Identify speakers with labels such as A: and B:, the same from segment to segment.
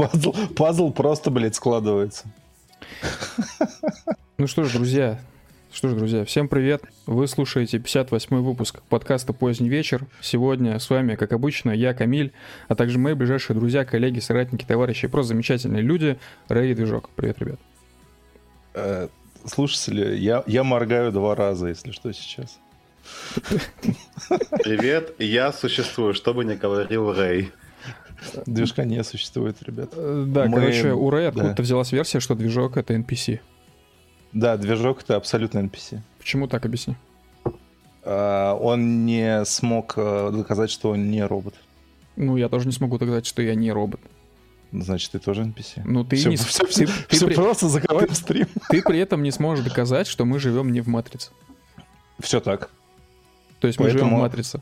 A: Пазл, пазл просто, блядь, складывается.
B: Ну что ж, друзья, что ж, друзья, всем привет. Вы слушаете 58-й выпуск подкаста «Поздний вечер». Сегодня с вами, как обычно, я, Камиль, а также мои ближайшие друзья, коллеги, соратники, товарищи, просто замечательные люди. Рэй Движок. Привет, ребят.
A: Э, слушатели, я, я моргаю два раза, если что, сейчас.
C: Привет, я существую, что бы ни говорил Рэй.
A: Движка не существует, ребят.
B: Э, Да,
A: Мы-
B: короче, у
A: да.
B: откуда-то взялась версия, что движок — это NPC.
A: Да, движок это абсолютно NPC.
B: Почему так, объясни?
A: А, Он не смог э, доказать, что он не робот.
B: Ну, я тоже не смогу доказать, что я не робот.
A: Значит, ты тоже NPC.
B: Ну, ты
A: все,
B: не...
A: все,
B: ты- ты
A: все
B: при-
A: просто закрываем стрим.
B: Ты при этом не сможешь доказать, что мы живем не в матрице.
A: Все так.
B: То есть мы живем
A: Поэтому-
B: в матрице.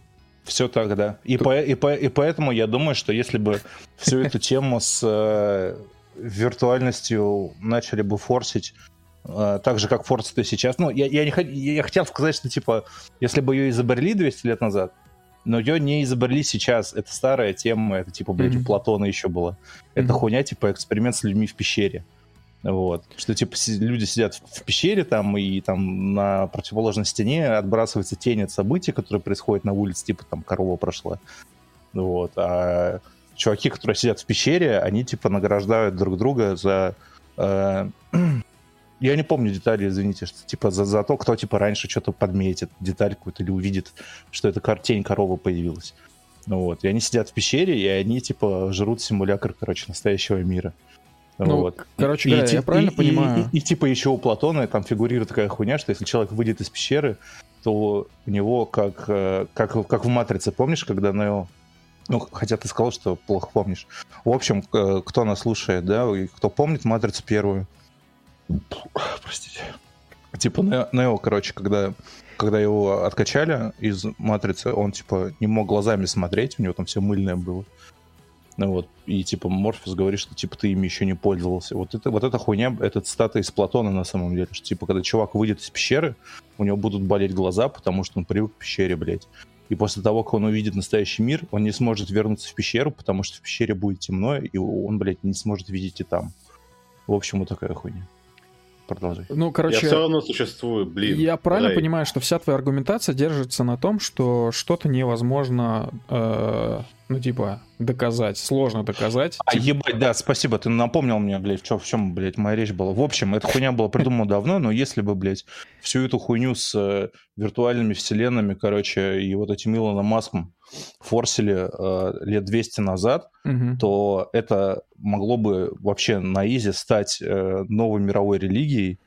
A: Все так, да. И,
B: Тут-
A: по- и, по- и поэтому я думаю, что если бы всю эту тему с э, виртуальностью начали бы форсить э, так же, как форсит и сейчас. Ну, я, я, не, я хотел сказать, что, типа, если бы ее изобрели 200 лет назад, но ее не изобрели сейчас. Это старая тема, это, типа, блядь, у
B: Мгм.
A: Платона еще было. Это
B: Мгм.
A: хуйня, типа, эксперимент с людьми в пещере. Вот. Что, типа, люди сидят в пещере там, и там на противоположной стене отбрасывается тень от событий, которые происходят на улице, типа, там, корова прошла. Вот. А чуваки, которые сидят в пещере, они, типа, награждают друг друга за... э, Я не помню детали, извините, что, типа, за, за то, кто, типа, раньше что-то подметит, деталь какую-то, или увидит, что это кар- тень коровы появилась. Ну вот. И они сидят в пещере, и они, типа, жрут симулятор, короче, настоящего мира.
B: Ну,
A: вот.
B: короче
A: И
B: говоря,
A: ти-
B: я правильно
A: и- и-
B: понимаю?
A: И, и, типа еще у Платона там фигурирует такая хуйня, что если человек выйдет из пещеры, то у него как, э, как, как в «Матрице», помнишь, когда Нео... Ну, хотя ты сказал, что плохо помнишь. В общем, э, кто нас слушает, да, и кто помнит «Матрицу» первую, простите. Типа Нео, Нео, короче, когда, когда его откачали из «Матрицы», он, типа, не мог глазами смотреть, у него там все мыльное было. Ну вот, и типа Морфеус говорит, что типа ты ими еще не пользовался. Вот это, вот эта хуйня, это цитата из Платона на самом деле, что типа когда чувак выйдет из пещеры, у него будут болеть глаза, потому что он привык к пещере, блядь. И после того, как он увидит настоящий мир, он не сможет вернуться в пещеру, потому что в пещере будет темно, и он, блядь, не сможет видеть и там. В общем, вот такая хуйня. Продолжай.
B: Ну,
C: Я
B: короче,
C: все равно существую, блин.
B: я правильно
C: Рэй.
B: понимаю, что вся твоя аргументация держится на том, что что-то невозможно, э, ну, типа, доказать, сложно доказать.
A: А
B: Типа,
A: ебать, да, спасибо, ты напомнил мне, блядь, в чем, в чем, блядь, моя речь была. В общем, эта хуйня была придумана давно, но если бы, блядь, всю эту хуйню с э, виртуальными вселенными, короче, и вот этим Илоном Маском форсили э, лет 200 назад,
B: мгм.
A: то это могло бы вообще на изи стать э, новой мировой религией.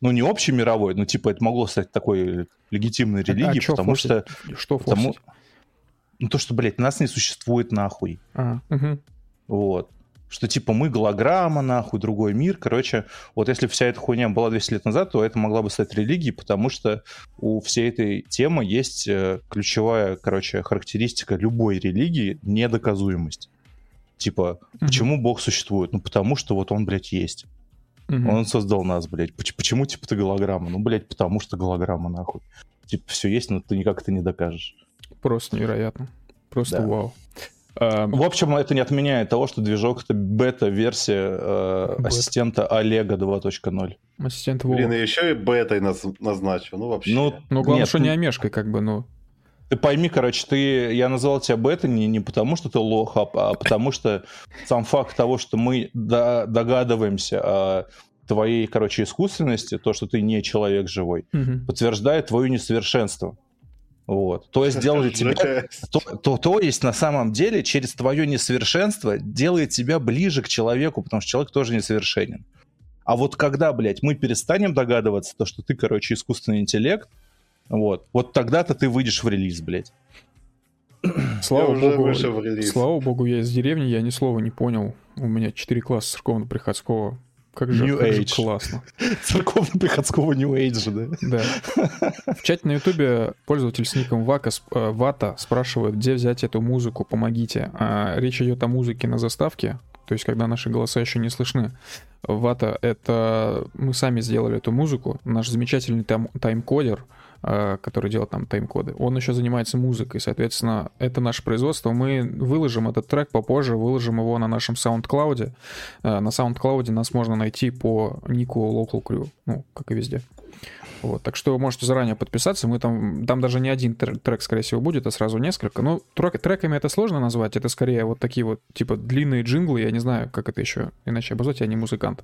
A: Ну, не общей мировой, но типа это могло стать такой легитимной
B: А
A: религией,
B: чё
A: потому
B: форсить?
A: что...
B: Что
A: Потому...
B: форсить?
A: Ну, то, что, блядь, нас не существует нахуй.
B: А, мгм.
A: Вот. Что типа мы голограмма, нахуй, другой мир. Короче, вот если вся эта хуйня была 200 лет назад, то это могла бы стать религией, потому что у всей этой темы есть э, ключевая, короче, характеристика любой религии — недоказуемость. Типа,
B: Мгм.
A: почему Бог существует? Ну, потому что вот он, блядь, есть.
B: Мгм.
A: Он создал нас, блядь. Поч- Почему, типа, ты голограмма? Ну, блядь, потому что голограмма, нахуй. Типа, все есть, но ты никак это не докажешь.
B: Просто невероятно. Просто
A: Да.
B: вау. А,
A: В общем, это не отменяет того, что движок это бета-версия э,
B: Бета.
A: ассистента Олега 2.0.
B: ассистент Вова.
C: Блин, и еще и бетой нас назначил. Ну, вообще.
A: Ну,
B: Ну, главное,
A: нет,
B: что не омешкой, как бы, ну.
A: Ты пойми, короче, ты, я назвал тебя бета не, не потому, что ты лох, а, а потому что сам факт того, что мы до- догадываемся о твоей, короче, искусственности, то, что ты не человек живой,
B: Мгм.
A: подтверждает твое несовершенство. Вот. То есть делает тебя. То, то, то есть на самом деле через твое несовершенство делает тебя ближе к человеку, потому что человек тоже несовершенен. А вот когда, блядь, мы перестанем догадываться, то, что ты, короче, искусственный интеллект, вот, вот тогда-то ты выйдешь в релиз, блядь.
B: Слава
C: Я уже
B: богу,
C: вышел в релиз.
B: слава богу, я из деревни, я ни слова не понял. У меня 4 класса церковно-приходского. Как же,
A: New
B: как же
A: Age.
B: классно.
A: Церковно-приходского New Age, да?
B: Да. В чате на ютубе пользователь с ником Вака, э, Вата спрашивает, где взять эту музыку, помогите. А речь идет о музыке на заставке, то есть когда наши голоса еще не слышны. Вата — это мы сами сделали эту музыку, наш замечательный тайм- тайм-кодер который делает там тайм-коды. Он еще занимается музыкой, соответственно, это наше производство. Мы выложим этот трек попозже, выложим его на нашем SoundCloud. Э, на SoundCloud нас можно найти по нику Local Crew, ну, как и везде. Вот, так что вы можете заранее подписаться. Мы там, там даже не один трек, скорее всего, будет, а сразу несколько. Ну, трек, треками это сложно назвать. Это скорее вот такие вот, типа, длинные джинглы. Я не знаю, как это еще иначе обозвать. Я не музыкант.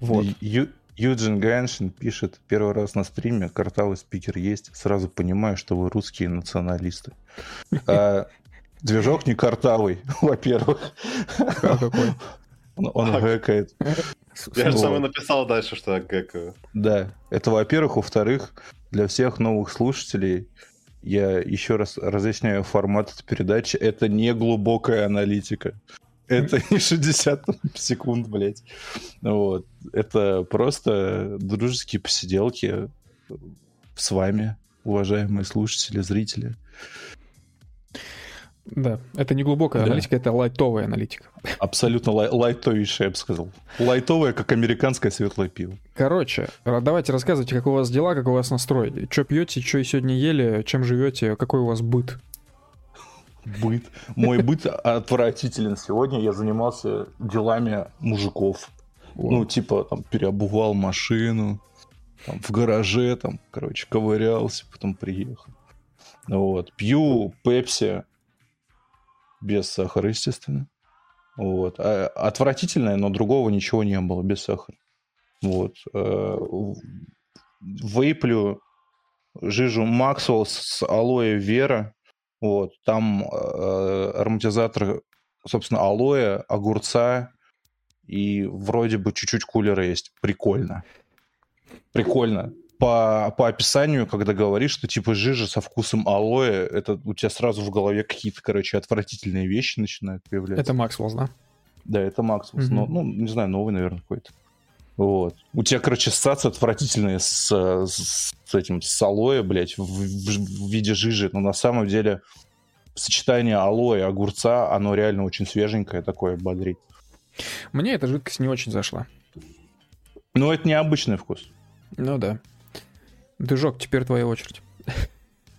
A: Вот. Ю, Юджин Ганшин пишет, первый раз на стриме, картавый спикер есть, сразу понимаю, что вы русские националисты. А, движок не картавый, во-первых. А какой? Он, он гэкает.
C: Я же сам написал дальше, что я гэкаю.
A: Да, это во-первых. Во-вторых, для всех новых слушателей я еще раз разъясняю формат этой передачи. Это не глубокая аналитика. Это не 60 секунд, блядь. Вот. Это просто дружеские посиделки с вами, уважаемые слушатели, зрители.
B: Да, это не глубокая да. аналитика, это лайтовая аналитика.
A: Абсолютно лай- лайтовейшая, я бы сказал. Лайтовая, как американское светлое пиво.
B: Короче, давайте рассказывайте, как у вас дела, как у вас настрой. Что пьете, что сегодня ели, чем живете, какой у вас быт?
A: Быт. Мой быт отвратителен. Сегодня я занимался делами мужиков. Wow. Ну, типа, там, переобувал машину, там, в гараже, там, короче, ковырялся, потом приехал. Вот. Пью пепси, без сахара, естественно. Вот. А, отвратительное, но другого ничего не было, без сахара. Вот. Э, вейплю жижу Максвелл с алоэ Вера. Вот. Там э, ароматизатор, собственно, алоэ, огурца и вроде бы чуть-чуть кулера есть. Прикольно. Прикольно по, по описанию, когда говоришь, что типа жижа со вкусом алоэ, это у тебя сразу в голове какие-то, короче, отвратительные вещи начинают появляться.
B: Это Максвелл, да?
A: Да, это Максвелл. Mm-hmm. Но, ну, не знаю, новый, наверное, какой-то. Вот. У тебя, короче, ассоциация отвратительная с, с, с этим, с алоэ, блядь, в, в, в виде жижи. Но на самом деле сочетание алоэ и огурца, оно реально очень свеженькое такое, бодрит.
B: Мне эта жидкость не очень зашла.
A: Ну, это необычный вкус.
B: Ну да. Движок, теперь твоя очередь.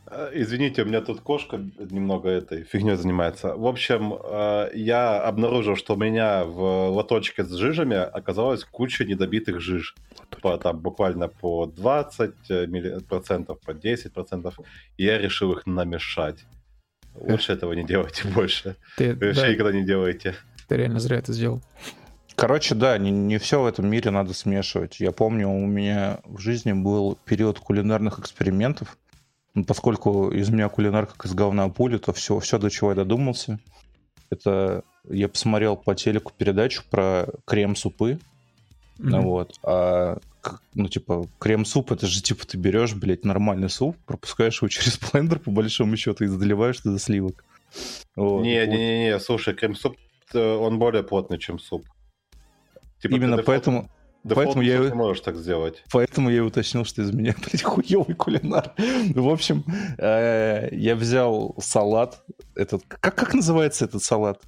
C: Э, извините, у меня тут кошка немного этой фигней занимается. В общем, э, я обнаружил, что у меня в лоточке с жижами оказалась куча недобитых жиж. По, там, буквально по 20%, э, процентов, по 10%. И я решил их намешать. Лучше этого не делайте больше. Ты, Вообще да. никогда не делайте.
B: Ты реально зря это сделал.
A: Короче, да, не, не все в этом мире надо смешивать. Я помню, у меня в жизни был период кулинарных экспериментов. Но поскольку из меня кулинар как из говна пули, то все, все, до чего я додумался, это я посмотрел по телеку передачу про крем-супы. Mm-hmm. Вот. А, ну, типа, крем-суп, это же, типа, ты берешь, блядь, нормальный суп, пропускаешь его через блендер, по большому счету, и заливаешь туда сливок.
C: Не-не-не, вот. слушай, крем-суп, он более плотный, чем суп.
A: Типа Именно поэтому...
C: поэтому я не можешь так сделать.
A: Поэтому я уточнил, что из меня, блядь, хуёвый кулинар. В общем, э, я взял салат. Этот, как, как называется этот салат?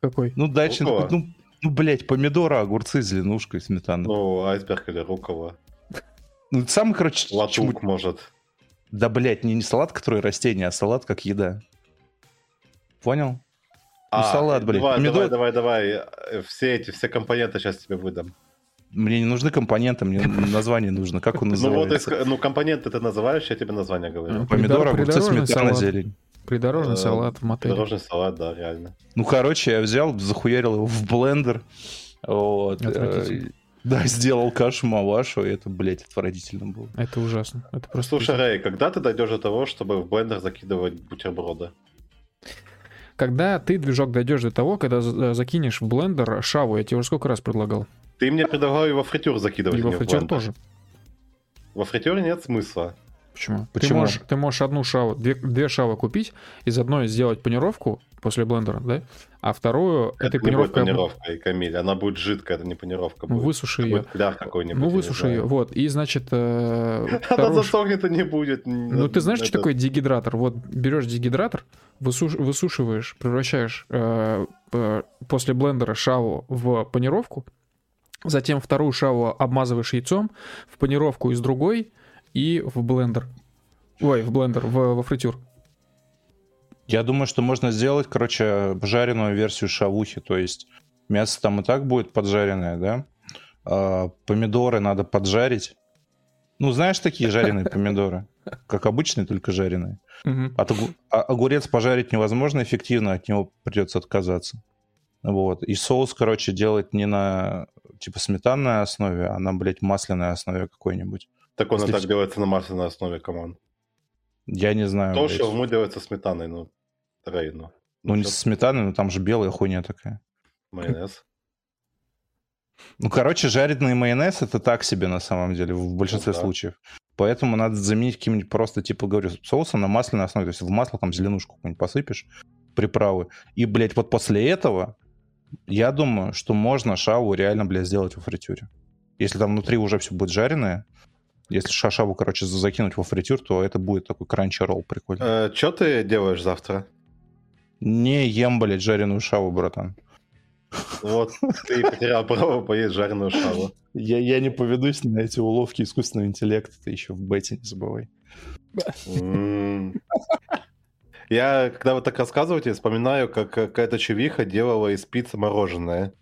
B: Какой?
A: Ну, дальше, ну, ну, ну, блядь, помидоры, огурцы, зеленушка, сметана.
C: Ну, айсберг или рукола.
A: Ну, самый, короче...
C: Латук, чему... может.
A: Да, блядь, не, не салат, который растение, а салат как еда. Понял?
C: Ну, а, салат, блин. Давай, Помидор... давай, давай, давай. Все эти, все компоненты сейчас тебе выдам.
A: Мне не нужны компоненты, мне название нужно. Как он называется?
C: Ну вот, ну компоненты ты называешь, я тебе название говорю.
A: Помидор, огурцы, сметана, зелень.
B: Придорожный э, салат в мотеле.
C: Придорожный салат, да, реально.
A: Ну, короче, я взял, захуярил его в блендер. Вот. Э, да, сделал кашу мавашу, и это, блядь, отвратительно было.
B: Это ужасно. Это просто
C: Слушай, Рэй, когда ты дойдешь до того, чтобы в блендер закидывать бутерброды?
B: Когда ты, движок, дойдешь до того, когда э, закинешь в блендер шаву, я тебе уже сколько раз предлагал?
C: Ты мне предлагал его фритюр закидывать. И
B: во фритюр тоже.
C: Во фритюре нет смысла.
B: Почему? Почему? Ты можешь, ты можешь одну шаву, две, две шавы купить, из одной сделать панировку после блендера, да? А вторую
C: это этой панировкой... Не будет панировка, и Камиль, она будет жидкая, это не панировка будет.
B: Высуши ее.
C: какой-нибудь.
B: Ну, высуши ее, вот. И, значит...
C: Э, она засохнет и не будет.
B: Ну, ты знаешь, что такое дегидратор? Вот берешь дегидратор, высушиваешь, превращаешь э, после блендера шаву в панировку, затем вторую шаву обмазываешь яйцом, в панировку из другой, и в блендер. Ой, в блендер, в, во фритюр.
A: Я думаю, что можно сделать, короче, жареную версию шавухи, то есть мясо там и так будет поджаренное, да? А, помидоры надо поджарить. Ну, знаешь такие жареные помидоры? Как обычные, только жареные. От а огурец пожарить невозможно эффективно, от него придется отказаться. Вот. И соус, короче, делать не на типа сметанной основе, а на, блядь, масляной основе какой-нибудь.
C: Так он и так делается на масляной основе, команд.
A: Я не знаю.
C: То, что ему делается сметаной, ну, рейно.
A: Ну, ну не сметаной, но там же белая хуйня такая.
C: Майонез.
A: Ну, короче, жареный майонез это так себе на самом деле в большинстве ну, да. случаев. Поэтому надо заменить каким-нибудь просто, типа, говорю, соусом на масляной основе. То есть в масло там зеленушку какую-нибудь посыпешь, приправы. И, блядь, вот после этого я думаю, что можно шаву реально, блядь, сделать во фритюре. Если там внутри уже все будет жареное, если шашаву, короче, закинуть во фритюр, то это будет такой кранчи ролл прикольный.
C: Э, что ты делаешь завтра?
A: Не ем, блядь, жареную шаву, братан.
C: Вот, ты потерял право поесть жареную шаву.
A: Я, я не поведусь на эти уловки искусственного интеллекта, ты еще в бете не забывай.
C: Я, когда вы так рассказываете, вспоминаю, как какая-то чевиха делала из пиццы мороженое.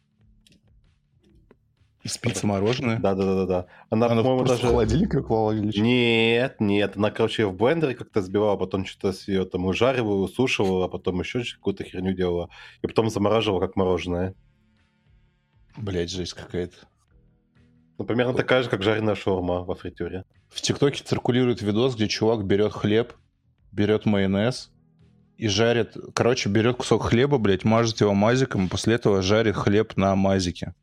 A: Из пиццы мороженое?
C: Да, да, да, да.
A: Она, она по-моему, даже... в холодильник клала или
C: что? Нет, нет. Она, короче, в блендере как-то сбивала, потом что-то ее там ужаривала, усушивала, а потом еще какую-то херню делала. И потом замораживала, как мороженое.
A: Блять, жесть какая-то.
C: Ну, примерно вот. такая же, как жареная шаурма во фритюре.
A: В ТикТоке циркулирует видос, где чувак берет хлеб, берет майонез и жарит... Короче, берет кусок хлеба, блядь, мажет его мазиком, и после этого жарит хлеб на мазике.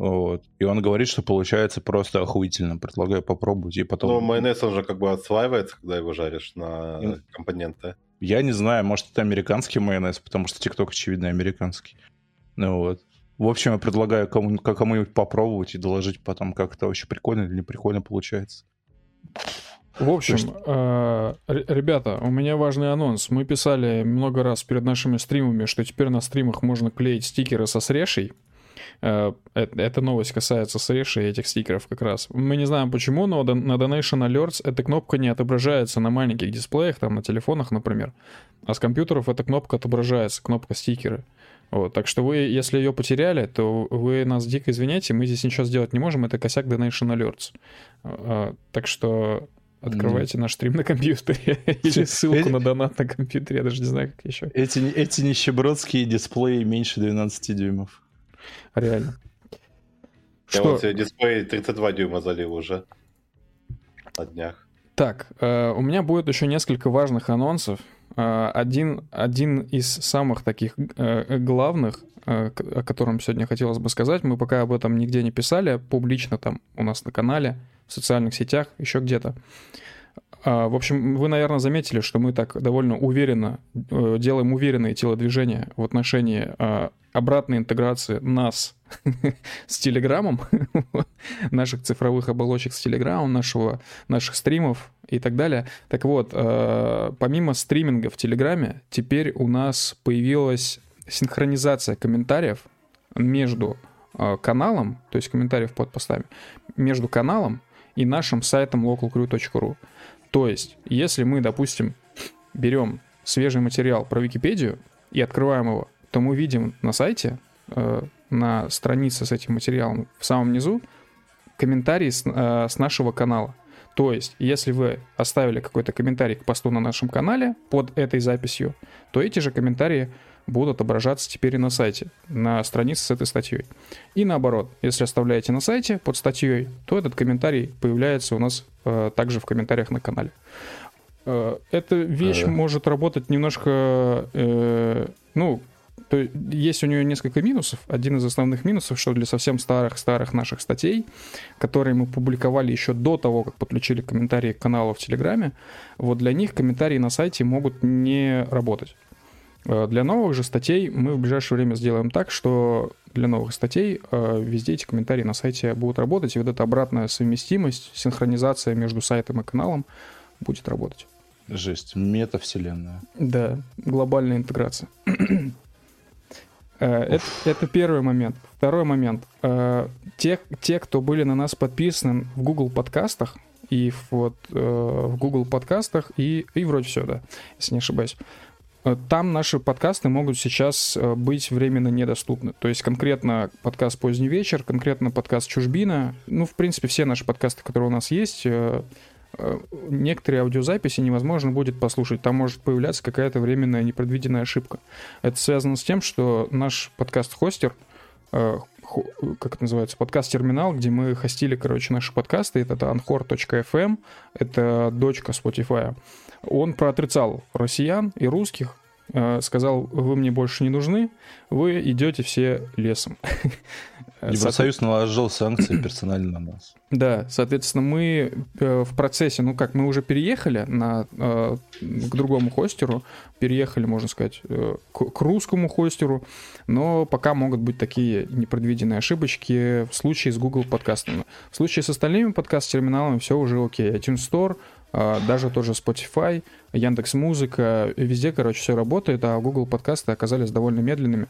A: Вот. И он говорит, что получается просто охуительно. Предлагаю попробовать и потом...
C: Ну, майонез, он же как бы отслаивается, когда его жаришь на и... компоненты.
A: Я не знаю, может, это американский майонез, потому что ТикТок, очевидно, американский. Ну вот. В общем, я предлагаю кому- кому-нибудь попробовать и доложить потом, как это вообще прикольно или не прикольно получается.
B: В общем, э, ребята, у меня важный анонс. Мы писали много раз перед нашими стримами, что теперь на стримах можно клеить стикеры со срешей. Э, эта новость касается Сэша и этих стикеров как раз. Мы не знаем почему, но на Donation Alerts эта кнопка не отображается на маленьких дисплеях, там на телефонах, например. А с компьютеров эта кнопка отображается, кнопка стикеры. Вот, так что вы, если ее потеряли, то вы нас дико извиняйте, мы здесь ничего сделать не можем, это косяк Donation Alerts. А, так что Открывайте mm. наш стрим на компьютере или ссылку на донат на компьютере, я даже не знаю, как еще.
A: Эти, эти нищебродские дисплеи меньше 12 дюймов.
B: Реально.
C: Я Что? вот себе дисплей 32 дюйма залил уже на днях.
B: Так, э, у меня будет еще несколько важных анонсов. Э, один, один из самых таких э, главных, э, о котором сегодня хотелось бы сказать, мы пока об этом нигде не писали, публично там у нас на канале, в социальных сетях, еще где-то. А, в общем, вы, наверное, заметили, что мы так довольно уверенно э, делаем уверенные телодвижения в отношении а, обратной интеграции нас с Телеграмом, наших цифровых оболочек с Телеграмом, нашего, наших стримов и так далее. Так вот, а, помимо стриминга в Телеграме, теперь у нас появилась синхронизация комментариев между каналом, то есть комментариев под постами, между каналом и нашим сайтом localcrew.ru. То есть, если мы, допустим, берем свежий материал про Википедию и открываем его, то мы видим на сайте, э, на странице с этим материалом в самом низу комментарий с, э, с нашего канала. То есть, если вы оставили какой-то комментарий к посту на нашем канале под этой записью, то эти же комментарии будут отображаться теперь и на сайте, на странице с этой статьей. И наоборот, если оставляете на сайте под статьей, то этот комментарий появляется у нас э, также в комментариях на канале. Э, эта вещь ага. может работать немножко, э, ну, то есть у нее несколько минусов. Один из основных минусов, что для совсем старых-старых наших статей, которые мы публиковали еще до того, как подключили комментарии к каналу в Телеграме, вот для них комментарии на сайте могут не работать. Э, для новых же статей мы в ближайшее время сделаем так, что для новых статей э, везде эти комментарии на сайте будут работать, и вот эта обратная совместимость, синхронизация между сайтом и каналом будет работать.
A: Жесть, метавселенная.
B: Да, глобальная интеграция. Э, это, это первый момент. Второй момент. Те, те, кто были на нас подписаны в Google подкастах, и вот э, в Google подкастах, и, и вроде все, да, если не ошибаюсь. Э, там наши подкасты могут сейчас э, быть временно недоступны. То есть конкретно подкаст «Поздний вечер», конкретно подкаст «Чужбина». Ну, в принципе, все наши подкасты, которые у нас есть, э, некоторые аудиозаписи невозможно будет послушать. Там может появляться какая-то временная непредвиденная ошибка. Это связано с тем, что наш подкаст-хостер, как это называется, подкаст-терминал, где мы хостили, короче, наши подкасты, это anchor.fm, это дочка Spotify. Он проотрицал россиян и русских, э, сказал, вы мне больше не нужны, вы идете все лесом.
A: Евросоюз наложил санкции персонально на нас.
B: Да, соответственно, мы э, в процессе, ну как, мы уже переехали на, э, к другому хостеру, переехали, можно сказать, к, русскому хостеру, но пока могут быть такие непредвиденные ошибочки в случае с Google подкастами. В случае с остальными подкаст-терминалами все уже окей. iTunes Store, даже тот же Spotify, Яндекс Музыка, везде, короче, все работает, а Google подкасты оказались довольно медленными.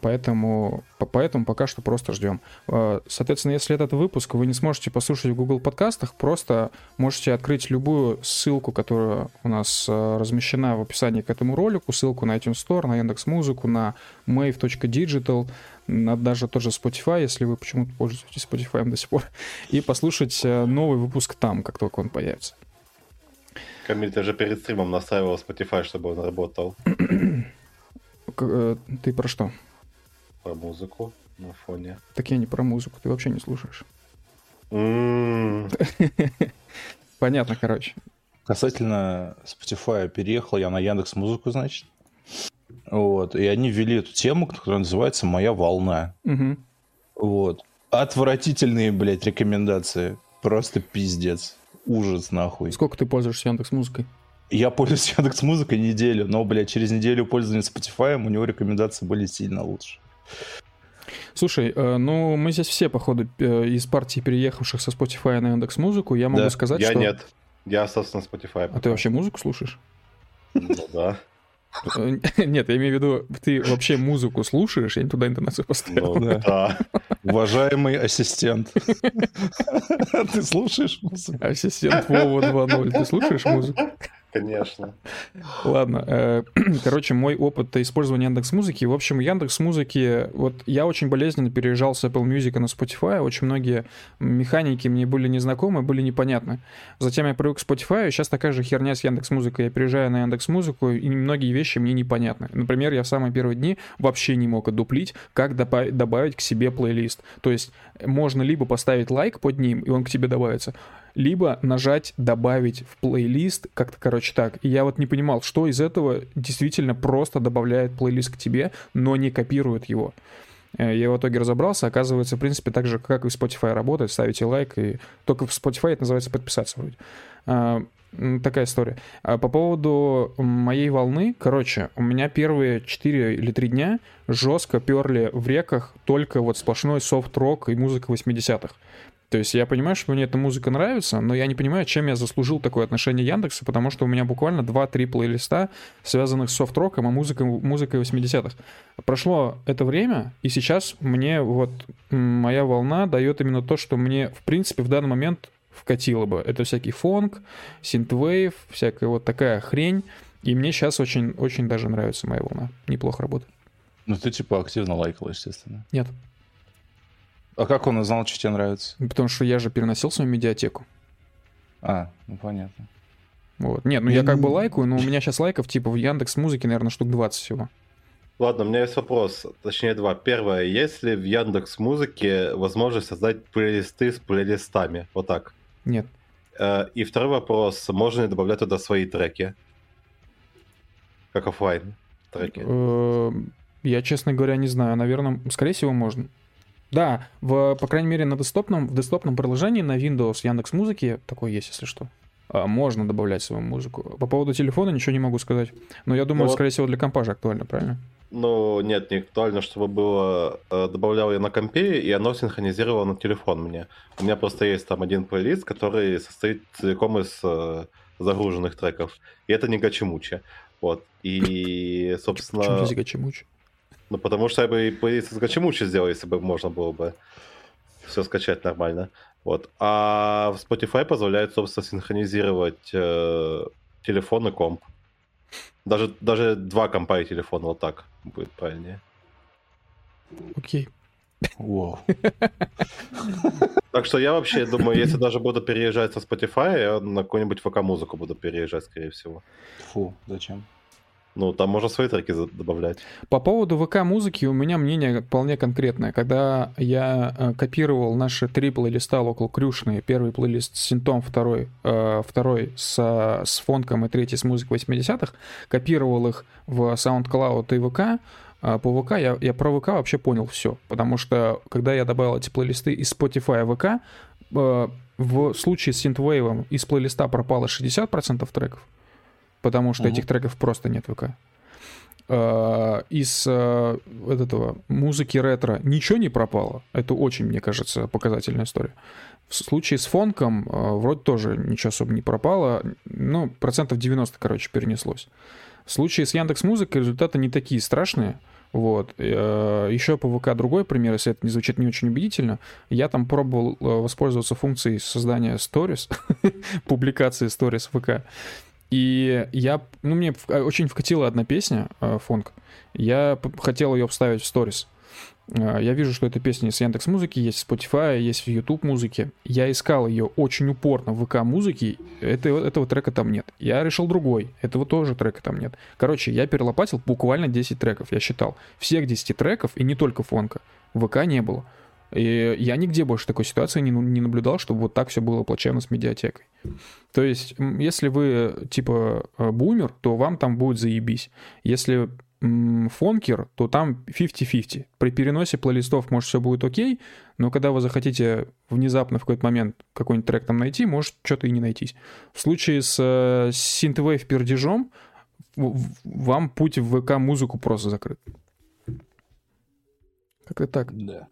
B: Поэтому, поэтому пока что просто ждем. А, соответственно, если этот выпуск вы не сможете послушать в Google подкастах, просто можете открыть любую ссылку, которая у нас а, размещена в описании к этому ролику, ссылку на iTunes Store, на Яндекс Музыку, на mave.digital, даже тот же Spotify, если вы почему-то пользуетесь Spotify до сих пор, и послушать э, новый выпуск там, как только он появится.
C: Камиль, ты же перед стримом настраивал Spotify, чтобы он работал.
B: Э, ты про что?
C: Про музыку на фоне.
B: Так я не про музыку, ты вообще не слушаешь. Понятно, короче.
A: Касательно Spotify переехал я на Яндекс Музыку, значит. Вот. И они ввели эту тему, которая называется «Моя волна».
B: Угу.
A: Вот. Отвратительные, блядь, рекомендации. Просто пиздец. Ужас, нахуй.
B: Сколько ты пользуешься Яндекс Музыкой?
A: Я пользуюсь Яндекс Музыкой неделю, но, блядь, через неделю пользования Spotify у него рекомендации были сильно лучше.
B: Слушай, э, ну мы здесь все, походу, э, из партии переехавших со Spotify на Яндекс Музыку. Я могу да. сказать,
C: я
B: что...
C: Я нет. Я, собственно, Spotify.
B: А ты вообще музыку слушаешь?
C: Ну да.
B: Э, нет, я имею в виду, ты вообще музыку слушаешь, я не туда интонацию поставил.
A: Ну, да. Уважаемый ассистент. Ты слушаешь музыку?
B: Ассистент Вова 2.0, ты слушаешь музыку?
C: Конечно.
B: Ладно. Э, короче, мой опыт использования Яндекс Музыки. В общем, Яндекс Музыки... Вот я очень болезненно переезжал с Apple Music на Spotify. Очень многие механики мне были незнакомы, были непонятны. Затем я привык к Spotify, и сейчас такая же херня с Яндекс Музыкой. Я переезжаю на Яндекс Музыку, и многие вещи мне непонятны. Например, я в самые первые дни вообще не мог одуплить, как добавить к себе плейлист. То есть можно либо поставить лайк под ним, и он к тебе добавится, либо нажать «добавить в плейлист», как-то, короче, так. И я вот не понимал, что из этого действительно просто добавляет плейлист к тебе, но не копирует его. Э, я в итоге разобрался, оказывается, в принципе, так же, как и в Spotify работает, ставите лайк, и только в Spotify это называется подписаться вроде. А, такая история. А по поводу моей волны, короче, у меня первые 4 или 3 дня жестко перли в реках только вот сплошной софт-рок и музыка 80-х. То есть я понимаю, что мне эта музыка нравится, но я не понимаю, чем я заслужил такое отношение Яндекса, потому что у меня буквально 2-3 плейлиста, связанных с софт-роком и музыкой, музыкой 80-х. Прошло это время, и сейчас мне вот моя волна дает именно то, что мне, в принципе, в данный момент вкатило бы. Это всякий фонг, синтвейв, всякая вот такая хрень. И мне сейчас очень, очень даже нравится моя волна. Неплохо работает.
A: Ну, ты типа активно лайкал, естественно.
B: Нет.
A: А как он узнал, что тебе нравится?
B: Потому что я же переносил свою медиатеку.
A: А, ну понятно.
B: Вот. Нет, ну я как бы лайкаю, но у меня сейчас лайков типа в Яндекс Музыке, наверное, штук 20 всего.
C: Ладно, у меня есть вопрос, точнее два. Первое, есть ли в Яндекс Музыке возможность создать плейлисты с плейлистами? Вот так.
B: Нет.
C: Э, и второй вопрос, можно ли добавлять туда свои треки? Как офлайн треки?
B: Э, я, честно говоря, не знаю. Наверное, скорее всего, можно. Да, в, по крайней мере, на десктопном, в десктопном приложении на Windows Яндекс Музыки такое есть, если что. А, можно добавлять свою музыку. По поводу телефона ничего не могу сказать. Но я думаю, ну, скорее всего, для компа же актуально, правильно?
C: Ну, нет, не актуально, чтобы было... Э, добавлял я на компе, и оно синхронизировало на телефон мне. У меня просто есть там один плейлист, который состоит целиком из э, загруженных треков. И это не гачемучи. Вот. И, собственно...
B: Почему здесь гачемучи?
C: Ну, потому что я бы и Гачемучи сделал, если бы можно было бы. все скачать нормально. Вот. А в Spotify позволяет, собственно, синхронизировать э, телефон и комп. Даже, даже два компа и телефон, вот так будет правильнее.
B: Окей.
A: Вау.
C: Так что я вообще думаю, если даже буду переезжать со Spotify, я на какую-нибудь ВК-музыку буду переезжать, скорее всего.
A: Фу, зачем?
C: Ну, там можно свои треки добавлять.
B: По поводу ВК-музыки у меня мнение вполне конкретное. Когда я э, копировал наши три плейлиста около Крюшные, первый плейлист с синтом, второй, э, второй с, с фонком и третий с музыкой 80-х, копировал их в SoundCloud и ВК, а по ВК я, я про ВК вообще понял все, потому что когда я добавил эти плейлисты из Spotify в ВК, э, в случае с Synthwave из плейлиста пропало 60% треков, потому что угу. этих треков просто нет в ВК. Э, из э, этого музыки ретро ничего не пропало. Это очень, мне кажется, показательная история. В случае с фонком вроде тоже ничего особо не пропало. Ну, процентов 90, короче, перенеслось. В случае с Яндекс Музыкой результаты не такие страшные. Вот. Еще по ВК другой пример, если это не звучит не очень убедительно. Я там пробовал воспользоваться функцией создания stories, публикации stories в ВК. И я, ну, мне очень вкатила одна песня, э, фонк. Я хотел ее вставить в stories. А, я вижу, что эта песня с Яндекс Музыки, есть в Spotify, есть в YouTube музыке. Я искал ее очень упорно в ВК музыки, этого, этого трека там нет. Я решил другой, этого тоже трека там нет. Короче, я перелопатил буквально 10 треков, я считал. Всех 10 треков, и не только фонка, ВК не было. И я нигде больше такой ситуации не, не наблюдал, чтобы вот так все было плачевно с медиатекой. То есть, если вы типа э, бумер, то вам там будет заебись. Если фонкер, то там 50-50. При переносе плейлистов, может, все будет окей, но когда вы захотите внезапно в какой-то момент какой-нибудь трек там найти, может что-то и не найтись. В случае с, э, Synthwave пердежом вам путь в ВК-музыку просто закрыт. Как-то так.
A: Да.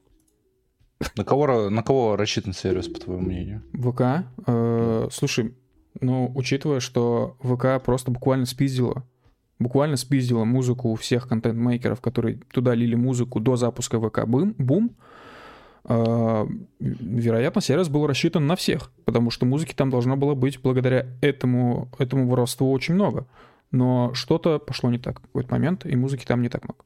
A: На кого, на кого рассчитан сервис, по твоему мнению?
B: ВК? Э, слушай, ну, учитывая, что ВК просто буквально спиздило буквально спиздила музыку у всех контент-мейкеров, которые туда лили музыку до запуска ВК Бум, бум а, вероятно, сервис был рассчитан на всех, потому что музыки там должно было быть благодаря этому, этому воровству очень много. Но что-то пошло не так в какой-то момент, и музыки там не так много.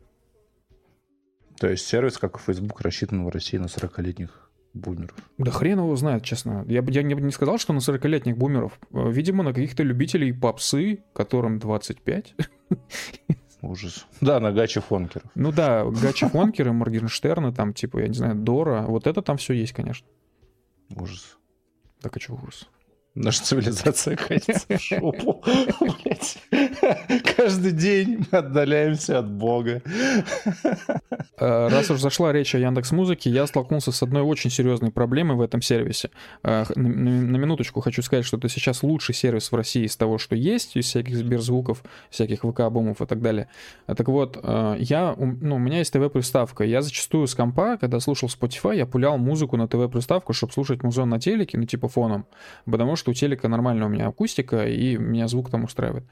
A: То есть сервис, как и Facebook, рассчитан в России на 40-летних бумеров?
B: Да хрен его знает, честно. Я бы я не, не сказал, что на 40-летних бумеров. Видимо, на каких-то любителей попсы, которым 25.
A: Ужас. Да, на гачи фонкеров.
B: Ну да, гачи фонкеры, Моргенштерны, там, типа, я не знаю, Дора. Вот это там все есть, конечно.
A: Ужас.
B: Так а что ужас?
A: Наша цивилизация катится в шопу. Каждый день мы отдаляемся от Бога.
B: Э, раз уж зашла речь о Яндекс Музыке, я столкнулся с одной очень серьезной проблемой в этом сервисе. Э, на, минуточку хочу сказать, что это сейчас лучший сервис в России из того, что есть, из всяких Сберзвуков, всяких ВК-бумов и так далее. Так вот, э, я, ну, у меня есть ТВ-приставка. Я зачастую с компа, когда слушал Spotify, я пулял музыку на ТВ-приставку, чтобы слушать музон на телеке, ну, типа фоном. Потому что что у телека нормальная у меня акустика, и меня звук там устраивает.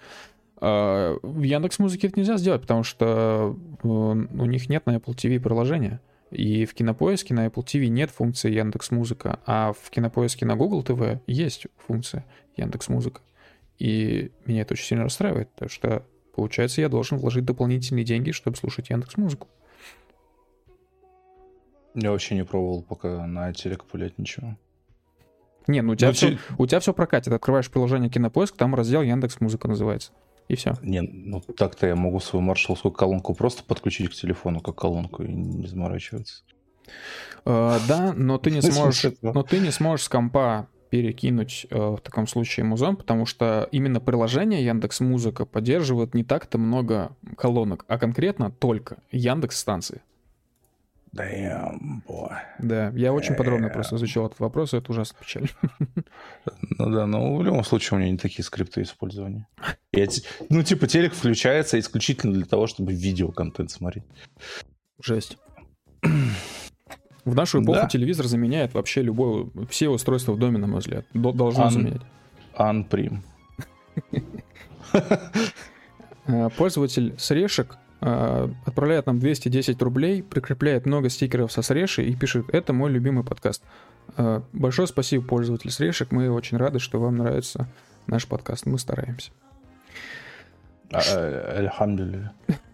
B: А, в Яндекс Музыке это нельзя сделать, потому что э, у них нет на Apple TV приложения. И в Кинопоиске на Apple TV нет функции Яндекс Музыка, а в Кинопоиске на Google TV есть функция Яндекс Музыка. И меня это очень сильно расстраивает, потому что, получается, я должен вложить дополнительные деньги, чтобы слушать Яндекс Музыку.
A: Я вообще не пробовал пока на телек пулять ничего.
B: Не, ну у тебя, ну, все, у тебя все прокатит. Открываешь приложение Кинопоиск, там раздел Яндекс Музыка называется. И все.
A: Не, ну так-то я могу свою маршалскую колонку просто подключить к телефону как колонку и не заморачиваться.
B: Uh, да, но ты не сможешь, но ты не сможешь с компа перекинуть uh, в таком случае музон, потому что именно приложение Яндекс Музыка поддерживает не так-то много колонок, а конкретно только Яндекс станции.
A: Damn, boy.
B: Да, я очень подробно просто изучил этот вопрос, и это ужасно печально.
A: Ну да, но в любом случае у меня не такие скрипты использования. Я, ну, типа, телек включается исключительно для того, чтобы видеоконтент смотреть.
B: Жесть. В нашу эпоху да. телевизор заменяет вообще любое, все устройства в доме, на мой взгляд. Должно Ан... заменять.
A: Анприм.
B: Пользователь с решек э, отправляет нам 210 рублей, прикрепляет много стикеров со среши и пишет «Это мой любимый подкаст». Э, большое спасибо, пользователь срешек. Мы очень рады, что вам нравится наш подкаст. Мы стараемся.
A: Альхамдулилля.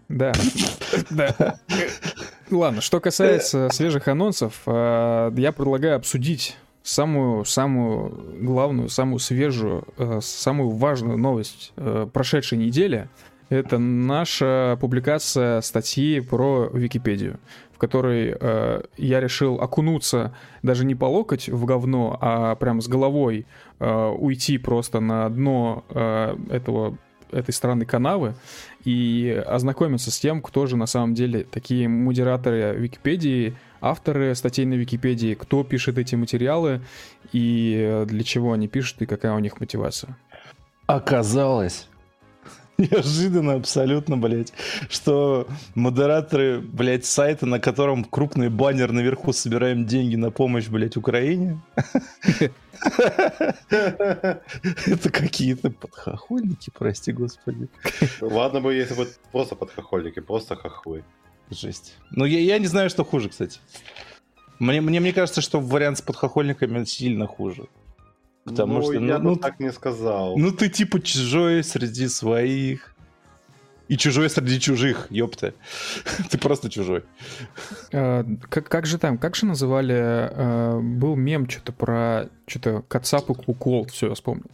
B: Да, да. Ладно, что касается свежих анонсов, э, я предлагаю обсудить самую, самую главную, самую свежую, э, самую важную новость э, прошедшей недели. Это наша публикация статьи про Википедию, в которой я решил окунуться даже не по локоть в говно, а прям с головой уйти просто на дно этого этой стороны канавы и ознакомиться с тем, кто же на самом деле такие модераторы Википедии, авторы статей на Википедии, кто пишет эти материалы и для чего они пишут и какая у них мотивация.
A: Оказалось, неожиданно абсолютно, блядь, что модераторы, блядь, сайта, на котором крупный баннер наверху «Собираем деньги на помощь, блядь, Украине», это какие-то подхохольники, прости господи.
C: Ладно бы, если бы просто подхохольники, просто хохлы.
A: Жесть. Ну, я, я не знаю, что хуже, кстати. Мне, мне, мне кажется, что вариант с подхохольниками сильно хуже.
C: Потому ну, что, я ну, бы ну, так не сказал.
A: Ну, ты типа чужой среди своих. И чужой среди чужих, ёпта. Ты просто чужой.
B: А, как, как же там, как же называли, а, был мем что-то про, что-то Кацап и Кукол, все, я вспомнил.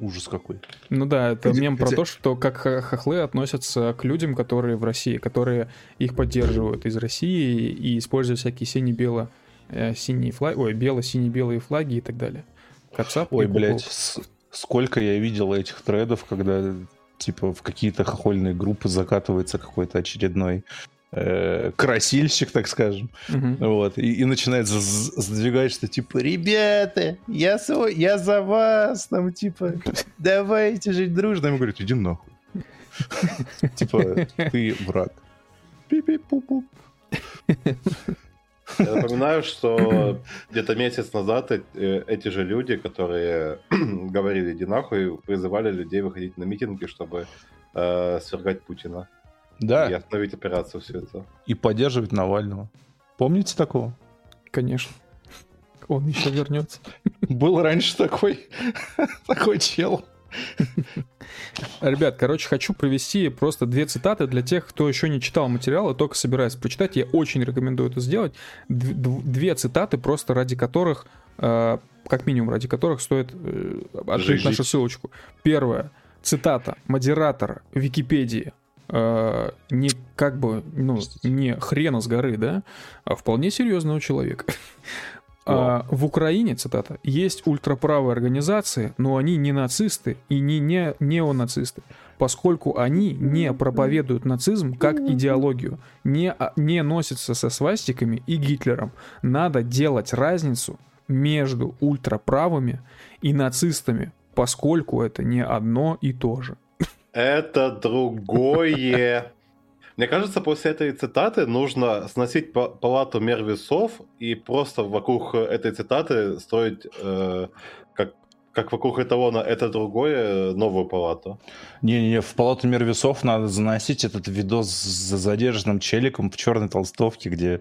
A: Ужас какой.
B: Ну да, это где, мем где? про то, что как хохлы относятся к людям, которые в России, которые их поддерживают из России и используют всякие сине-бело э, синие флаги, ой, бело-сине-белые флаги и так далее.
A: Кацап Ой, блядь, сколько я видел этих тредов, когда типа в какие-то хохольные группы закатывается какой-то очередной э, красильщик, так скажем, угу. вот, и, и начинает задвигать, что типа, ребята, я, свой, я за вас, там, типа, давайте жить дружно. Ему говорят, иди нахуй. Типа, ты враг. Пи-пи-пу-пу.
C: Я напоминаю, что где-то месяц назад эти же люди, которые говорили «иди нахуй», призывали людей выходить на митинги, чтобы э, свергать Путина.
A: Да.
C: И остановить операцию все это.
A: И поддерживать Навального. Помните такого?
B: Конечно. Он еще вернется.
A: Был раньше такой, такой чел.
B: Ребят, короче, хочу провести просто две цитаты для тех, кто еще не читал материал, а только собирается прочитать. Я очень рекомендую это сделать. Две цитаты, просто ради которых, э, как минимум ради которых стоит э, открыть нашу ссылочку. Первое. Цитата модератора Википедии э, не как бы, ну, не хрена с горы, да, а вполне серьезного человека. А, в Украине, цитата, есть ультраправые организации, но они не нацисты и не, не неонацисты, поскольку они не проповедуют нацизм как идеологию, не, а, не носятся со свастиками и Гитлером. Надо делать разницу между ультраправыми и нацистами, поскольку это не одно и то же.
C: Это другое. Мне кажется, после этой цитаты нужно сносить палату мер весов и просто вокруг этой цитаты строить э, как вокруг эталона это другое, новую палату.
A: Не-не-не, в палату мир весов надо заносить этот видос с задержанным челиком в черной толстовке, где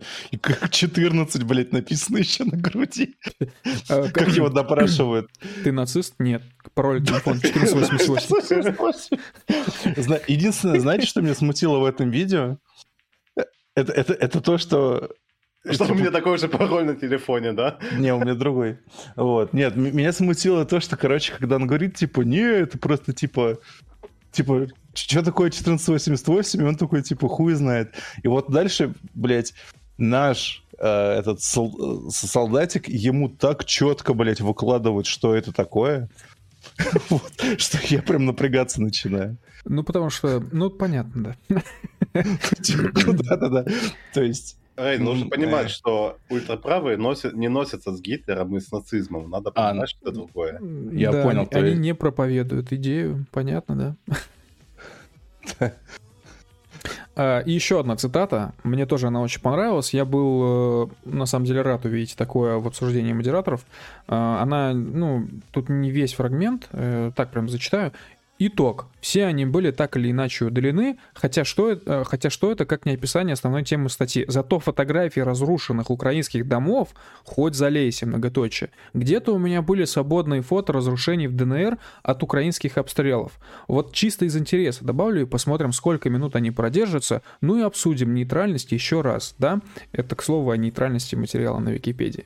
A: 14, блядь, написано еще на груди. А, как его допрашивают.
B: Ты нацист? Нет. Пароль телефон 1488.
A: Единственное, знаете, что меня смутило в этом видео? Это, это, это то, что
C: что у меня такой же пароль на телефоне, да?
A: Не, у меня другой. Вот. Нет, меня смутило то, что, короче, когда он говорит, типа, не, это просто, типа, типа, что такое 1488, и он такой, типа, хуй знает. И вот дальше, блядь, наш э, этот сол- солдатик ему так четко, блядь, выкладывают, что это такое, вот, что я прям напрягаться начинаю.
B: Ну, потому что, ну, понятно, да.
A: Типа, да-да-да. То есть...
C: Рэй, нужно понимать, что ультраправые носят, не носятся с Гитлером и с нацизмом. Надо а, понимать, а, что это другое.
B: Я да, понял. Они, они не проповедуют идею, понятно, да? А, и еще одна цитата. Мне тоже она очень понравилась. Я был, э, на самом деле, рад увидеть такое в обсуждении модераторов. А, она, ну, тут не весь фрагмент, э, так прям зачитаю. Итог. Все они были так или иначе удалены, хотя что, это, хотя что это как не описание основной темы статьи. Зато фотографии разрушенных украинских домов хоть залейся, многоточие. Где-то у меня были свободные фото разрушений в ДНР от украинских обстрелов. Вот чисто из интереса добавлю и посмотрим, сколько минут они продержатся, ну и обсудим нейтральность еще раз, да? Это, к слову, о нейтральности материала на Википедии.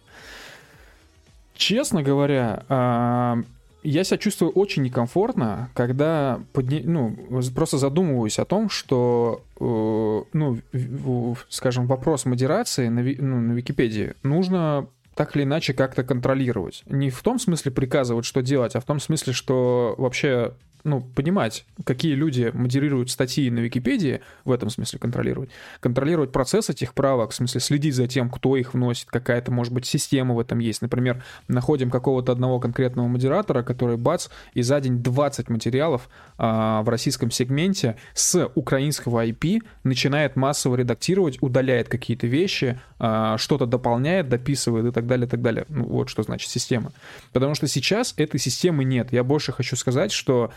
B: Честно говоря, а, я себя чувствую очень некомфортно, когда подня... ну, просто задумываюсь о том, что, э, ну, скажем, вопрос модерации на, ну, на Википедии нужно так или иначе как-то контролировать. Не в том смысле приказывать, что делать, а в том смысле, что вообще ну, понимать, какие люди модерируют статьи на Википедии, в этом смысле контролировать, контролировать процесс этих правок, в смысле следить за тем, кто их вносит, какая-то, может быть, система в этом есть. Например, находим какого-то одного конкретного модератора, который, бац, и за день 20 материалов а, в российском сегменте с украинского IP начинает массово редактировать, удаляет какие-то вещи, а, что-то дополняет, дописывает и так далее, и так далее. Ну, вот что значит система. Потому что сейчас этой системы нет. Я больше хочу сказать, что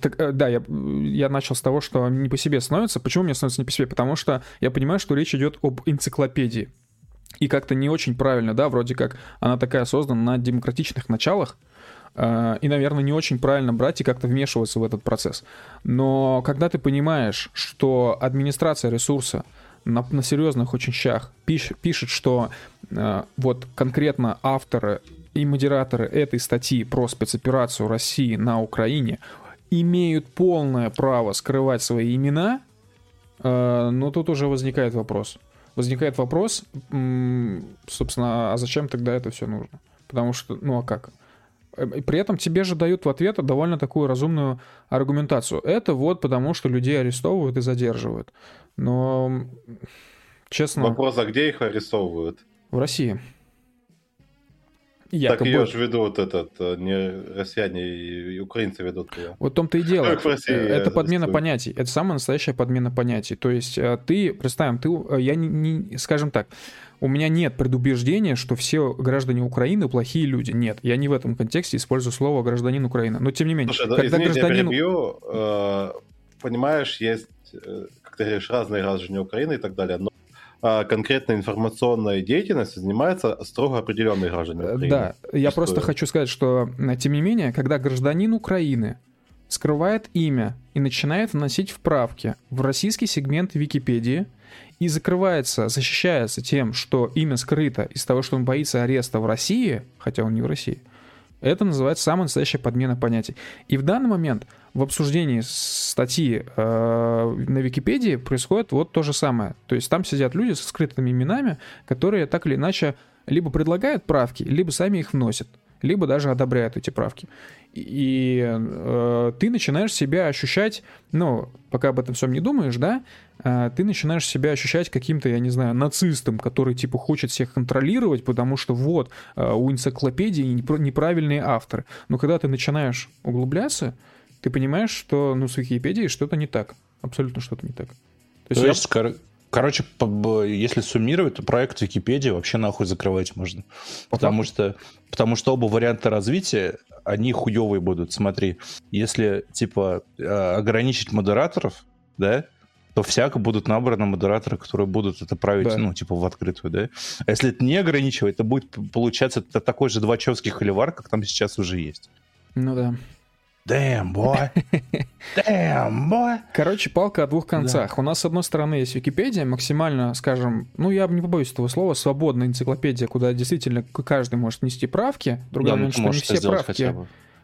B: так, э, да, я, я начал с того, что не по себе становится. Почему мне становится не по себе? Потому что я понимаю, что речь идет об энциклопедии. И как-то не очень правильно, да, вроде как она такая создана на демократичных началах, э, и, наверное, не очень правильно брать и как-то вмешиваться в этот процесс. Но когда ты понимаешь, что администрация ресурса на, на серьезных очень щах пиш, пишет, что э, вот конкретно авторы и модераторы этой статьи про спецоперацию России на Украине имеют полное право скрывать свои имена, э, но тут уже возникает вопрос. Возникает вопрос, собственно, а зачем тогда это все нужно? Потому что, ну а как? Э, при этом тебе же дают в ответ довольно такую разумную аргументацию. Это вот потому, что людей арестовывают и задерживают. Но, честно...
C: Вопрос, а где их арестовывают?
B: В России.
C: Якобы... Так ее же ведут этот, э, не россияне и украинцы ведут ее.
B: Вот в том-то и дело. России, это подмена понятий. Это самая настоящая подмена понятий. То есть э, ты, представим, ты, э, я не, не, скажем так, у меня нет предубеждения, что все граждане Украины плохие люди. Нет, я не в этом контексте использую слово гражданин Украины. Но тем не менее,
C: Слушай, когда извините, гражданин... я перебью, э, понимаешь, есть, как ты говоришь, разные граждане Украины и так далее, но конкретной информационной деятельностью занимается строго определенные граждане
B: Украины. Да, я что... просто хочу сказать, что, тем не менее, когда гражданин Украины скрывает имя и начинает вносить вправки в российский сегмент Википедии и закрывается, защищается тем, что имя скрыто из того, что он боится ареста в России, хотя он не в России, это называется самая настоящая подмена понятий. И в данный момент в обсуждении статьи э, на Википедии происходит вот то же самое. То есть там сидят люди со скрытыми именами, которые так или иначе либо предлагают правки, либо сами их вносят, либо даже одобряют эти правки. И э, ты начинаешь себя ощущать, ну, пока об этом всем не думаешь, да, э, ты начинаешь себя ощущать каким-то, я не знаю, нацистом, который, типа, хочет всех контролировать, потому что вот, э, у энциклопедии неправильные авторы. Но когда ты начинаешь углубляться, ты понимаешь, что, ну, с Википедией что-то не так. Абсолютно что-то не так.
A: То есть, То есть я... кор- короче, если суммировать, то проект Википедии вообще нахуй закрывать можно. Потому что, потому что оба варианта развития, они хуевые будут. Смотри, если, типа, а, ограничить модераторов, да, то всяко будут набраны модераторы, которые будут это править, да. ну, типа, в открытую, да. А если это не ограничивать, то будет получаться такой же двачевский холивар, как там сейчас уже есть.
B: Ну да.
A: Damn, boy. Damn, boy.
B: Короче, палка о двух концах. Да. У нас, с одной стороны, есть Википедия, максимально, скажем, ну, я не побоюсь этого слова, свободная энциклопедия, куда действительно каждый может нести правки. Другой да, момент, что не все правки...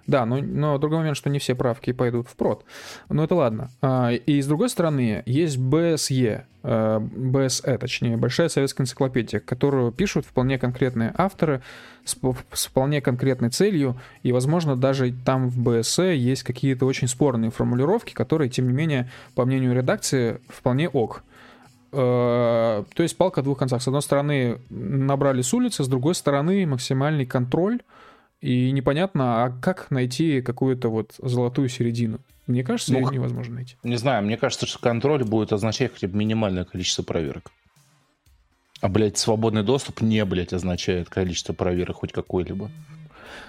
B: Да, но, но другой момент, что не все правки пойдут в прод. Но это ладно. А, и с другой стороны, есть БСЕ, БСЭ, э, точнее, Большая советская энциклопедия, которую пишут вполне конкретные авторы с, с вполне конкретной целью, и, возможно, даже там в БСЭ есть какие-то очень спорные формулировки, которые, тем не менее, по мнению редакции, вполне ок. Э, то есть палка о двух концах. С одной стороны, набрали с улицы, с другой стороны, максимальный контроль и непонятно, а как найти какую-то вот золотую середину? Мне кажется, ну, ее невозможно найти.
A: Не знаю, мне кажется, что контроль будет означать хотя бы минимальное количество проверок. А, блядь, свободный доступ не, блядь, означает количество проверок хоть какой-либо.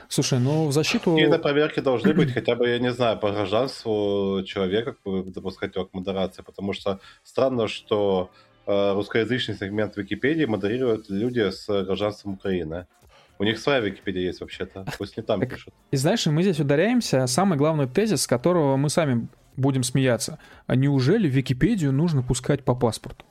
B: Слушай, ну в защиту...
C: Какие-то проверки должны быть, хотя бы, я не знаю, по гражданству человека запускать его к модерации, потому что странно, что э, русскоязычный сегмент Википедии модерируют люди с гражданством Украины. У них своя Википедия есть вообще-то, пусть не там пишут.
B: И знаешь, мы здесь ударяемся, самый главный тезис, с которого мы сами будем смеяться. А неужели Википедию нужно пускать по паспорту?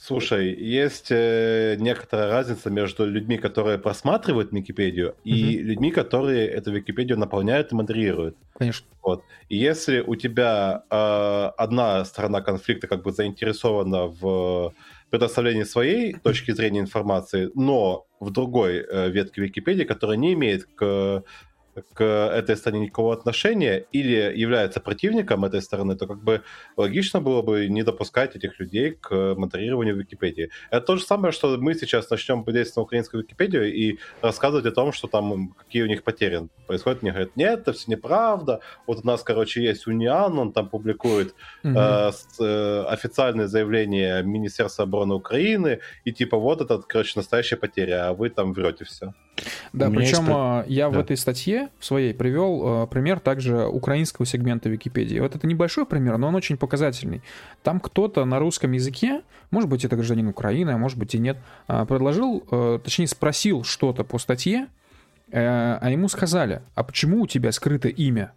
C: Слушай, есть э, некоторая разница между людьми, которые просматривают Википедию, и mm-hmm. людьми, которые эту Википедию наполняют и модерируют.
B: Конечно.
C: Вот. И если у тебя э, одна сторона конфликта как бы заинтересована в предоставлении своей точки зрения информации, но в другой э, ветке Википедии, которая не имеет к к этой стране никакого отношения или является противником этой стороны, то как бы логично было бы не допускать этих людей к модерированию Википедии. Это то же самое, что мы сейчас начнем подействовать на украинскую Википедию и рассказывать о том, что там какие у них потери происходят. Мне говорят, нет, это все неправда. Вот у нас, короче, есть Униан, он там публикует угу. э, с, э, официальные заявления Министерства обороны Украины, и типа вот это, короче, настоящая потеря, а вы там врете все.
B: Да, причем есть... А, я да. в этой статье в своей привел а, пример также украинского сегмента Википедии. Вот это небольшой пример, но он очень показательный. Там кто-то на русском языке, может быть, это гражданин Украины, а может быть и нет, а, предложил, точнее спросил что-то по статье, а ему сказали, а почему у тебя скрыто имя?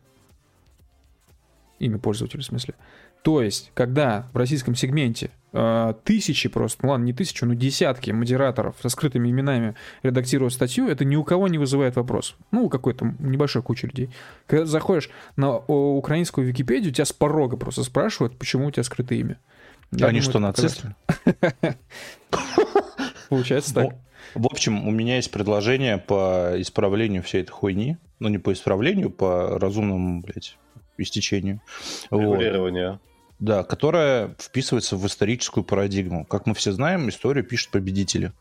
B: Имя пользователя, в смысле. То есть, когда в российском сегменте э, тысячи просто, ну ладно, не тысячу, но десятки модераторов со скрытыми именами редактируют статью, это ни у кого не вызывает вопрос. Ну, у какой-то небольшой кучи людей. Когда заходишь на украинскую Википедию, тебя с порога просто спрашивают, почему у тебя скрытое имя.
A: Я Они думаю, что, нацисты?
B: Получается так.
A: В общем, у меня есть предложение по исправлению всей этой хуйни. Ну, не по исправлению, по разумному, блядь, истечению.
C: Регулирование. Вот.
A: Да, которая вписывается в историческую парадигму. Как мы все знаем, историю пишут победители.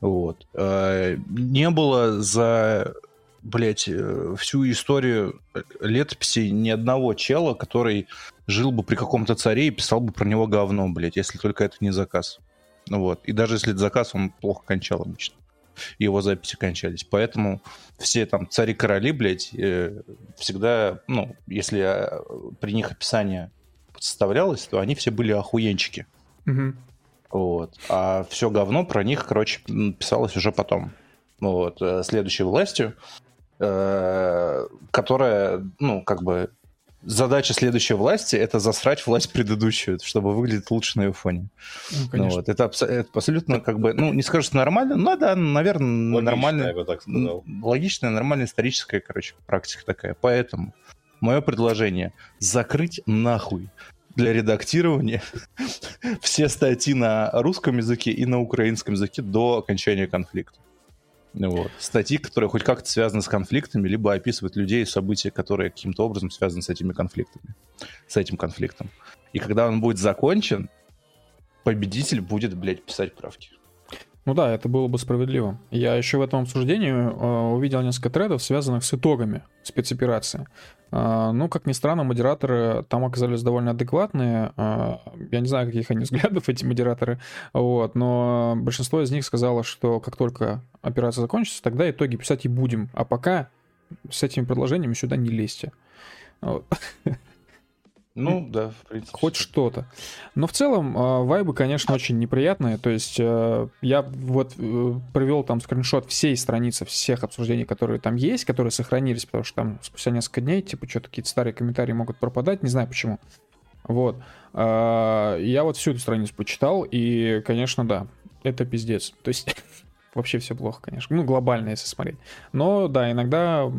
A: Вот. А, не было за, блядь, э, всю историю летописи ни одного чела, который жил бы при каком-то царе и писал бы про него говно, блядь, если только это не заказ. Вот. И даже если это заказ, он плохо кончал обычно. Его записи кончались. Поэтому все там цари-короли, блядь, э, всегда, ну, если э, при них описание составлялось, то они все были охуенчики.
B: Угу.
A: Вот. А все говно про них, короче, писалось уже потом. Вот. Э, следующей властью, э, которая, ну, как бы, задача следующей власти это засрать власть предыдущую, чтобы выглядеть лучше на ее фоне. Ну, ну, вот. это, это абсолютно как бы, ну, не скажу, что нормально, но да, наверное, Логично, нормальная. Я бы так сказал. Логичная, нормальная историческая, короче, практика такая. Поэтому мое предложение закрыть нахуй для редактирования все статьи на русском языке и на украинском языке до окончания конфликта. Вот. Статьи, которые хоть как-то связаны с конфликтами, либо описывают людей и события, которые каким-то образом связаны с этими конфликтами, с этим конфликтом. И когда он будет закончен, победитель будет, блядь, писать правки.
B: Ну да, это было бы справедливо. Я еще в этом обсуждении э, увидел несколько тредов, связанных с итогами спецоперации. Э, ну, как ни странно, модераторы там оказались довольно адекватные. Э, я не знаю, каких они взглядов, эти модераторы, вот, но большинство из них сказало, что как только операция закончится, тогда итоги писать и будем. А пока с этими предложениями сюда не лезьте. Вот.
A: Ну, да, в принципе.
B: Хоть что-то. Но в целом э, вайбы, конечно, очень неприятные. То есть э, я вот э, провел там скриншот всей страницы, всех обсуждений, которые там есть, которые сохранились, потому что там спустя несколько дней, типа, что-то какие-то старые комментарии могут пропадать, не знаю почему. Вот. Я вот всю эту страницу почитал, и, конечно, да, это пиздец. То есть вообще все плохо, конечно. Ну, глобально, если смотреть. Но, да, иногда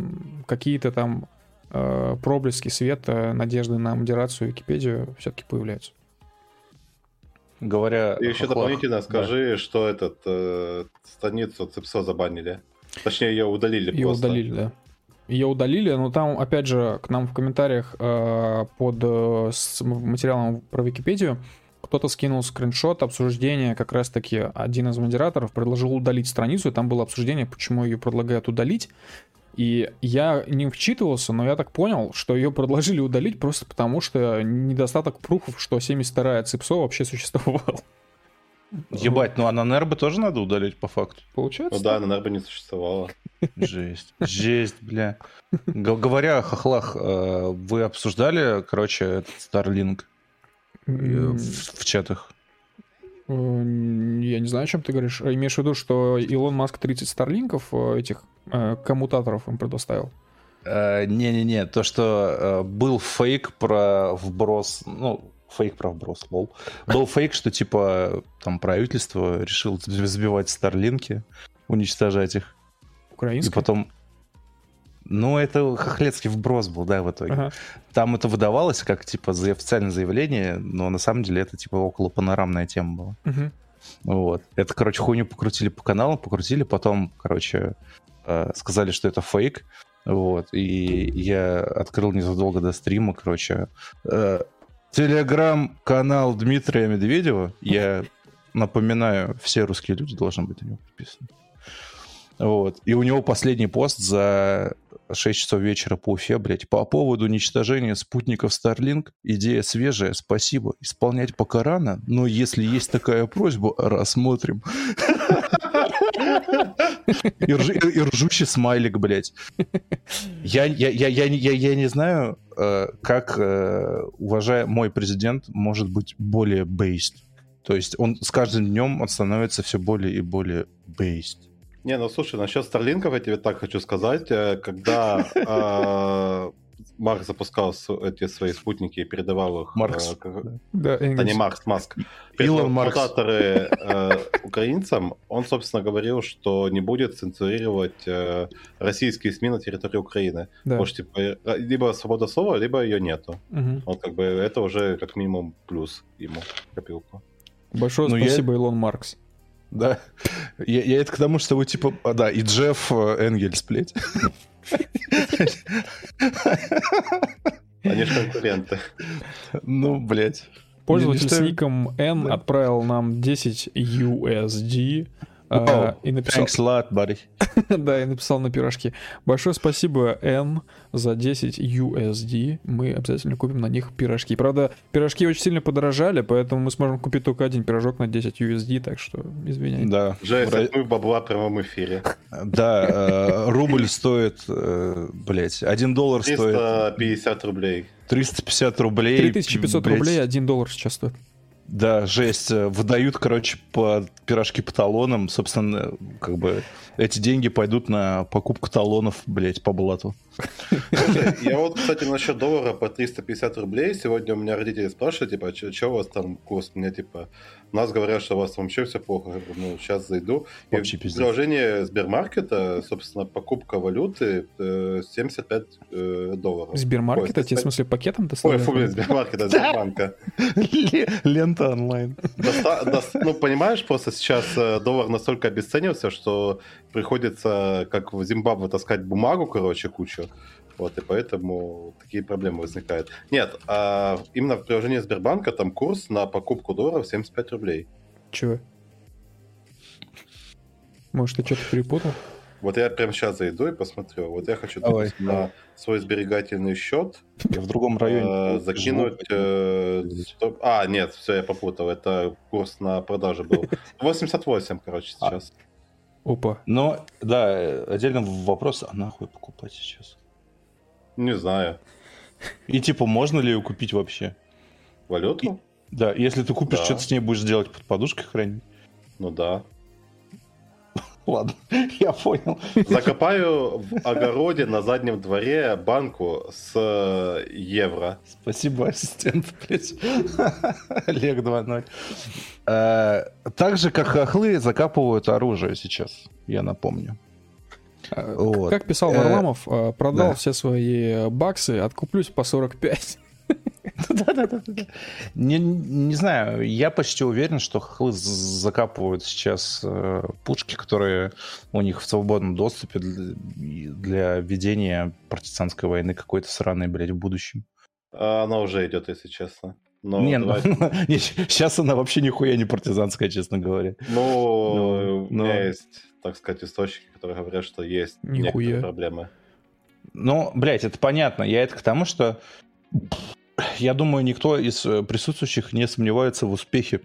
B: какие-то там проблески света, надежды на модерацию Википедию все-таки появляются.
C: Говоря И еще дополнительно скажи, да. что этот э, страницу ЦИПСО забанили. Точнее, ее удалили
B: Ее просто. удалили, да. Ее удалили, но там, опять же, к нам в комментариях э, под э, с материалом про Википедию кто-то скинул скриншот обсуждения, как раз-таки один из модераторов предложил удалить страницу, и там было обсуждение, почему ее предлагают удалить. И я не вчитывался, но я так понял, что ее предложили удалить просто потому, что недостаток пруфов, что 72-я ЦИПСО вообще существовала.
A: Ебать, ну а на Нербы тоже надо удалить по факту.
B: Получается?
C: Ну да, на Нербе не существовало.
A: Жесть. Жесть, бля. Г- говоря о хохлах, э, вы обсуждали, короче, этот Starlink э, в чатах?
B: Я не знаю, о чем ты говоришь. Имеешь в виду, что Илон Маск 30 старлинков э, этих э, коммутаторов им предоставил?
A: Э, Не-не-не, то, что был фейк про вброс, ну, фейк про вброс, лол. Был фейк, что, типа, там правительство решило сбивать Старлинки, уничтожать их. И
B: Украинский?
A: потом... Ну, это хохлецкий вброс был, да, в итоге.
B: Ага.
A: Там это выдавалось как, типа, за официальное заявление, но на самом деле это, типа, около панорамная тема была.
B: Мгм.
A: Вот. Это, короче, хуйню покрутили по каналам, покрутили, потом, короче, э, сказали, что это фейк. Вот. И я открыл незадолго до стрима, короче, э, телеграм-канал Дмитрия Медведева. Я напоминаю, все русские люди должны быть на него подписаны. Вот. И у него последний пост за 6 часов вечера по Уфе, блядь, по поводу уничтожения спутников Starlink. Идея свежая, спасибо. Исполнять пока рано, но если есть такая просьба, рассмотрим. И, ржи- и ржущий смайлик, блядь. Я, я, я, я, я, я не знаю, э, как э, уважая мой президент может быть более based. То есть он с каждым днем он становится все более и более based.
C: Не, ну слушай, насчет Старлинков я тебе так хочу сказать. Э, Когда э, Марк запускал эти свои спутники и передавал их...
A: Маркс.
C: э, как-
B: Да,
C: Да не. Маркс, Маск.
A: Илон Маркс.
C: э, украинцам, он, собственно, говорил, что не будет цензурировать э, российские СМИ на территории Украины.
B: Да.
C: Потому что, типа, либо свобода слова, либо ее нету. Вот как бы это уже как минимум плюс ему копилку.
B: Большое
A: Ну, я-
B: спасибо, Илон Маркс.
A: Да. Я, я это к тому, что вы типа... а, да, и Джефф э, Энгельс, блядь.
C: Они же конкуренты.
A: Ну, блядь.
B: Пользователь с ником N отправил нам 10 USD. А, и написал,
A: Thanks a lot, buddy.
B: да, и написал на пирожки. Большое спасибо, N, за 10 USD. Мы обязательно купим на них пирожки. Правда, пирожки очень сильно подорожали, поэтому мы сможем купить только один пирожок на 10 USD, так что извиняйте.
A: Да.
C: Жесть,
A: Ра-
C: мы бабла в прямом эфире.
A: Да, э, рубль стоит, э, блядь, 1 доллар стоит
C: 350 рублей.
A: 350 рублей.
B: 3500
A: блядь.
B: рублей, 1 доллар сейчас стоит.
A: Да, жесть. Э, Выдают, короче, по пирожки по талонам. Собственно, как бы эти деньги пойдут на покупку талонов, блядь, по блату.
C: Я вот, кстати, насчет доллара по 350 рублей. Сегодня у меня родители спрашивают, типа, что у вас там курс? Мне, типа, нас говорят, что у вас вообще все плохо. Ну, сейчас зайду. И в приложении Сбермаркета, собственно, покупка валюты э, 75 э, долларов.
B: Сбермаркета,
C: Ой,
B: тебе в смысле пакетом
C: Ой,
B: доставляют?
C: фу, блин, Сбермаркета, Сбербанка.
A: Ле- Лента онлайн.
C: Ну, понимаешь, просто сейчас э, доллар настолько обесценился, что приходится, как в Зимбабве, таскать бумагу, короче, кучу. Вот, и поэтому такие проблемы возникают. Нет, а именно в приложении Сбербанка там курс на покупку долларов 75 рублей.
B: Чего? Может, ты что-то перепутал?
C: Вот я прямо сейчас зайду и посмотрю. Вот я хочу
A: Давай,
C: допустим, на свой сберегательный счет
A: Я в другом районе.
C: э, закинуть... э, сто- А, нет, все, я попутал. Это курс на продажу был. 88, короче,
A: А.
C: сейчас.
B: Опа.
A: Но, да, э, отдельно вопрос, а нахуй покупать сейчас?
C: Не знаю.
A: И типа, можно ли ее купить вообще?
C: Валюту?
A: Да, если ты купишь,
C: Да.
A: что ты с ней будешь делать под подушкой хранить?
C: Ну да.
A: Ладно, я понял.
C: Закопаю в огороде на заднем дворе банку с э, евро.
A: Спасибо, ассистент, блядь. Олег 2.0. Э, Так же, как хохлы закапывают оружие сейчас, я напомню.
B: А,
A: Вот.
B: Как писал
A: Э,
B: Варламов, а, продал
A: да.
B: все свои баксы, откуплюсь по 45.
A: Да-да-да. Не, не знаю, я почти уверен, что хохлы закапывают сейчас э, пушки, которые у них в свободном доступе для, для ведения партизанской войны какой-то сраной, блядь, в будущем.
C: А Она уже идет, если честно. Но
A: не, ну, не, сейчас она вообще нихуя не партизанская, честно говоря.
C: Ну,
A: Ну,
C: у меня
A: но-
C: есть, так сказать, источники, которые говорят, что есть
B: Нихуя.
C: некоторые проблемы.
A: Ну, блядь, это понятно. Я это к тому, что я думаю, никто из э, присутствующих не сомневается в успехе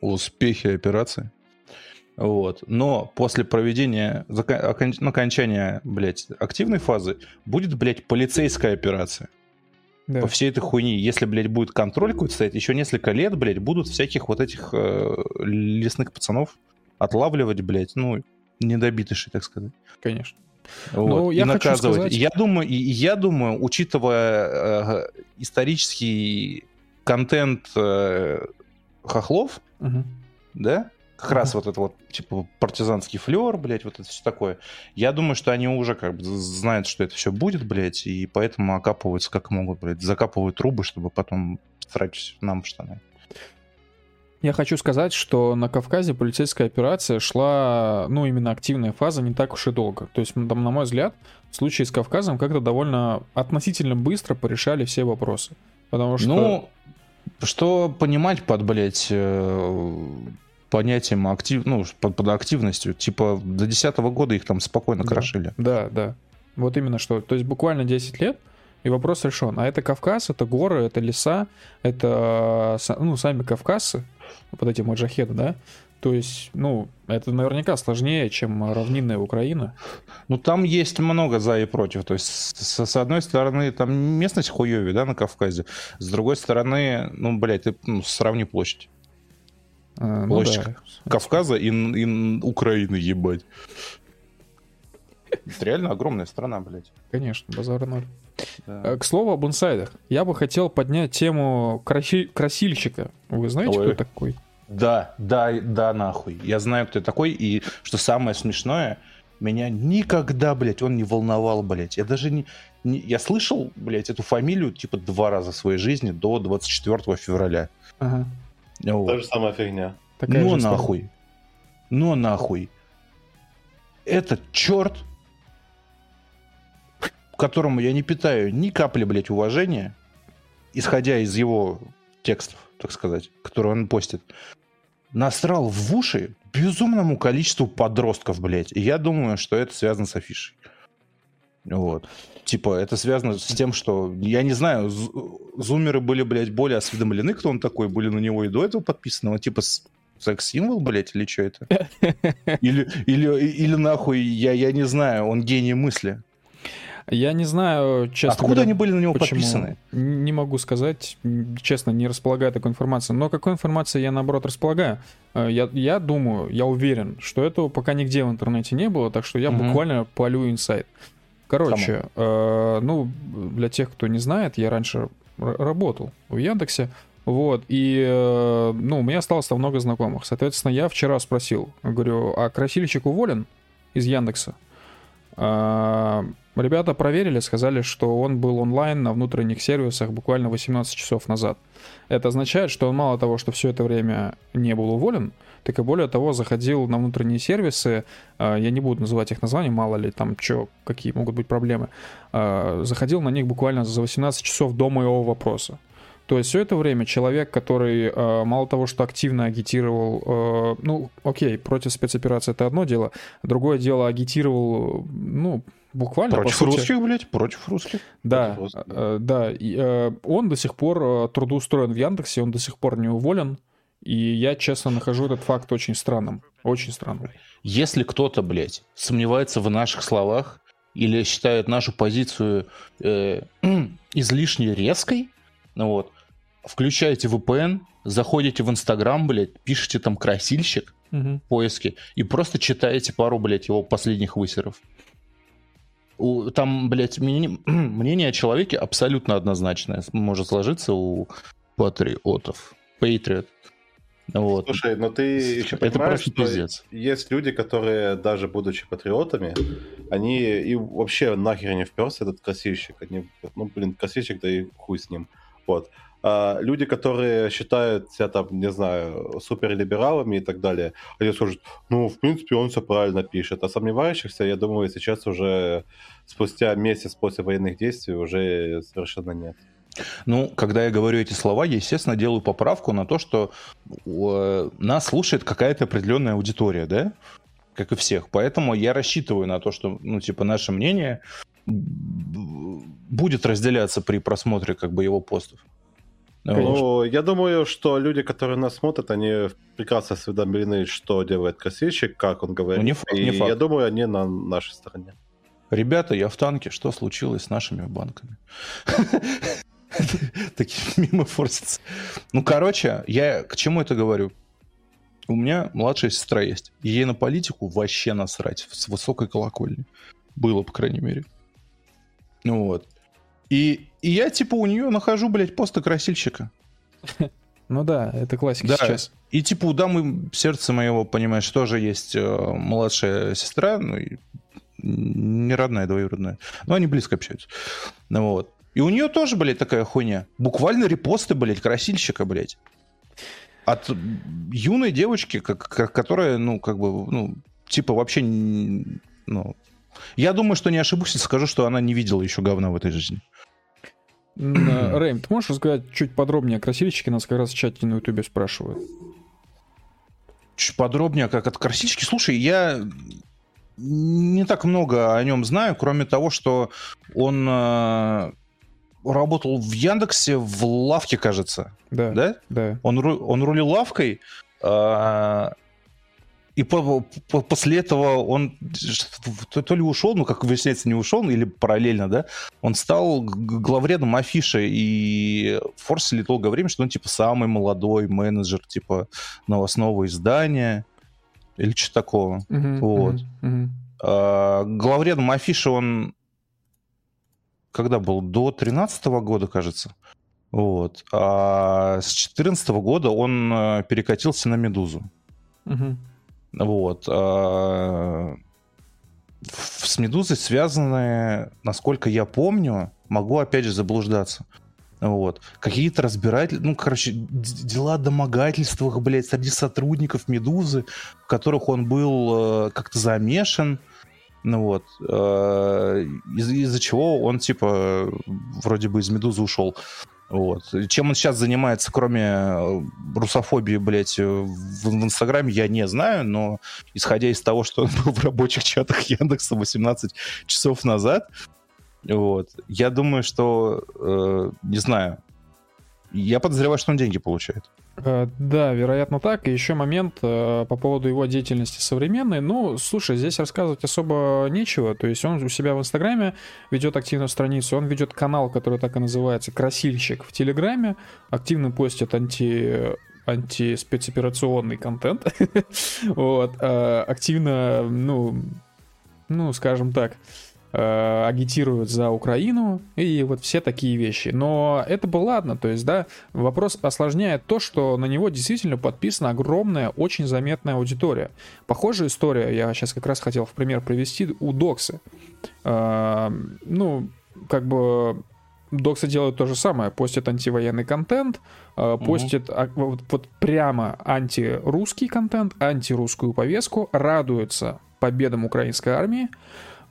A: успехи операции. Вот. Но после проведения, окон, ну, окончания, блядь, активной фазы будет, блядь, полицейская операция. Да. По всей этой хуйне. Если, блядь, будет контроль какой-то стоять, еще несколько лет, блядь, будут всяких вот этих э, лесных пацанов отлавливать, блядь, ну, недобитыши, так сказать.
B: Конечно.
A: Вот, ну, я и наказывать. Сказать... Я думаю, я думаю, учитывая э, исторический контент э, хохлов, угу. да, как раз вот это вот, типа, партизанский флер, блядь, вот это все такое. Я думаю, что они уже как бы знают, что это все будет, блядь, и поэтому окапываются как могут, блядь, закапывают трубы, чтобы потом срать нам в штаны.
B: Я хочу сказать, что на Кавказе полицейская операция шла, ну, именно активная фаза не так уж и долго. То есть, там, на мой взгляд, в случае с Кавказом как-то довольно относительно быстро порешали все вопросы. Потому что...
A: Ну, что понимать под, блядь, э, понятием актив, ну, под, под активностью. Типа до 2010 года их там спокойно
B: да,
A: крошили.
B: Да, да. Вот именно что. То есть буквально 10 лет, и вопрос решен. А это Кавказ, это горы, это леса, это ну, сами кавказцы, вот эти маджахеды, да? То есть, ну, это наверняка сложнее, чем равнинная Украина.
A: Ну, там есть много за и против. То есть, с, с одной стороны, там местность хуёвее, да, на Кавказе. С другой стороны, ну, блядь, ты ну, сравни площадь. А, ну, Площадь да. Кавказа и, и Украины, ебать. Это реально огромная страна, блядь.
B: Конечно, базар ноль. Да. Э, к слову об инсайдах. Я бы хотел поднять тему краси... красильщика. Вы знаете, Ой. кто такой?
A: Да, да, да, нахуй. Я знаю, кто такой, и что самое смешное, меня никогда, блядь, он не волновал, блядь. Я даже не, не... Я слышал, блядь, эту фамилию, типа, два раза в своей жизни до 24 февраля. Ага.
C: Вот. Та же самая фигня.
A: Такая ну нахуй. Ну нахуй. Этот черт, которому я не питаю ни капли, блядь, уважения, исходя из его текстов, так сказать, которые он постит, насрал в уши безумному количеству подростков, блядь. И я думаю, что это связано с афишей. Вот. Типа, это связано с тем, что, я не знаю, зумеры были, блядь, более осведомлены, кто он такой, были на него и до этого подписаны. Он, типа, секс-символ, блядь, или что это? Или, или, или нахуй, я, я не знаю, он гений мысли.
B: Я не знаю, честно
A: Откуда говоря, они были на него почему? подписаны?
B: Не могу сказать, честно, не располагаю такой информацией. Но какой информацией я, наоборот, располагаю? Э, я, я думаю, я уверен, что этого пока нигде в интернете не было, так что я угу. буквально полю инсайт. Короче, э, ну, для тех, кто не знает, я раньше работал в Яндексе, вот, и, э, ну, у меня осталось там много знакомых. Соответственно, я вчера спросил, говорю, а красильщик уволен из Яндекса? А, ребята проверили, сказали, что он был онлайн на внутренних сервисах буквально 18 часов назад. Это означает, что он мало того, что все это время не был уволен, так и более того, заходил на внутренние сервисы, а, я не буду называть их название, мало ли там что, какие могут быть проблемы, а, заходил на них буквально за 18 часов до моего вопроса. То есть все это время человек, который а, мало того, что активно агитировал, ну, окей, против спецоперации это одно дело, другое дело агитировал, ну, буквально.
A: Против сути, русских, блядь, против русских.
B: Да, против русских, да. да. И, он до сих пор трудоустроен в Яндексе, он до сих пор не уволен. И я, честно, нахожу этот факт очень странным. Очень странным.
A: Если кто-то, блядь, сомневается в наших словах или считает нашу позицию э, излишне резкой, ну вот, включаете VPN, заходите в Инстаграм, блядь, пишите там красильщик угу. в поиске и просто читаете пару, блядь, его последних высеров. У, там, блядь, мнение, мнение о человеке абсолютно однозначное. Может сложиться у патриотов. Patriot.
C: Вот. Слушай, но ты еще это понимаешь, что пиздец. есть люди, которые, даже будучи патриотами, они и вообще нахер не вперся этот красильщик. Они, ну, блин, красильщик, да и хуй с ним. Вот. А люди, которые считают себя там, не знаю, суперлибералами и так далее, они скажут, ну, в принципе, он все правильно пишет. А сомневающихся, я думаю, сейчас уже спустя месяц после военных действий уже совершенно нет.
A: Ну, когда я говорю эти слова, я, естественно, делаю поправку на то, что э, нас слушает какая-то определенная аудитория, да? Как и всех. Поэтому я рассчитываю на то, что, ну, типа, наше мнение будет разделяться при просмотре, как бы, его постов.
C: Ну, я думаю, что люди, которые нас смотрят, они прекрасно осведомлены, что делает красильщик, как он говорит. Ну, не факт, не факт. я думаю, они на нашей стороне.
A: Ребята, я в танке. Что случилось с нашими банками? Такие мимо форсятся. Ну, короче, я к чему это говорю? У меня младшая сестра есть. Ей на политику вообще насрать с высокой колокольни. Было, по крайней мере. Ну вот. И, и я, типа, у нее нахожу, блядь, посты красильщика.
B: Ну да, это классика да. сейчас.
A: И типа у дамы сердца моего, понимаешь, тоже есть э, младшая сестра, ну, не родная, двоюродная. Но они близко общаются. Ну, вот. И у нее тоже, блядь, такая хуйня. Буквально репосты, блядь, красильщика, блядь. От юной девочки, как, которая, ну, как бы, ну, типа вообще, ну... Я думаю, что не ошибусь, если скажу, что она не видела еще говна в этой жизни.
B: Рэйм, ты можешь рассказать чуть подробнее о красильщике? Нас как раз в чате на ютубе спрашивают.
A: Чуть подробнее, как от красильщики. Слушай, я не так много о нем знаю, кроме того, что он э, работал в Яндексе в лавке, кажется.
B: Да.
A: Да?
B: Да.
A: Он, он рулил лавкой. Э, и по, по, после этого он то, то ли ушел, ну, как выясняется, не ушел, или параллельно, да, он стал главредом афиши и форсили долгое время, что он, типа, самый молодой менеджер, типа, новостного издания или что такого. Uh-huh, вот. Uh-huh. А, главредом афиши он когда был? До 13 года, кажется. Вот. А с 14 года он э, перекатился на «Медузу». Uh-huh. Вот. А, с «Медузой» связаны, насколько я помню, могу опять же заблуждаться. Вот. Какие-то разбирательства, ну, короче, дела о домогательствах, блядь, среди сотрудников «Медузы», в которых он был э, как-то замешан. Ну вот. Э, из- из-за чего он, типа, вроде бы из «Медузы» ушел. Вот. Чем он сейчас занимается, кроме э, русофобии, блядь, э, в, в Инстаграме, я не знаю, но исходя из того, что он был в рабочих чатах Яндекса 18 часов назад, вот, я думаю, что, э, не знаю, я подозреваю, что он деньги получает.
B: Э, да, вероятно так. И еще момент э, по поводу его деятельности современной. Ну, слушай, здесь рассказывать особо нечего. То есть он у себя в Инстаграме ведет активную страницу, он ведет канал, который так и называется «Красильщик» в Телеграме, активно постит анти антиспецоперационный контент. вот. Э, активно, ну, ну, скажем так, э, агитируют за Украину и вот все такие вещи. Но это бы ладно, то есть, да, вопрос осложняет то, что на него действительно подписана огромная, очень заметная аудитория. Похожая история, я сейчас как раз хотел в пример привести, у Доксы. Э, ну, как бы Доксы делают то же самое, постят антивоенный контент, э, постят угу. вот, вот прямо антирусский контент, антирусскую повестку, радуются победам украинской армии,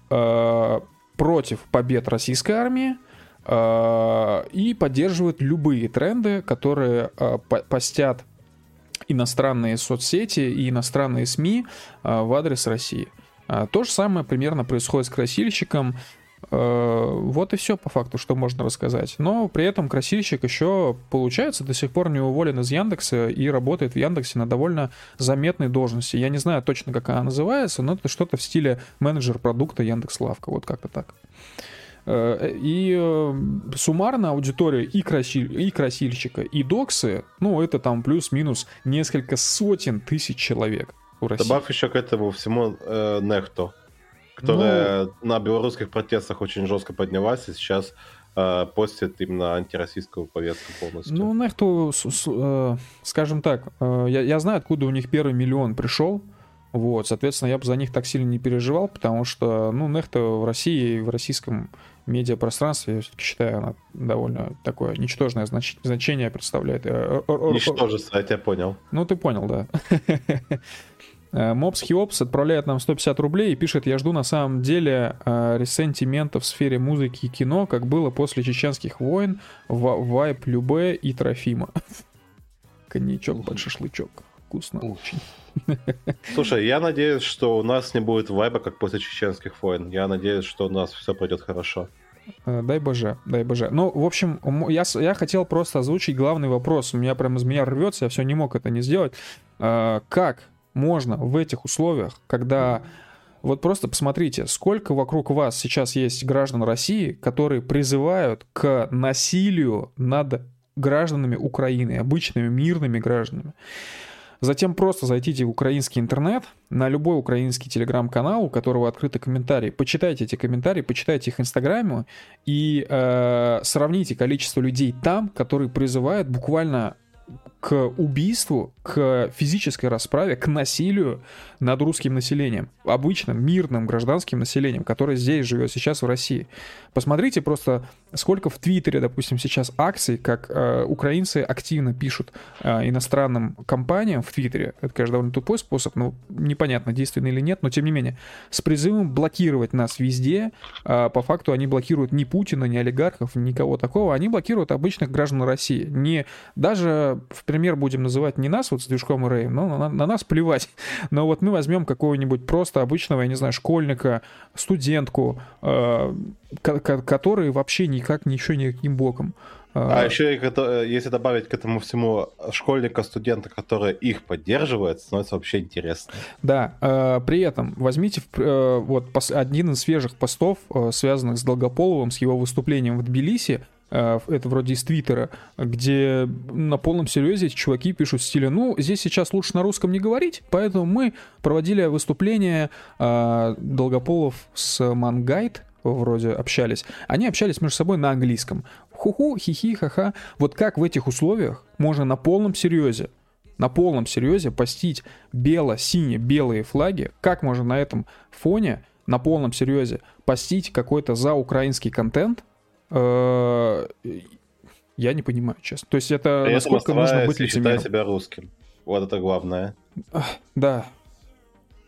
B: Э, против побед российской армии э, и поддерживает любые тренды, которые э, постят иностранные соцсети и иностранные СМИ в адрес России. То же самое примерно происходит с красильщиком. Э, вот и все по факту, что можно рассказать. Но при этом красильщик еще, получается, до сих пор не уволен из Яндекса и работает в Яндексе на довольно заметной должности. Я не знаю точно, как она называется, но это что-то в стиле менеджер продукта Яндекс Лавка, вот как-то так. Э, и э, суммарно аудитория и, красиль, и красильщика, и доксы, ну, это там плюс-минус несколько сотен тысяч человек
C: в России. Добавь еще к этому всему э, Нехто которая ну... на белорусских протестах очень жестко поднялась и сейчас э, постит именно антироссийскую повестку полностью.
B: Ну, Нехту, э, скажем так, э, я, я знаю, откуда у них первый миллион пришел. Вот, соответственно, я бы за них так сильно не переживал, потому что, ну, Нехта в России и в российском медиапространстве, я все-таки считаю, она довольно такое ничтожное знач... значение представляет. Э,
C: Ничтожество, я тебя понял.
B: Ну, ты понял, да. Мопс Хиопс отправляет нам 150 рублей и пишет, я жду на самом деле э, ресентимента в сфере музыки и кино, как было после чеченских войн, вайп Любе и Трофима. Коньячок под шашлычок. Вкусно очень.
C: Слушай, я надеюсь, что у нас не будет вайба, как после чеченских войн. Я надеюсь, что у нас все пойдет хорошо.
B: Э, дай боже, дай боже. Ну, в общем, я, я хотел просто озвучить главный вопрос. У меня прям из меня рвется, я все не мог это не сделать. Э, как можно в этих условиях, когда... Вот просто посмотрите, сколько вокруг вас сейчас есть граждан России, которые призывают к насилию над гражданами Украины, обычными мирными гражданами. Затем просто зайдите в украинский интернет, на любой украинский телеграм-канал, у которого открыты комментарии. Почитайте эти комментарии, почитайте их инстаграме и э, сравните количество людей там, которые призывают буквально к убийству, к физической расправе, к насилию над русским населением, обычным мирным гражданским населением, которое здесь живет сейчас в России. Посмотрите просто, сколько в Твиттере, допустим, сейчас акций, как э, украинцы активно пишут э, иностранным компаниям в Твиттере. Это, конечно, довольно тупой способ, но непонятно, действенный или нет, но тем не менее, с призывом блокировать нас везде. Э, по факту они блокируют ни Путина, ни олигархов, никого такого. Они блокируют обычных граждан России. Не даже, в пример, будем называть не нас вот с движком и Рэем, но на, на нас плевать. Но вот мы возьмем какого-нибудь просто обычного, я не знаю, школьника, студентку, э, который вообще никак ничего никаким боком.
C: А, а еще, если добавить к этому всему школьника, студента, который их поддерживает, становится вообще интересно.
B: Да, э, при этом возьмите э, вот один из свежих постов, э, связанных с Долгополовым, с его выступлением в Тбилиси, это вроде из Твиттера, где на полном серьезе чуваки пишут в стиле, ну, здесь сейчас лучше на русском не говорить, поэтому мы проводили выступление Долгополов с Мангайт, вроде общались, они общались между собой на английском. Ху-ху, хи-хи, ха-ха. Вот как в этих условиях можно на полном серьезе, на полном серьезе постить бело-сине-белые флаги, как можно на этом фоне на полном серьезе постить какой-то заукраинский контент, э, я не понимаю, честно. То есть это
C: При насколько нужно быть лицемером? себя русским. Вот это главное.
B: Да.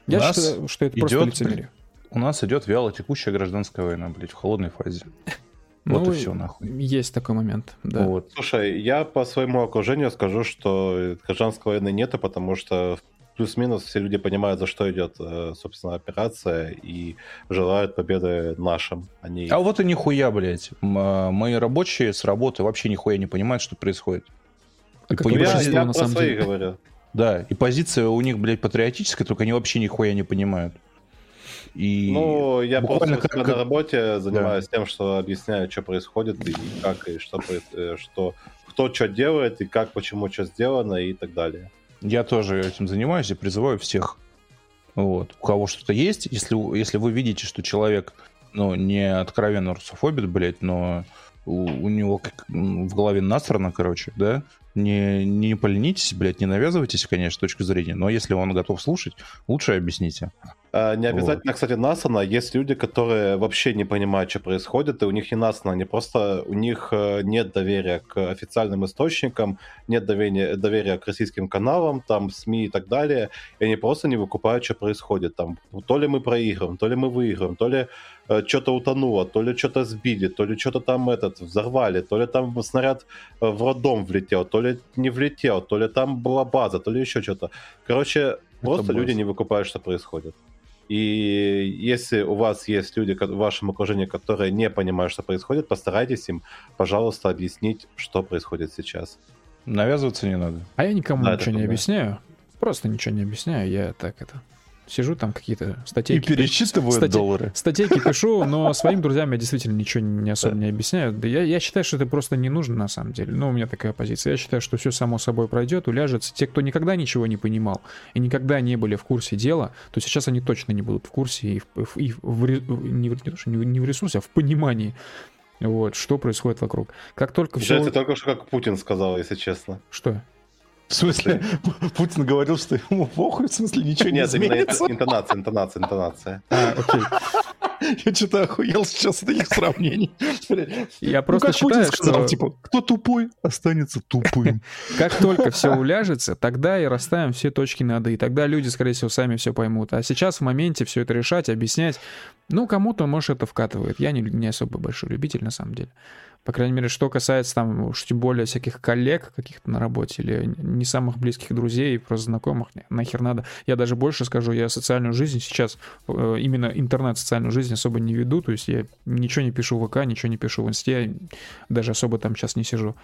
B: Я считаю, что это просто лицемерие
A: у нас идет вяло текущая гражданская война, блядь, в холодной фазе. Вот ну, и все, нахуй.
B: Есть такой момент, да. Вот.
C: Слушай, я по своему окружению скажу, что гражданской войны нету, потому что плюс-минус все люди понимают, за что идет, э, собственно, операция, и желают победы нашим. Они...
A: А вот и нихуя, блядь. А, мои рабочие с работы вообще нихуя не понимают, что происходит.
C: А как я, я на про своих говорю.
A: Да, и позиция у них, блядь, патриотическая, только они вообще нихуя не понимают.
C: И ну, я просто как... на работе занимаюсь да. тем, что объясняю, что происходит, и как, и что, э, что кто что делает, и как, почему что сделано, и так далее.
A: Я тоже этим занимаюсь и призываю всех, вот, у кого что-то есть, если, если вы видите, что человек, ну, не откровенно русофобит, блядь, но у, у него как, в голове насрано, короче, да, не, не поленитесь, блядь, не навязывайтесь, конечно, с точки зрения, но если он готов слушать, лучше объясните.
C: А, не обязательно, вот. кстати, насано. Есть люди, которые вообще не понимают, что происходит, и у них не насано, они просто, у них э, нет доверия к официальным источникам, нет доверия, доверия к российским каналам, там, СМИ и так далее, и они просто не выкупают, что происходит. Там, то ли мы проигрываем, то ли мы выигрываем, то ли что-то утонуло, то ли что-то сбили, то ли что-то там этот взорвали, то ли там снаряд э, в роддом влетел, то ли не влетел, то ли там была база, то ли еще что-то. Короче, просто люди не выкупают, что происходит. И если у вас есть люди в вашем окружении, которые не понимают, что происходит, постарайтесь им, пожалуйста, объяснить, что происходит сейчас.
A: Навязываться не надо.
B: А я никому да, ничего не объясняю. Просто ничего не объясняю. Я так это сижу там какие-то статьи.
A: И пересчитываю статьи, доллары.
B: Статейки пишу, но своим друзьям я действительно ничего не особо не объясняю. Да я, я считаю, что это просто не нужно на самом деле. Ну, у меня такая позиция. Я считаю, что все само собой пройдет, уляжется. Те, кто никогда ничего не понимал и никогда не были в курсе дела, то сейчас они точно не будут в курсе и, в, и в, не, не, не в ресурсе, а в понимании вот, что происходит вокруг. Как только
C: все... Это только что как Путин сказал, если честно.
B: Что?
A: В смысле, Путин говорил, что ему похуй, в смысле, ничего не изменится?
C: Нет, интонация, интонация, интонация.
A: А, окей. Я что-то охуел сейчас от этих сравнений.
B: Я ну, просто считаю, что...
A: типа, кто тупой, останется тупым.
B: Как только все уляжется, тогда и расставим все точки над «и». Тогда люди, скорее всего, сами все поймут. А сейчас в моменте все это решать, объяснять, Ну, кому-то, может, это вкатывает. Я не, не особо большой любитель, на самом деле. По крайней мере, что касается там уж тем более всяких коллег каких-то на работе или не самых близких друзей, просто знакомых, нахер надо. Я даже больше скажу, я социальную жизнь сейчас, э, именно интернет-социальную жизнь особо не веду, то есть я ничего не пишу в ВК, ничего не пишу в Инсте, даже особо там сейчас не сижу.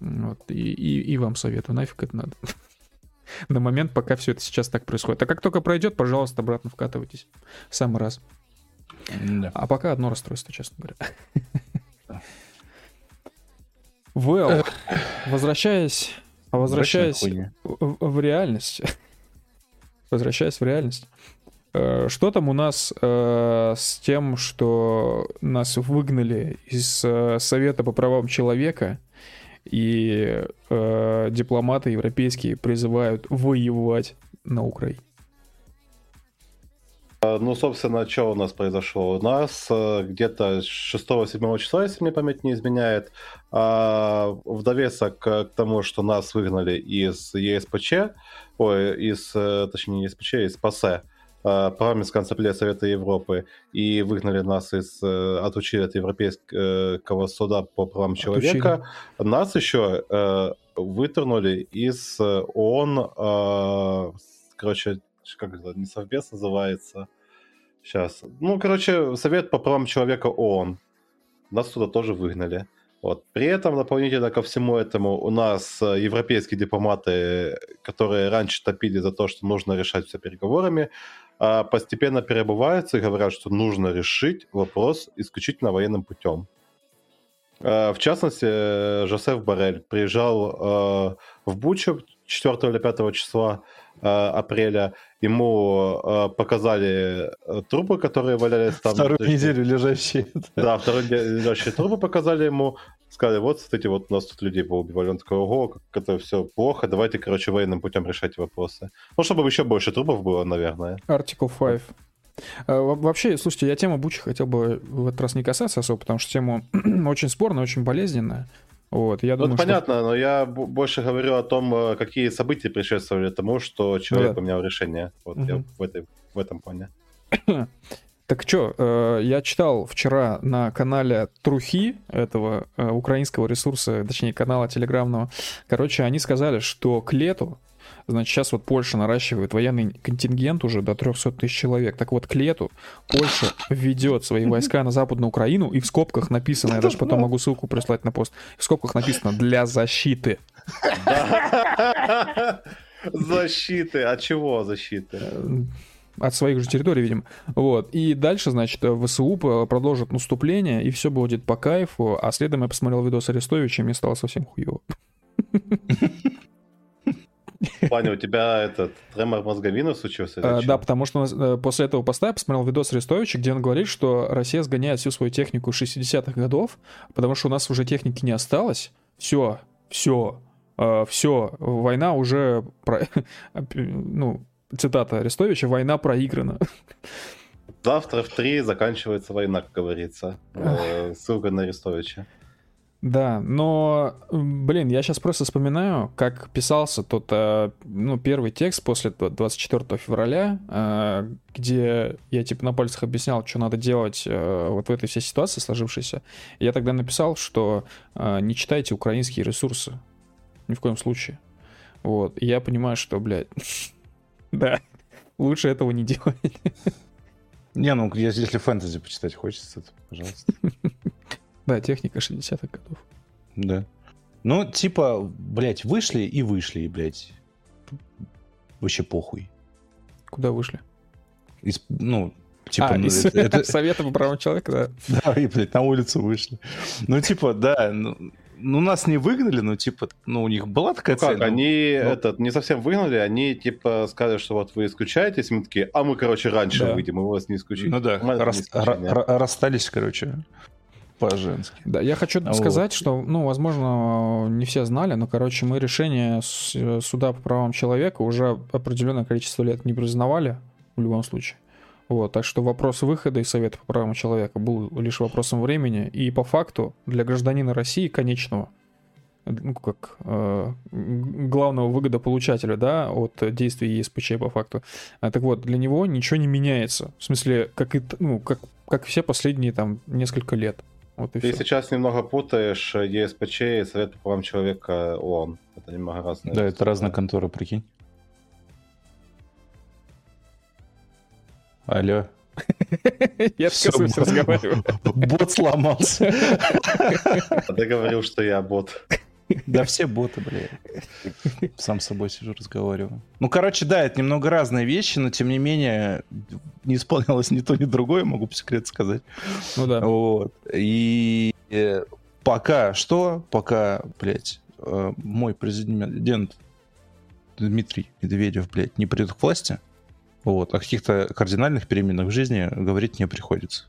B: Вот. И, и, и вам советую, нафиг это надо. На момент, пока все это сейчас так происходит. А как только пройдет, пожалуйста, обратно вкатывайтесь. Самый раз. Да. А пока одно расстройство, честно говоря. Well, возвращаясь, возвращаясь в, в реальность, возвращаясь в реальность, э, что там у нас э, с тем, что нас выгнали из э, Совета по правам человека, и э, дипломаты европейские призывают воевать на Украине?
C: А, ну, собственно, что у нас произошло? У нас э, где-то 6-7 числа, если мне память не изменяет, а, в довесок к тому, что нас выгнали из ЕСПЧ, ой, из, э, точнее, не ЕСПЧ, из ПАСЕ, э, парламентская ассамблея Совета Европы, и выгнали нас из, отучили от Европейского суда по правам человека, отучили. нас еще вытернули из ООН, короче, как это, не совбез называется. Сейчас. Ну, короче, Совет по правам человека ООН. Нас туда тоже выгнали. Вот. При этом, дополнительно ко всему этому, у нас э, европейские дипломаты, которые раньше топили за то, что нужно решать все переговорами, а, постепенно перебываются и говорят, что нужно решить вопрос исключительно военным путем. А, в частности, э, Жозеф Барель приезжал э, в Бучу 4 или 5 числа апреля ему э, показали э, трупы, которые валялись там.
A: Вторую есть, неделю лежащие.
C: Да, вторую неделю лежащие трупы показали ему. Сказали, вот, смотрите, вот у нас тут людей поубивали. Он такой, ого, как это все плохо, давайте, короче, военным путем решать вопросы. Ну, чтобы еще больше трупов было, наверное.
B: Article 5. А, вообще, слушайте, я тему Бучи хотел бы в этот раз не касаться особо, потому что тема очень спорная, очень болезненная. Вот, я думаю,
C: ну, понятно, что... но я больше говорю о том, э, какие события предшествовали тому, что человек ну, да. поменял решение. Вот угу. я в, этой, в этом плане.
B: Так что, э, я читал вчера на канале Трухи, этого э, украинского ресурса, точнее, канала телеграмного. Короче, они сказали, что к лету Значит, сейчас вот Польша наращивает военный контингент уже до 300 тысяч человек. Так вот, к лету Польша введет свои войска на Западную Украину, и в скобках написано, я даже потом могу ссылку прислать на пост, в скобках написано «для защиты».
C: Защиты. От чего защиты?
B: от своих же территорий, видимо. Вот. И дальше, значит, ВСУ продолжит наступление, и все будет по кайфу. А следом я посмотрел видос Арестовича, и мне стало совсем хуево.
C: В плане у тебя этот тремор мозговины случился? А,
B: да, потому что э, после этого поста я посмотрел видос Арестовича, где он говорит, что Россия сгоняет всю свою технику 60-х годов, потому что у нас уже техники не осталось. Все, все, э, все, война уже, про... ну, цитата Арестовича, война проиграна.
C: Завтра в три заканчивается война, как говорится. Э, ссылка на Арестовича.
B: Да, но, блин, я сейчас просто вспоминаю, как писался тот, э, ну, первый текст после 24 февраля, э, где я, типа, на пальцах объяснял, что надо делать э, вот в этой всей ситуации сложившейся. Я тогда написал, что не читайте украинские ресурсы. Ни в коем случае. Вот. И я понимаю, что, блядь, да, лучше этого не делать.
A: Не, ну, если фэнтези почитать хочется, то, пожалуйста.
B: Да, техника 60-х годов.
A: Да. Ну, типа, блядь, вышли и вышли, блядь. Вообще похуй.
B: Куда вышли?
A: Из, ну, типа...
B: А, ну, из это. Совета по правам человека,
A: да? Да, и, блядь, на улицу вышли. Ну, типа, да, ну, ну, нас не выгнали, но, типа, ну, у них была такая ну,
C: цель. Как, ну, они, ну... этот, не совсем выгнали, они, типа, сказали, что вот вы исключаетесь, мы такие, а мы, короче, раньше да. выйдем, мы вас не исключим.
A: Ну да, Рас, расстались, короче по-женски.
B: Да, я хочу вот. сказать, что, ну, возможно, не все знали, но, короче, мы решение суда по правам человека уже определенное количество лет не признавали в любом случае. Вот, так что вопрос выхода из Совета по правам человека был лишь вопросом времени. И по факту для гражданина России конечного ну, как э, главного выгодополучателя, да, от действий ЕСПЧ по факту. А, так вот, для него ничего не меняется. В смысле, как и, ну, как, как все последние там несколько лет. Вот и
C: Ты
B: всё.
C: сейчас немного путаешь ЕСПЧ и Совет по правам человека ООН. Это немного разные.
A: Да, это разные конторы, прикинь. Алло.
B: Я отказываюсь
A: бот-
B: разговаривать.
A: Бот сломался.
C: А ты говорил, что я бот.
A: Да все боты, блядь. Сам с собой сижу, разговариваю. Ну, короче, да, это немного разные вещи, но тем не менее не исполнялось ни то, ни другое, могу по секрету сказать.
B: Ну да.
A: Вот. И э, пока что, пока, блядь, э, мой президент Дмитрий Медведев, блядь, не придет к власти, вот, о каких-то кардинальных переменах в жизни говорить не приходится.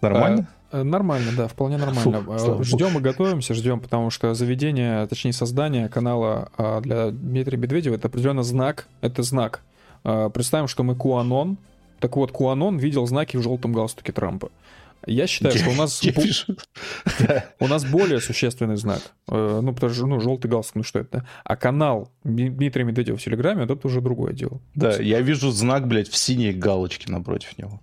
A: Нормально?
B: Э, Нормально, да, вполне нормально.
A: Слава богу.
B: ждем и готовимся, ждем, потому что заведение, точнее создание канала а, для Дмитрия Медведева это определенно знак, это знак. А, Представим, что мы Куанон. Так вот, Куанон видел знаки в желтом галстуке Трампа. Я считаю, что у нас, у нас более существенный знак. Э, Ну, потому что, ну, желтый галстук, ну что это? да? А канал Дми- Дмитрия Медведева в Телеграме, это уже другое дело.
A: Да, я вижу знак, блядь, в синей галочке напротив него.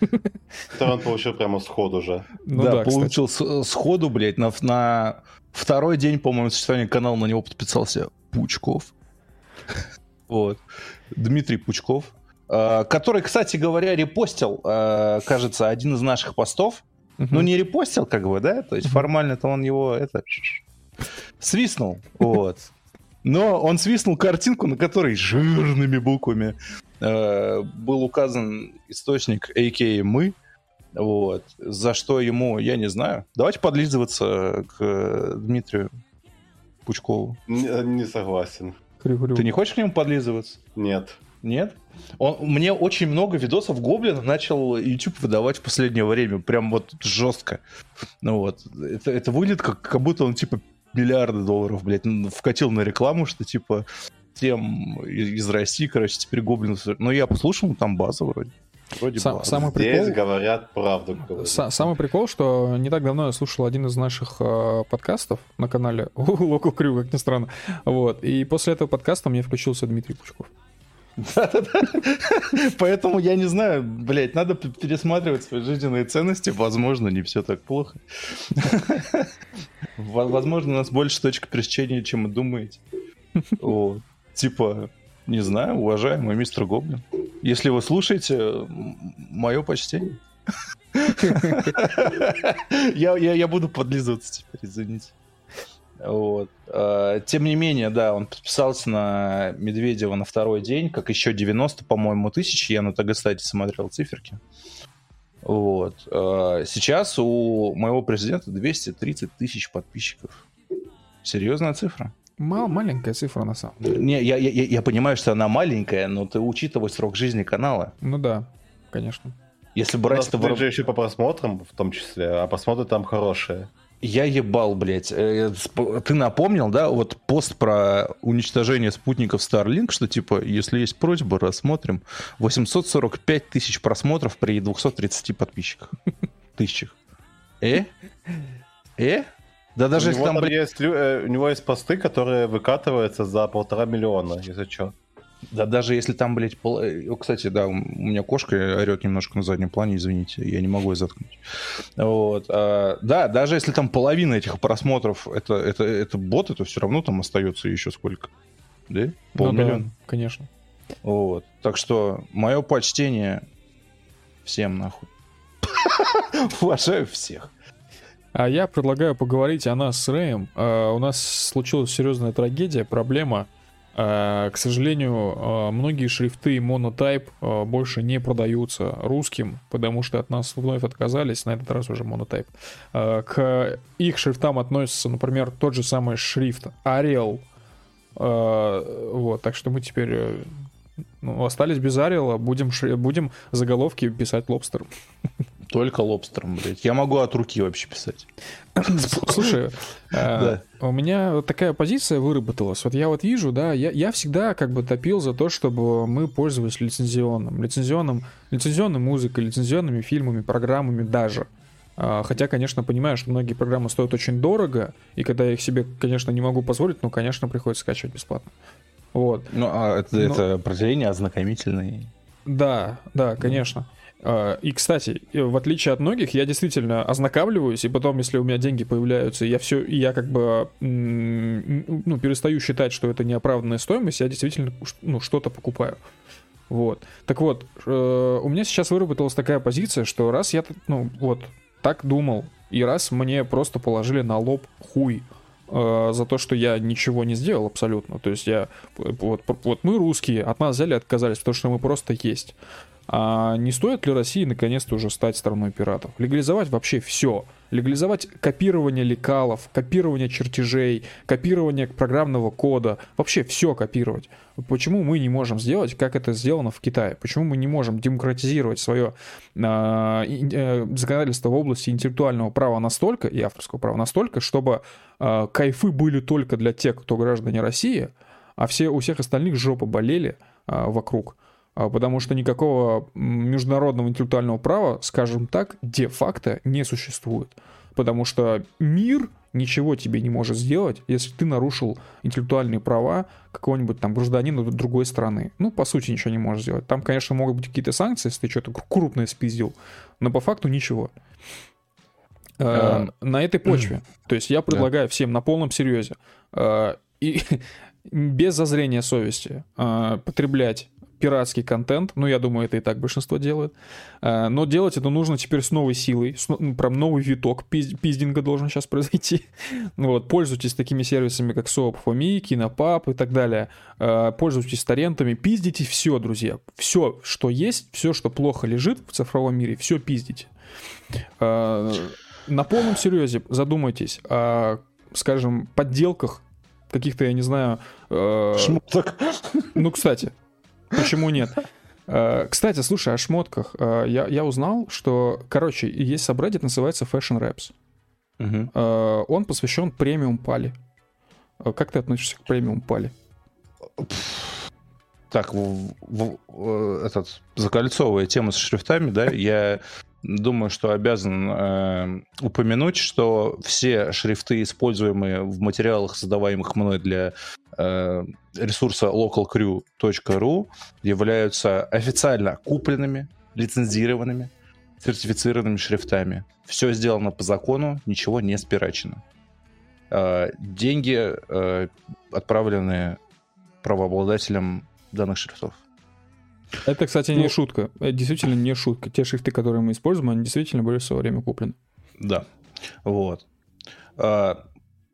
C: Это он получил прямо сходу же.
B: Ну
A: да,
B: да, кстати.
A: получил с- сходу, блядь, на, на второй день, по-моему, существования канала на него подписался Пучков. Вот. Дмитрий Пучков. э, Который, кстати говоря, репостил, э, кажется, один из наших постов.
B: Мгм.
A: Ну, не репостил, как бы, да? То есть формально-то он его это свистнул. Вот. Но он свистнул картинку, на которой жирными буквами э, был указан источник, а.к.а. мы. Вот. За что ему, я не знаю. Давайте подлизываться к э, Дмитрию Пучкову.
C: Не, не согласен.
A: Ты не хочешь к нему подлизываться?
C: Нет.
A: Нет? Он, мне очень много видосов Гоблина начал YouTube выдавать в последнее время. Прям вот жестко. Ну вот. Это, это выглядит как, как будто он типа миллиарды долларов, блядь, вкатил на рекламу, что типа тем из из России, короче, теперь Гоблин... Ну, я послушал, там база вроде. Вроде
B: Сам-
A: база.
B: самый
C: Здесь
B: прикол...
C: говорят правду. говорят.
B: Са- Самый прикол, что не так давно я слушал один из наших э, подкастов на канале Local Crew, как ни странно. Вот. И после этого подкаста мне включился Дмитрий Пучков.
A: Да-да-да. Поэтому я не знаю, блядь, надо пересматривать свои жизненные ценности. Возможно, не все так плохо. Во- Возможно, у нас больше точек пересечения, чем вы думаете. Вот. Типа, не знаю, уважаемый мистер Гоблин. Если вы слушаете, мое почтение. Я, я, я буду подлизываться теперь, извините. Вот. А, Тем не менее, да, он подписался на Медведева на второй день, как еще 90, по-моему, тысяч. Я на ТГ, кстати, смотрел циферки. Вот. А, Сейчас у моего президента 230 тысяч подписчиков. Серьезная цифра.
B: Мал- маленькая цифра на самом деле.
A: Не, я, я, я- понимаю, что она маленькая, но ты учитывай срок жизни канала.
B: Ну да, конечно.
A: Если брать это
C: же еще по просмотрам, в том числе, а просмотры там хорошие.
A: Я ебал, блядь. Э, Ты напомнил, да, вот пост про уничтожение спутников Starlink, что типа, если есть просьба, рассмотрим. 845 тысяч просмотров при 230 подписчиках. Тысячах. Э? Э? Да даже
C: у,
A: если там,
C: там есть, э, у него есть посты, которые выкатываются за полтора миллиона, если что.
A: да даже если там, блядь, пол- э, о, кстати, да, у меня кошка орет немножко на заднем плане, извините, я не могу ее заткнуть. Вот. а, да, даже если там половина этих просмотров это, это, это боты, то все равно там остается еще сколько? Да?
B: Ну да,
A: Полмиллиона.
B: конечно.
A: Вот. Так что мое почтение всем нахуй. Уважаю всех.
B: А я предлагаю поговорить о нас с Рэем. А, У нас случилась серьезная трагедия, проблема. А, К сожалению, а, многие шрифты Monotype а, больше не продаются русским, потому что от нас вновь отказались, на этот раз уже Monotype. А, К их шрифтам относится, например, тот же самый шрифт Arial. А, Вот, так что мы теперь э, ну, остались без Arial, будем, будем заголовки писать лобстером.
A: Только лобстером, блядь. Я могу от руки вообще писать.
B: Слушай, э, у меня вот такая позиция выработалась. Вот я вот вижу, да, я, я всегда как бы топил за то, чтобы мы пользовались лицензионным, лицензионным, лицензионной музыкой, лицензионными фильмами, программами даже. А, хотя, конечно, понимаю, что многие программы стоят очень дорого, и когда я их себе, конечно, не могу позволить, ну, конечно, приходится скачивать бесплатно. Вот.
A: Ну, а это, Но... это определение ознакомительное.
B: Да, да, конечно. А, и, кстати, в отличие от многих, я действительно ознакомливаюсь, и потом, если у меня деньги появляются, я все, я как бы ну, перестаю считать, что это неоправданная стоимость, я действительно ну, что-то покупаю. Вот. Так вот, э, у меня сейчас выработалась такая позиция, что раз я, ну, вот, так думал, и раз мне просто положили на лоб хуй э, за то, что я ничего не сделал абсолютно. То есть я, вот, вот мы русские, от нас взяли отказались, потому что мы просто есть. А не стоит ли России наконец-то уже стать страной пиратов? Легализовать вообще все. Легализовать копирование лекалов, копирование чертежей, копирование программного кода. Вообще все копировать. Почему мы не можем сделать, как это сделано в Китае? Почему мы не можем демократизировать свое э, э, законодательство в области интеллектуального права настолько, и авторского права настолько, чтобы э, кайфы были только для тех, кто граждане России, а все, у всех остальных жопы болели э, вокруг? А, потому что никакого международного интеллектуального права, скажем так, де-факто не существует. Потому что мир ничего тебе не может сделать, если ты нарушил интеллектуальные права какого-нибудь там гражданина другой страны. Ну, по сути, ничего не можешь сделать. Там, конечно, могут быть какие-то санкции, если ты что-то крупное спиздил, но по факту ничего. Э, на этой почве. То есть я предлагаю всем на полном серьезе э, и без зазрения совести э, потреблять пиратский контент, ну, я думаю, это и так большинство делает, э, но делать это нужно теперь с новой силой, с, ну, прям новый виток пиздинга должен сейчас произойти. вот, пользуйтесь такими сервисами, как Soap4Me, Кинопап и так далее, э, пользуйтесь торрентами, пиздите все, друзья, все, что есть, все, что плохо лежит в цифровом мире, все пиздите. Э, на полном серьезе задумайтесь о, скажем, подделках каких-то, я не знаю...
A: Шмоток.
B: Ну, кстати, Почему нет? Э, кстати, слушай, о шмотках. Э, я, я узнал, что, короче, есть сабреддит, называется Fashion Raps. Угу. Он посвящен премиум пали. Как ты относишься к премиум пали?
A: Так, в, в, этот, закольцовывая тему с шрифтами, да, я думаю, что обязан э, упомянуть, что все шрифты, используемые в материалах, создаваемых мной для э, ресурса localcrew.ru, являются официально купленными, лицензированными, сертифицированными шрифтами. Все сделано по закону, ничего не спирачено. Э, деньги э, отправлены правообладателям данных шрифтов.
B: Это, кстати, не ну, шутка. Это действительно не шутка. Те шрифты, которые мы используем, они действительно были в свое время куплены.
A: Да. Вот. А,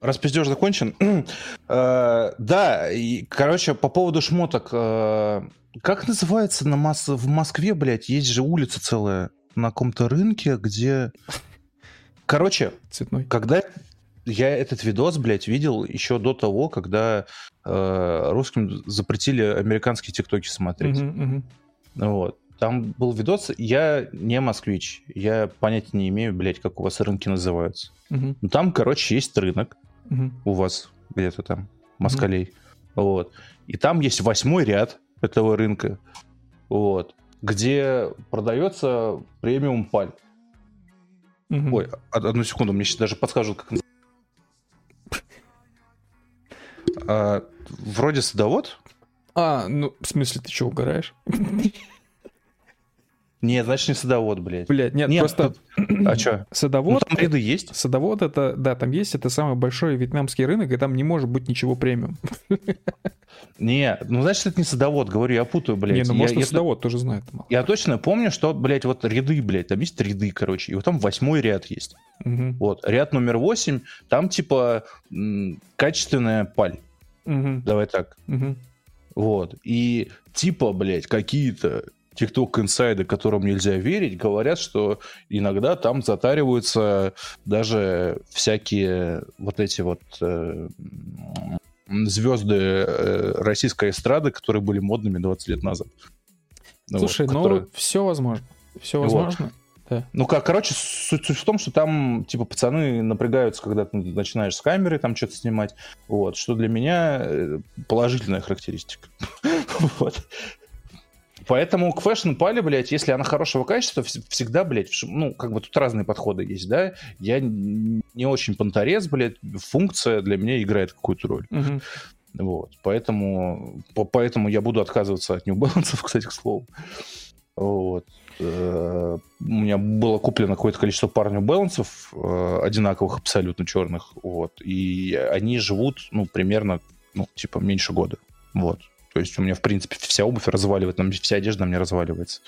A: распиздеж закончен. а, да, и, короче, по поводу шмоток. А, как называется на масс... в Москве, блядь, есть же улица целая на каком-то рынке, где... Короче, Цветной. когда я этот видос, блядь, видел еще до того, когда э, русским запретили американские тиктоки смотреть. Uh-huh, uh-huh. Вот. Там был видос, я не москвич, я понятия не имею, блядь, как у вас рынки называются. Uh-huh. Но там, короче, есть рынок uh-huh. у вас где-то там, москалей. Uh-huh. Вот. И там есть восьмой ряд этого рынка, вот, где продается премиум паль. Угу. Ой, одну секунду, мне сейчас даже подскажут, как А, вроде садовод.
B: А, ну, в смысле, ты что, угораешь?
A: Нет, значит, не садовод, блядь.
B: Блядь, нет, нет просто...
A: А что?
B: Садовод...
A: Ну, там ряды есть.
B: Садовод это, да, там есть, это самый большой вьетнамский рынок, и там не может быть ничего премиум.
A: Не, ну, значит, это не садовод, говорю, я путаю, блядь. Не,
B: ну, может, я, садовод тоже знает.
A: Я точно помню, что, блядь, вот ряды, блядь, там есть ряды, короче, и вот там восьмой ряд есть. Угу. Вот, ряд номер восемь, там, типа, качественная паль. Угу. Давай так. Угу. Вот. И типа, блядь, какие-то TikTok инсайды, которым нельзя верить, говорят, что иногда там затариваются даже всякие вот эти вот э, звезды э, российской эстрады, которые были модными 20 лет назад.
B: Слушай, вот, ну которые... все возможно. Все возможно. Вот.
A: Да. Ну, как, короче, суть, суть в том, что там, типа, пацаны напрягаются, когда ты начинаешь с камеры там что-то снимать. Вот, что для меня э, положительная характеристика. вот. Поэтому к Fashion Pali, блядь, если она хорошего качества, всегда, блядь, ну, как бы тут разные подходы есть, да. Я не очень понторез, блядь, функция для меня играет какую-то роль. Угу. Вот, поэтому, по, поэтому я буду отказываться от New Balance, кстати, к слову. Вот. Э, у меня было куплено какое-то количество пар Balance, э, одинаковых, абсолютно черных, вот, и они живут, ну, примерно, ну, типа, меньше года, вот. То есть у меня, в принципе, вся обувь разваливает, вся одежда мне разваливается.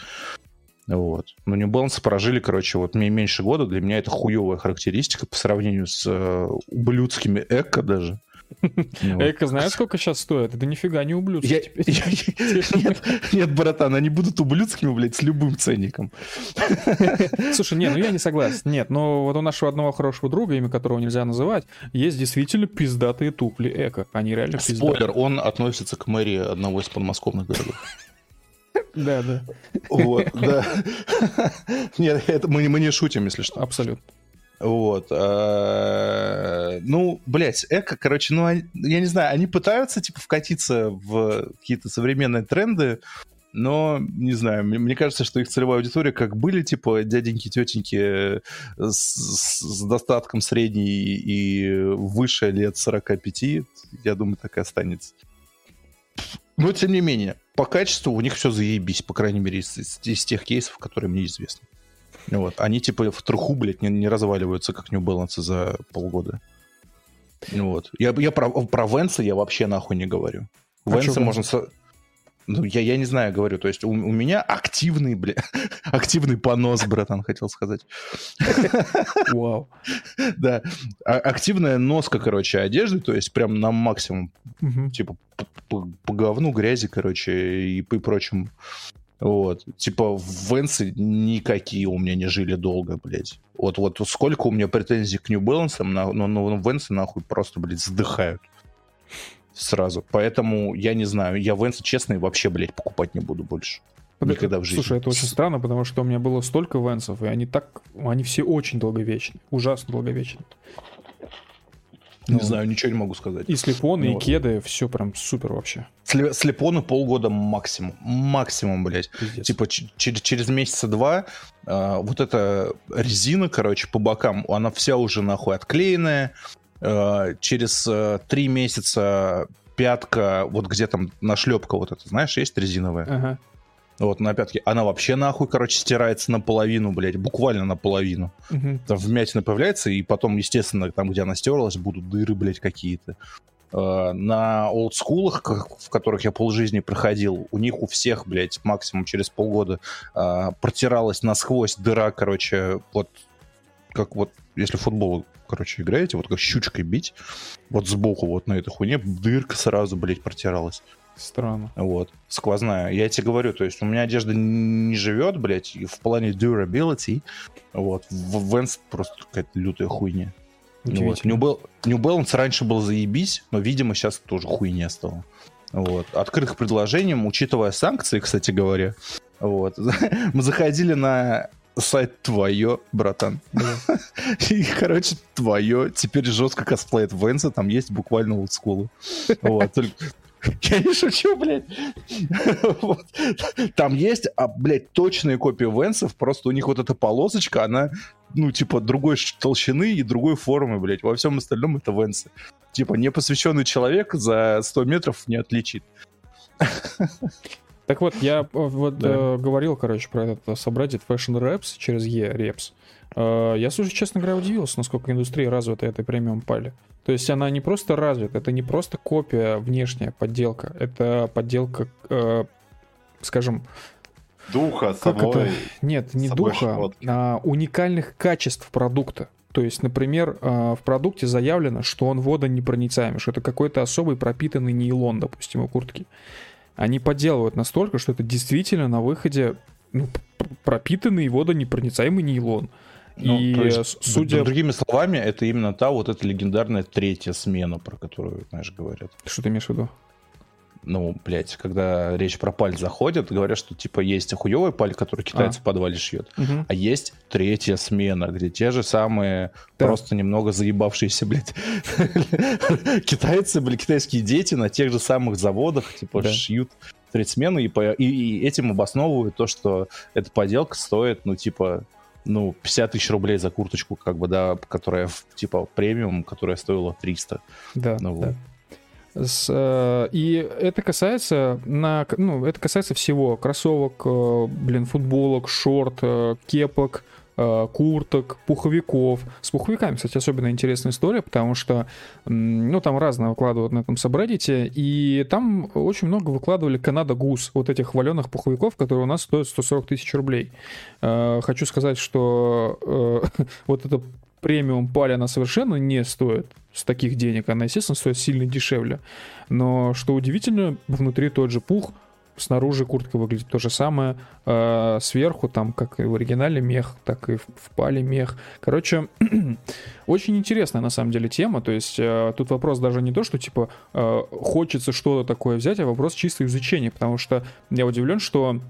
A: Вот. Но New Balance прожили, короче, вот мне меньше года. Для меня это хуевая характеристика по сравнению с э, ублюдскими Эко даже.
B: Эко, знаешь, сколько сейчас стоит? Это нифига не.
A: Нет, нет, братан, они будут ублюдскими, блядь, с любым ценником.
B: Слушай, не, ну я не согласен. Нет, но вот у нашего одного хорошего друга, имя которого нельзя называть, есть действительно пиздатые тупли Эко. Они реально
A: пиздатые. Спойлер, он относится к мэрии одного из подмосковных городов.
B: Да, да.
A: Вот, да. Нет, это мы, мы не шутим, если что.
B: Абсолютно.
A: Вот. Э, ну, блядь, эко, короче, ну, я не знаю, они пытаются, типа, вкатиться в какие-то современные тренды, но, не знаю, мне, кажется, что их целевая аудитория, как были, типа, дяденьки, тетеньки с, с достатком средней и выше лет 45, я думаю, так и останется. Но, тем не менее, по качеству у них все заебись, по крайней мере, из, из тех кейсов, которые мне известны. Вот. Они типа в труху, блядь, не, не разваливаются, как New Balance за полгода. Вот. Я, я про, про Венса я вообще нахуй не говорю. А Венса можно... Со... Ну, я, я не знаю, говорю, то есть у, у меня активный, бля, активный понос, братан, хотел сказать.
B: Вау.
A: Да, а, активная носка, короче, одежды, то есть прям на максимум, типа по, говну, грязи, короче, и прочим вот. Типа, Венсы никакие у меня не жили долго, блядь. Вот, вот сколько у меня претензий к New Balance, но, но, но Венсы нахуй просто, блядь, вздыхают. Сразу. Поэтому я не знаю. Я Венсы, честно, вообще, блядь, покупать не буду больше. Никогда в жизни.
B: Слушай, это очень странно, потому что у меня было столько Венсов, и они так... Они все очень долговечны. Ужасно долговечны.
A: Не ну, знаю, ничего не могу сказать.
B: И слепоны, ну, и кеды, все прям супер вообще.
A: Слепоны полгода максимум. Максимум, блядь. Пиздец. Типа через, через месяца два э, вот эта резина, короче, по бокам, она вся уже нахуй отклеенная. Э, через э, три месяца пятка, вот где там нашлепка вот эта, знаешь, есть резиновая? Ага. Вот на пятке. Она вообще нахуй, короче, стирается наполовину, блядь, буквально наполовину. Угу. Там вмятина появляется, и потом, естественно, там, где она стерлась, будут дыры, блядь, какие-то. Uh, на олдскулах, в которых я полжизни проходил, у них у всех, блядь, максимум через полгода uh, протиралась насквозь дыра, короче, вот как вот, если футбол, короче, играете, вот как щучкой бить, вот сбоку вот на этой хуйне дырка сразу, блядь, протиралась.
B: Странно.
A: Вот, сквозная. Я тебе говорю, то есть у меня одежда не живет, блядь, в плане durability. Вот, в Vans просто какая-то лютая хуйня. Вот. New, Bal- New Balance раньше был заебись, но, видимо, сейчас тоже хуйня стало. Вот. Открытых предложением, учитывая санкции, кстати говоря, вот, мы заходили на сайт твое, братан. И, короче, твое. Теперь жестко косплеит Венса, там есть буквально олдскулы. Вот. Только, Я не шучу, блядь. вот. Там есть, а, блядь, точные копии Венсов, просто у них вот эта полосочка, она, ну, типа, другой толщины и другой формы, блядь. Во всем остальном это Венсы. Типа, непосвященный человек за 100 метров не отличит.
B: Так вот, я э, вот да. э, говорил, короче, про этот э, собрать Fashion Reps через E Reps. Э, я, слушай, честно говоря, удивился, насколько индустрия развита этой премиум пали. То есть она не просто развита, это не просто копия внешняя подделка, это подделка, э, скажем,
C: духа как самой. Это?
B: Нет, не духа, а уникальных качеств продукта. То есть, например, э, в продукте заявлено, что он водонепроницаемый, что это какой-то особый пропитанный нейлон, допустим, у куртки. Они подделывают настолько, что это действительно на выходе ну, пропитанный водонепроницаемый нейлон. Ну, и
A: есть, судя... Другими словами, это именно та вот эта легендарная третья смена, про которую, знаешь, говорят.
B: Что ты имеешь в виду?
A: ну, блядь, когда речь про паль заходит, говорят, что, типа, есть хуевая паль, которую китайцы а. в подвале шьют, угу. а есть третья смена, где те же самые, да. просто немного заебавшиеся, блядь, китайцы, блядь, китайские дети на тех же самых заводах, типа, да. шьют третью смену, и, и, и этим обосновывают то, что эта поделка стоит, ну, типа, ну, 50 тысяч рублей за курточку, как бы, да, которая, типа, премиум, которая стоила 300.
B: Да,
A: ну,
B: да. Вот. С, э, и это касается, на, ну, это касается всего. Кроссовок, э, блин, футболок, шорт, э, кепок, курток, пуховиков. С пуховиками, кстати, особенно интересная история, потому что, ну, там разное выкладывают на этом собреддите, и там очень много выкладывали Канада Гус, вот этих хваленых пуховиков, которые у нас стоят 140 тысяч рублей. Э, хочу сказать, что э, вот это премиум паль, она совершенно не стоит с таких денег. Она, естественно, стоит сильно дешевле. Но, что удивительно, внутри тот же пух — снаружи куртка выглядит то же самое, э, сверху там как и в оригинале мех, так и в, в пале мех. Короче, очень интересная на самом деле тема, то есть э, тут вопрос даже не то, что типа э, хочется что-то такое взять, а вопрос чисто изучения, потому что я удивлен, что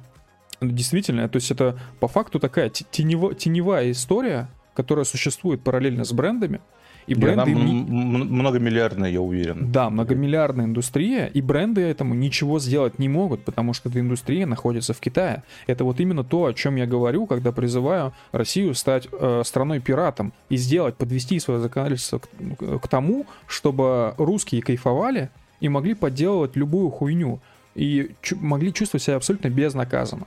B: действительно, то есть это по факту такая тенево, теневая история, которая существует параллельно с брендами,
A: и бренды... Она многомиллиардная, я уверен.
B: Да, многомиллиардная индустрия, и бренды этому ничего сделать не могут, потому что эта индустрия находится в Китае. Это вот именно то, о чем я говорю, когда призываю Россию стать э, страной-пиратом и сделать, подвести свое законодательство к, к тому, чтобы русские кайфовали и могли подделывать любую хуйню и могли чувствовать себя абсолютно безнаказанно.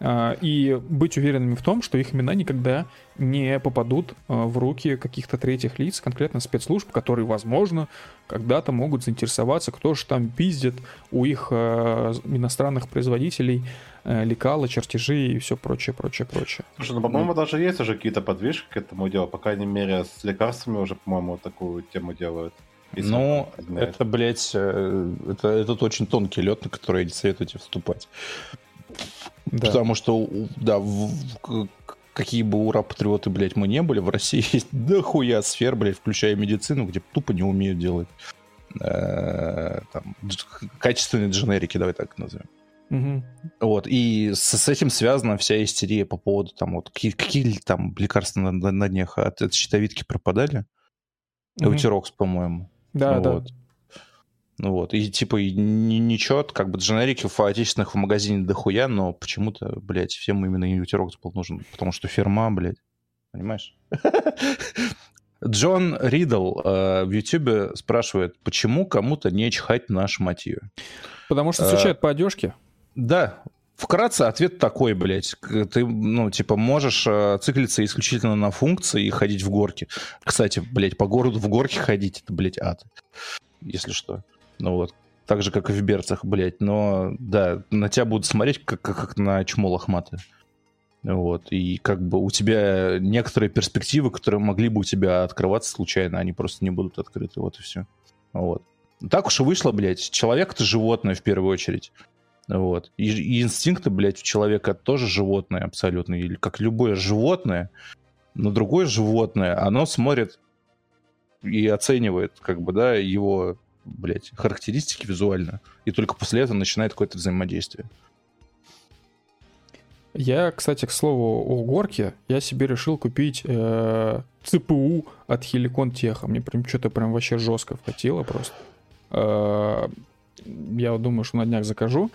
B: А, и быть уверенными в том, что их имена никогда не попадут а, в руки каких-то третьих лиц, конкретно спецслужб, которые, возможно, когда-то могут заинтересоваться, кто же там пиздит у их а, иностранных производителей лекала, чертежи и все прочее, прочее, прочее.
C: Слушай, ну, по-моему, даже есть уже какие-то подвижки к этому делу. По крайней мере, с лекарствами уже, по-моему, такую тему делают.
A: Ну, это, блядь, э, это, этот очень тонкий лед, на который не советуйте вступать. Да. Потому что, да, в, в, какие бы ура-патриоты, блядь, мы не были, в России есть дохуя сфер, блядь, включая медицину, где тупо не умеют делать э, там, качественные дженерики, давай так назовем. Угу. Вот, и с, с этим связана вся истерия по поводу там вот какие, какие там лекарства на, на, на днях от, от щитовидки пропадали? Угу. Эутирокс, по-моему.
B: Да,
A: вот. да. Ну вот, и типа и ничего, как бы дженерики в отечественных в магазине дохуя, но почему-то, блядь, всем именно Ютерокс был нужен, потому что ферма, блядь, понимаешь? Джон Ридл э, в Ютубе спрашивает, почему кому-то не чихать на шматью?
B: Потому что стучают э, по одежке?
A: Да, Вкратце ответ такой, блядь. Ты, ну, типа, можешь э, циклиться исключительно на функции и ходить в горки. Кстати, блядь, по городу в горке ходить, это, блядь, ад. Если что. Ну вот, так же, как и в берцах, блядь. Но, да, на тебя будут смотреть, как, как, на чмо лохматое. Вот, и как бы у тебя некоторые перспективы, которые могли бы у тебя открываться случайно, они просто не будут открыты, вот и все. Вот. Так уж и вышло, блядь. Человек — это животное в первую очередь. Вот. И, и инстинкты, блядь, у человека тоже животное абсолютно. Или как любое животное, но другое животное, оно смотрит и оценивает, как бы, да, его блядь, характеристики визуально, и только после этого начинает какое-то взаимодействие.
B: Я, кстати, к слову о горке, я себе решил купить э, ЦПУ от Helicon Tech. Мне прям что-то прям вообще жестко вкатило просто. Э, я думаю, что на днях закажу.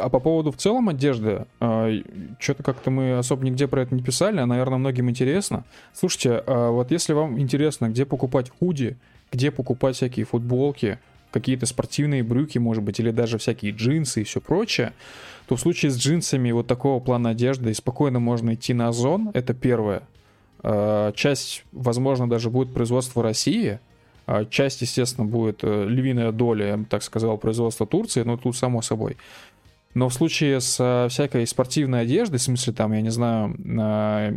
B: А по поводу в целом одежды, э, что-то как-то мы особо нигде про это не писали, а, наверное, многим интересно. Слушайте, э, вот если вам интересно, где покупать худи, где покупать всякие футболки, какие-то спортивные брюки, может быть, или даже всякие джинсы и все прочее, то в случае с джинсами вот такого плана одежды спокойно можно идти на Озон, это первое. А, часть, возможно, даже будет производство России, а часть, естественно, будет э, львиная доля, я бы так сказал, производства Турции, но тут само собой. Но в случае с всякой спортивной одеждой, в смысле там, я не знаю, а,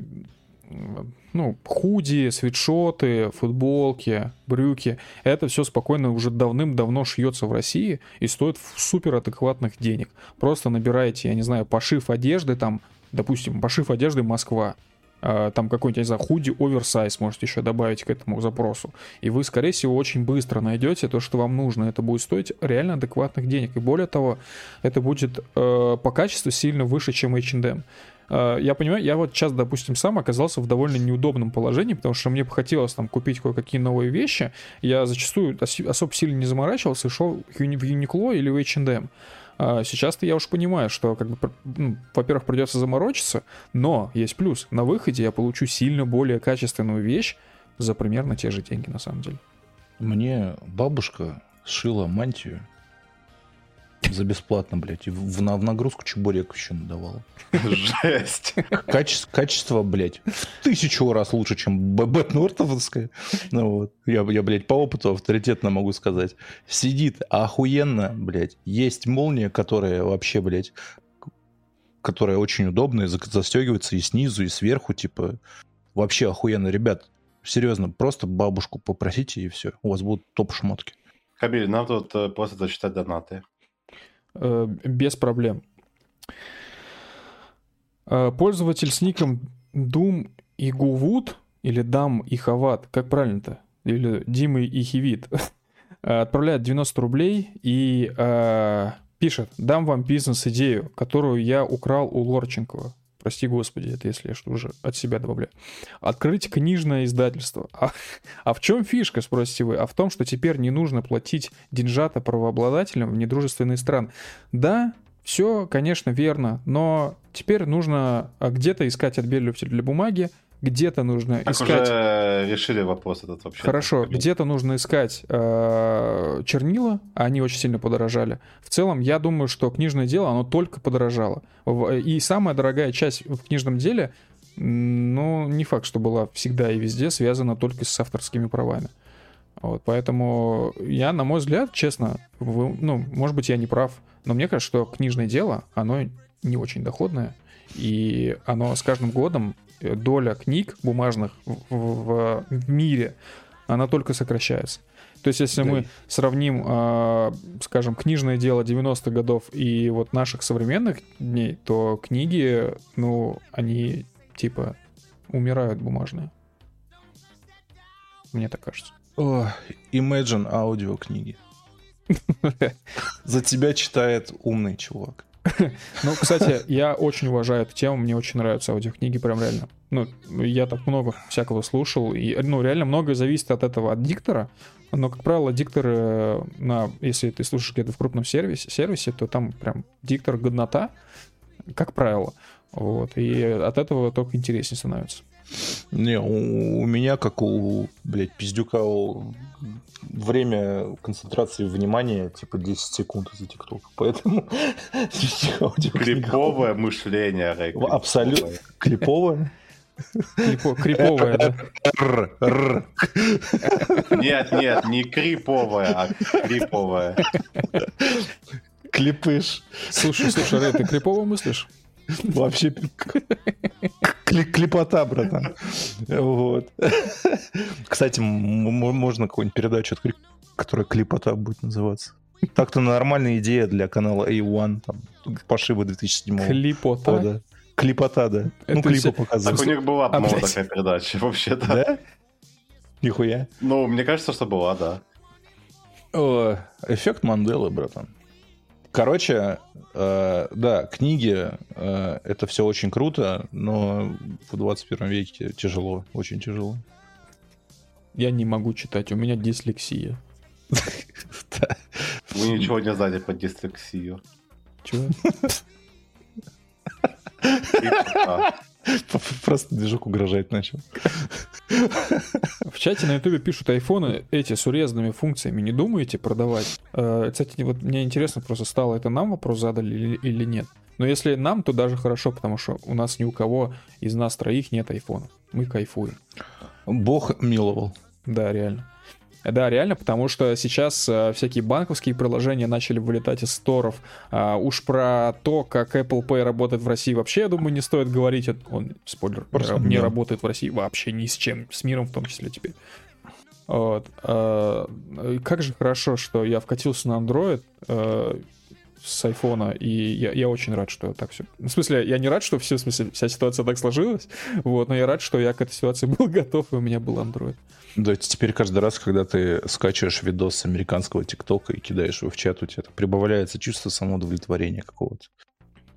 B: ну, худи, свитшоты, футболки, брюки. Это все спокойно уже давным-давно шьется в России и стоит супер адекватных денег. Просто набираете, я не знаю, пошив одежды, там, допустим, пошив одежды Москва, А, там какой-нибудь, не знаю, худи оверсайз можете еще добавить к этому запросу. И вы, скорее всего, очень быстро найдете то, что вам нужно. Это будет стоить реально адекватных денег. И более того, это будет э, по качеству сильно выше, чем H&M. Э, я понимаю, я вот сейчас, допустим, сам оказался в довольно неудобном положении, потому что мне бы хотелось там купить кое-какие новые вещи. Я зачастую особо сильно не заморачивался и шел в Uniqlo или в H&M. А сейчас-то я уж понимаю, что, как бы, ну, во-первых, придется заморочиться, но есть плюс. На выходе я получу сильно более качественную вещь за примерно те же деньги, на самом деле.
A: Мне бабушка сшила мантию за бесплатно, блядь. И в, в нагрузку чебурек еще надавала.
C: Жесть.
A: Качество, качество, блядь, в тысячу раз лучше, чем Бэт Нортовская. Ну вот. Я, я, блядь, по опыту авторитетно могу сказать. Сидит охуенно, блядь. Есть молния, которая вообще, блядь, которая очень удобная, застегивается и снизу, и сверху, типа, вообще охуенно. Ребят, серьезно, просто бабушку попросите, и все. У вас будут топ-шмотки.
C: Кабель, нам тут э, просто зачитать донаты.
B: Э, без проблем. Э, пользователь с ником Doom и Гувуд или Дам и Хават, как правильно-то? Или Дима и Хивит. Отправляет 90 рублей и э, пишет, дам вам бизнес-идею, которую я украл у Лорченкова. Прости господи, это если я что уже от себя добавляю. Открыть книжное издательство. А, а в чем фишка, спросите вы? А в том, что теперь не нужно платить деньжата правообладателям в недружественные страны. Да, все, конечно, верно, но теперь нужно а, где-то искать отбеливатель для бумаги, где-то нужно так искать...
C: уже решили вопрос этот вообще.
B: Хорошо, где-то нужно искать э, чернила, они очень сильно подорожали. В целом, я думаю, что книжное дело, оно только подорожало. И самая дорогая часть в книжном деле, ну, не факт, что была всегда и везде связана только с авторскими правами. Вот, поэтому я, на мой взгляд, честно, вы, ну, может быть, я не прав, но мне кажется, что книжное дело, оно не очень доходное, и оно с каждым годом доля книг бумажных в, в, в мире, она только сокращается. То есть, если да. мы сравним, э, скажем, книжное дело 90-х годов и вот наших современных дней, то книги, ну, они типа умирают бумажные. Мне так кажется.
A: О, Imagine аудиокниги. За тебя читает умный чувак.
B: Ну, кстати, я очень уважаю эту тему, мне очень нравятся аудиокниги, прям реально. Ну, я так много всякого слушал, и, ну, реально многое зависит от этого, от диктора, но, как правило, диктор, э, на, если ты слушаешь где-то в крупном сервисе, сервисе, то там прям диктор годнота, как правило. Вот, и от этого только интереснее становится.
A: Не, у, у меня, как у, блядь, пиздюка, время концентрации внимания типа 10 секунд за ТикТок. Поэтому...
C: Клиповое мышление, Рэй.
A: Абсолютно. Клиповое?
B: Криповое, да?
C: Нет, нет, не криповое, а криповое.
A: Клипыш.
B: Слушай, слушай, Рэй, ты крипово мыслишь?
A: Вообще клепота, братан. Вот. Кстати, можно какую-нибудь передачу открыть, которая клепота будет называться. Так-то нормальная идея для канала A1, там, пошиба 2007
B: Клипота? года.
A: Клипота, да.
B: Это ну, клипы все...
C: показывают. Так у них была, по-моему, такая передача, вообще-то.
A: Да? Нихуя.
C: Ну, мне кажется, что была, да.
A: О, эффект Манделы, братан. Короче, э, да, книги э, это все очень круто, но в 21 веке тяжело, очень тяжело.
B: Я не могу читать, у меня дислексия.
C: Вы ничего не знаете под дислексию.
B: Чего?
A: Просто движок угрожать начал.
B: В чате на ютубе пишут айфоны эти с урезанными функциями. Не думаете продавать? Э, кстати, вот мне интересно просто стало, это нам вопрос задали или, или нет. Но если нам, то даже хорошо, потому что у нас ни у кого из нас троих нет айфонов. Мы кайфуем.
A: Бог миловал.
B: Да, реально. Да, реально, потому что сейчас э, всякие банковские приложения начали вылетать из сторов. А, уж про то, как Apple Pay работает в России, вообще, я думаю, не стоит говорить. Он, спойлер, Просто не, не работает в России вообще ни с чем, с миром в том числе теперь. Вот. А, как же хорошо, что я вкатился на Android. А, с айфона, и я, я очень рад, что так все... В смысле, я не рад, что все, в смысле, вся ситуация так сложилась, вот, но я рад, что я к этой ситуации был готов, и у меня был Android.
A: Да, теперь каждый раз, когда ты скачиваешь видос с американского ТикТока и кидаешь его в чат, у тебя прибавляется чувство самоудовлетворения какого-то.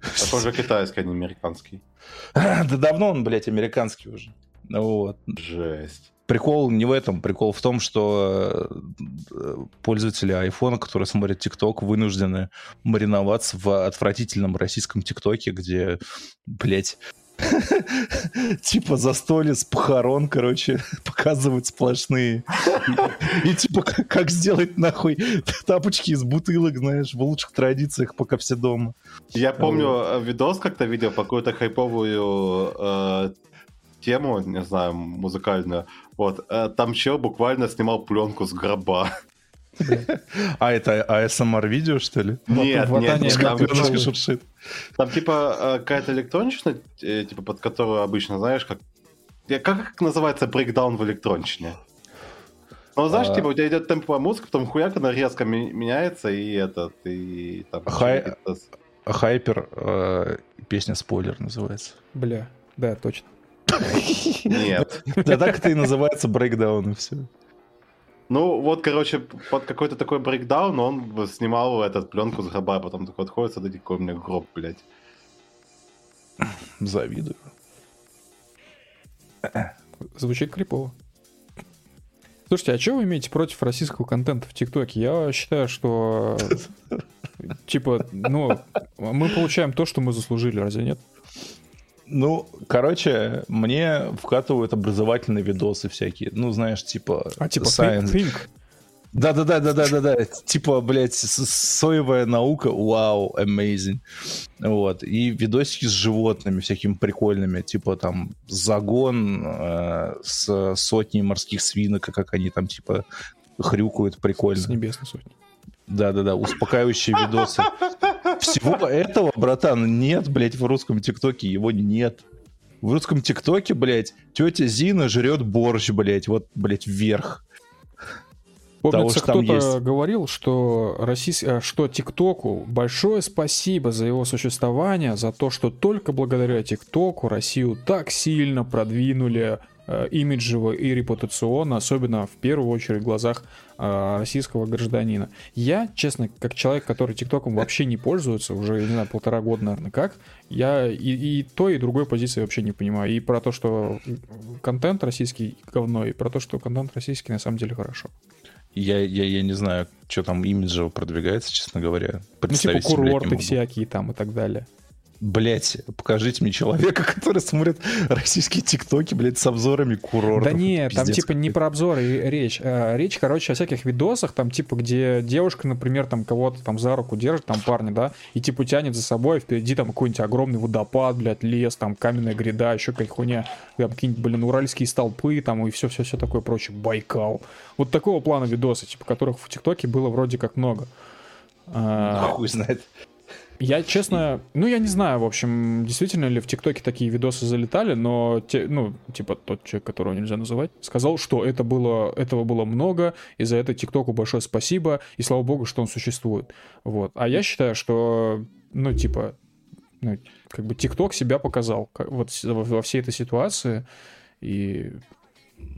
C: А тоже китайский, а не американский.
A: Да давно он, блядь, американский уже. Вот.
C: Жесть.
A: Прикол не в этом, прикол в том, что э, пользователи iPhone, которые смотрят ТикТок, вынуждены мариноваться в отвратительном российском ТикТоке, где, блядь, типа застолье с похорон, короче, показывают сплошные. И, типа как, сделать нахуй тапочки из бутылок, знаешь, в лучших традициях, пока все дома.
C: Я помню э, видос как-то видел, какую-то хайповую э, тему, не знаю, музыкальную. Вот, э, там чел буквально снимал пленку с гроба.
A: А это ASMR видео, что ли?
C: Нет, нет,
A: там,
C: там типа э, какая-то электронщина, э, типа под которую обычно, знаешь, как... Как называется брейкдаун в электронщине? Ну, знаешь, а... типа, у тебя идет темповая музыка, потом хуяк, она резко меняется, и это, ты там...
A: Хай... Хайпер, э, песня спойлер называется.
B: Бля, да, точно.
C: Нет.
A: Да так это и называется брейкдаун, и все.
C: Ну, вот, короче, под какой-то такой брейкдаун он снимал этот пленку с гроба, а потом такой отходит, смотри, какой у меня гроб, блядь.
A: Завидую.
B: Звучит крипово. Слушайте, а что вы имеете против российского контента в ТикТоке? Я считаю, что типа, ну, мы получаем то, что мы заслужили, разве нет?
A: Ну, короче, мне вкатывают образовательные видосы всякие. Ну, знаешь, типа...
B: А, типа Science. Think?
A: Да-да-да-да-да-да-да. Типа, блядь, соевая наука, вау, amazing. Вот. И видосики с животными всякими прикольными. Типа там загон э, с сотней морских свинок, как они там, типа, хрюкают прикольно.
B: С небесной сотни.
A: Да-да-да, успокаивающие видосы. Всего этого, братан, нет, блядь, в русском ТикТоке. Его нет. В русском ТикТоке, блядь, тетя Зина жрет борщ, блядь, вот, блядь, вверх.
B: Помнится, кто-то говорил, что, российс... Э, что ТикТоку большое спасибо за его существование, за то, что только благодаря ТикТоку Россию так сильно продвинули имиджево и репутационно, особенно в первую очередь в глазах э, российского гражданина. Я, честно, как человек, который ТикТоком вообще не пользуется, уже, не знаю, полтора года, наверное, как, я и, и той, и другой позиции вообще не понимаю. И про то, что контент российский говно, и про то, что контент российский на самом деле хорошо.
A: Я, я, я не знаю, что там имиджево продвигается, честно говоря.
B: Ну, типа курорты всякие там и так далее.
A: Блять, покажите мне человека, который смотрит российские тиктоки, блядь, с обзорами курортов.
B: Да нет, там типа не про обзоры речь. А, речь, короче, о всяких видосах, там типа, где девушка, например, там кого-то там за руку держит, там парня, да, и типа тянет за собой, впереди там какой-нибудь огромный водопад, блядь, лес, там каменная гряда, еще какая-то хуйня, там какие-нибудь, блин, уральские столпы, там и все-все-все такое прочее, Байкал. Вот такого плана видосы, типа, которых в ТикТоке было вроде как много.
A: А... Хуй знает.
B: Я, честно, ну, я не знаю, в общем, действительно ли в ТикТоке такие видосы залетали, но, те, ну, типа, тот человек, которого нельзя называть, сказал, что это было, этого было много, и за это ТикТоку большое спасибо, и слава богу, что он существует. Вот. А я считаю, что, ну, типа, ну, как бы ТикТок себя показал вот во всей этой ситуации, и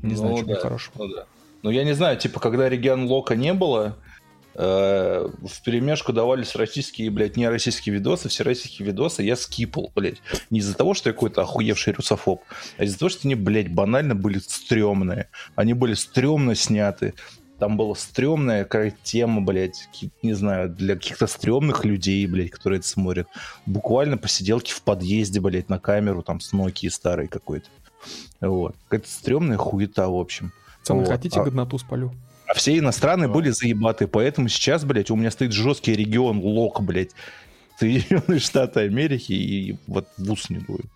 B: не ну, знаю, да, чего хорошего.
A: Ну, да. Ну, я не знаю, типа, когда регион Лока не было, в перемешку давались российские, блядь, не российские видосы, все российские видосы я скипал, блядь. Не из-за того, что я какой-то охуевший русофоб, а из-за того, что они, блядь, банально были стрёмные. Они были стрёмно сняты. Там была стрёмная какая тема, блядь, не знаю, для каких-то стрёмных людей, блядь, которые это смотрят. Буквально посиделки в подъезде, блядь, на камеру, там, с Nokia старой какой-то. Вот. Какая-то стрёмная хуета, в общем.
B: Пацаны, вот. хотите а... годноту спалю?
A: А все иностранные да. были заебаты, поэтому сейчас, блядь, у меня стоит жесткий регион ЛОК, блядь, Соединенные Штаты Америки, и вот в ус не дует.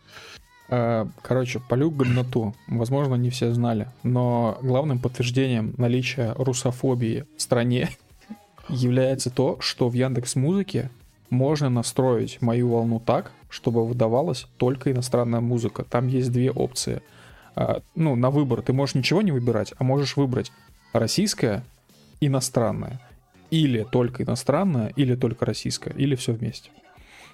B: А, короче, полю годноту. Возможно, не все знали, но главным подтверждением наличия русофобии в стране является то, что в Яндекс Музыке можно настроить мою волну так, чтобы выдавалась только иностранная музыка. Там есть две опции. А, ну, на выбор ты можешь ничего не выбирать, а можешь выбрать российская, иностранная. или только иностранная, или только российская, или все вместе.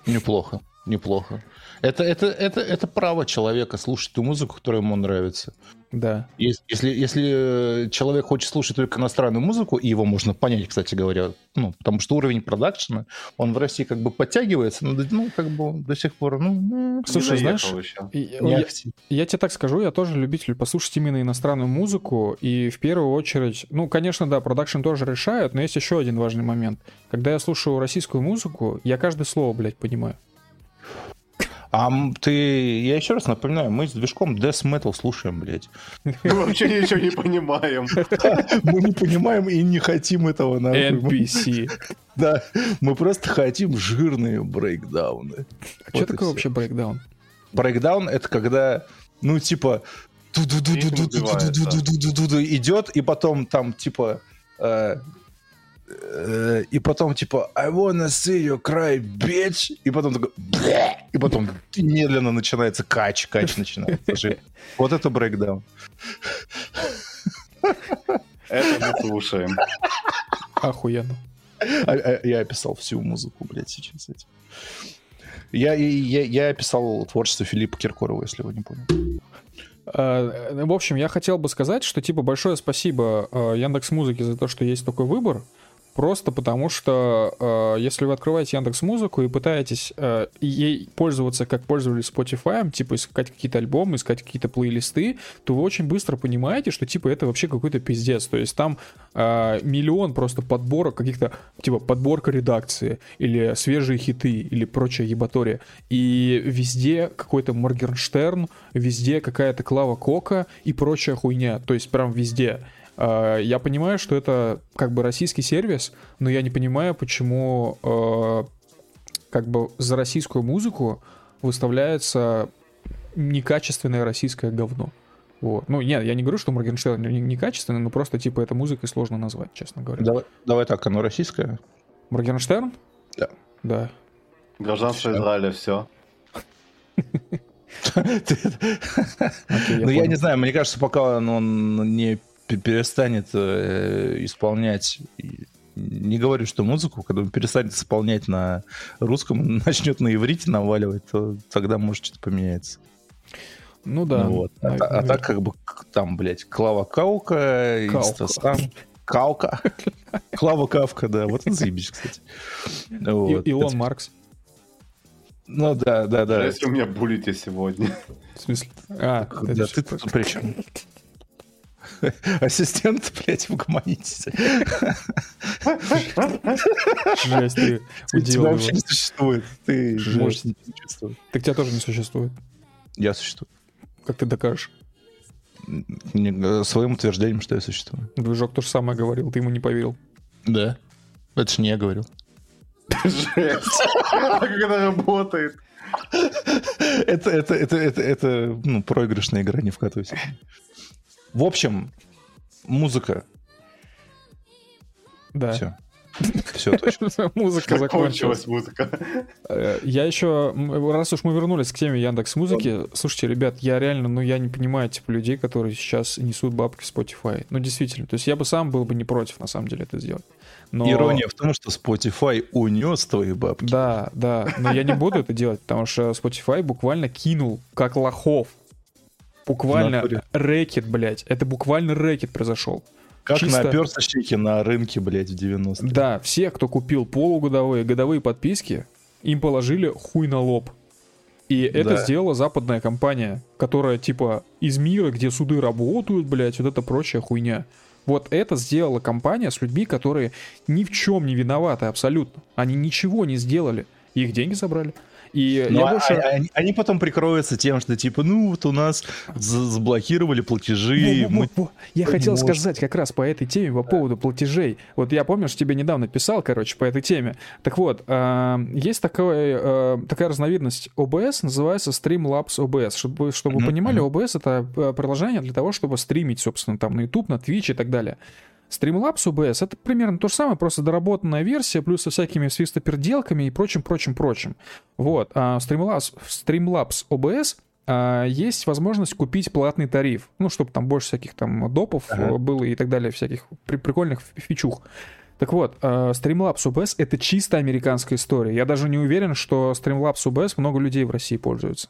A: Неплохо, неплохо. Это, это, это, это право человека слушать ту музыку, которая ему нравится.
B: Да.
A: Если, если, если человек хочет слушать только иностранную музыку, и его можно понять, кстати говоря, ну, потому что уровень продакшена, он в России как бы подтягивается, но ну, как бы до сих пор, ну...
B: Слушай, знаешь, я, я тебе так скажу, я тоже любитель послушать именно иностранную музыку, и в первую очередь, ну, конечно, да, продакшн тоже решают, но есть еще один важный момент. Когда я слушаю российскую музыку, я каждое слово, блядь, понимаю.
A: А ты, я еще раз напоминаю, мы с движком Death Metal слушаем, блядь.
C: Мы вообще ничего не понимаем.
A: Мы не понимаем и не хотим этого.
B: NPC.
A: Да, мы просто хотим жирные брейкдауны.
B: А что такое вообще брейкдаун?
A: Брейкдаун — это когда, ну, типа, идет, и потом там, типа, Э, и потом типа I wanna see you cry, bitch, и потом такой и потом медленно начинается кач, кач начинается. Вот это брейкдаун.
C: Это мы слушаем.
B: Охуенно.
A: А, а, я описал всю музыку, блядь, сейчас этим. Я, я, я описал творчество Филиппа Киркорова, если вы не поняли.
B: А, в общем, я хотел бы сказать, что типа большое спасибо Яндекс Музыке за то, что есть такой выбор. Просто потому что э, если вы открываете Яндекс Музыку и пытаетесь э, ей пользоваться, как пользовались Spotify, типа искать какие-то альбомы, искать какие-то плейлисты, то вы очень быстро понимаете, что типа это вообще какой-то пиздец. То есть там э, миллион просто подборок каких-то, типа подборка редакции или свежие хиты или прочая ебатория. И везде какой-то Моргенштерн, везде какая-то Клава Кока и прочая хуйня. То есть прям везде. А, я понимаю, что это как бы российский сервис, но я не понимаю, почему а, как бы за российскую музыку выставляется некачественное российское говно. Вот. Ну, нет, я не говорю, что Моргенштерн некачественный, но просто, типа, это музыкой сложно назвать, честно говоря.
A: Давай, давай так, оно российское?
B: Моргенштерн?
A: Да.
B: Да.
C: Гражданство Израиля, все.
A: Ну, я не знаю, мне кажется, пока он не перестанет э, исполнять не говорю, что музыку, когда он перестанет исполнять на русском, начнет на иврите наваливать, то тогда может что-то поменяется.
B: Ну да. Ну,
A: вот. а, а так как бы там, блядь, Клава Каука, Инстасам, Каука, Клава Кавка, да, вот это заебись, кстати.
B: Вот. Илон это... Маркс.
A: Ну да, да, да.
C: Если у меня булите сегодня.
B: В смысле? А,
A: да, ты при чем? Ассистент, блядь, угомонитесь.
B: Жесть, ты
A: Тебя вообще не существует. Ты можешь не чувствовать.
B: Так тебя тоже не существует.
A: Я существую.
B: Как ты докажешь?
A: Своим утверждением, что я существую.
B: Движок то же самое говорил, ты ему не поверил.
A: Да. Это же не я говорил.
C: Жесть. А как это работает?
A: Это, это, это, это, это, ну, проигрышная игра, не вкатывайся. В общем, музыка.
B: Да.
A: Все. Все точно.
B: Музыка
C: закончилась. музыка.
B: Э, я еще, раз уж мы вернулись к теме Яндекс Музыки, слушайте, ребят, я реально, ну я не понимаю типа людей, которые сейчас несут бабки в Spotify. Ну действительно, то есть я бы сам был бы не против на самом деле это сделать.
A: Но... Ирония в том, что Spotify унес твои бабки.
B: Да, да, но я не буду это делать, потому что Spotify буквально кинул как лохов Буквально рэкет, блядь. Это буквально рэкет произошел.
A: Как Чисто... наперся щеки на рынке, блядь, в 90-е.
B: Да, все, кто купил полугодовые, годовые подписки, им положили хуй на лоб. И это да. сделала западная компания, которая типа из мира, где суды работают, блядь, вот это прочая хуйня. Вот это сделала компания с людьми, которые ни в чем не виноваты абсолютно. Они ничего не сделали. Их деньги забрали. И
A: Но я а, больше... они, они потом прикроются тем, что типа, ну вот у нас заблокировали платежи.
B: Во, во, во, Я хотел можем. сказать как раз по этой теме, по поводу платежей. Вот я, помнишь, тебе недавно писал, короче, по этой теме. Так вот, э, есть такой, э, такая разновидность OBS, называется Streamlabs OBS. Чтобы, чтобы mm-hmm. вы понимали, OBS — это э, приложение для того, чтобы стримить, собственно, там на YouTube, на Twitch и так далее. Streamlabs OBS — это примерно то же самое, просто доработанная версия, плюс со всякими свистоперделками и прочим-прочим-прочим. Вот. А Streamlabs, Streamlabs OBS а, есть возможность купить платный тариф, ну, чтобы там больше всяких там допов ага. было и так далее, всяких при прикольных фичух. Так вот, э, Streamlabs OBS — это чисто американская история. Я даже не уверен, что Streamlabs OBS много людей в России пользуются.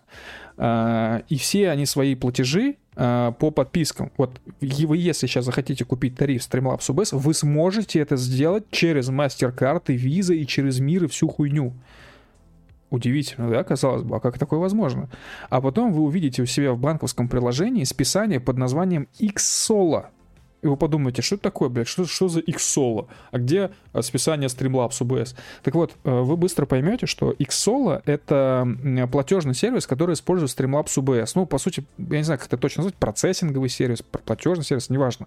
B: Э, и все они свои платежи э, по подпискам. Вот вы, если сейчас захотите купить тариф Streamlabs OBS, вы сможете это сделать через MasterCard и Visa и через Мир и всю хуйню. Удивительно, да, казалось бы, а как такое возможно? А потом вы увидите у себя в банковском приложении списание под названием XSOLA. И вы подумаете, что это такое, блядь, что, что за Xsolo? А где а, списание Streamlabs OBS? Так вот, э, вы быстро поймете, что Xsolo — это платежный сервис, который использует Streamlabs OBS. Ну, по сути, я не знаю, как это точно назвать, процессинговый сервис, платежный сервис, неважно.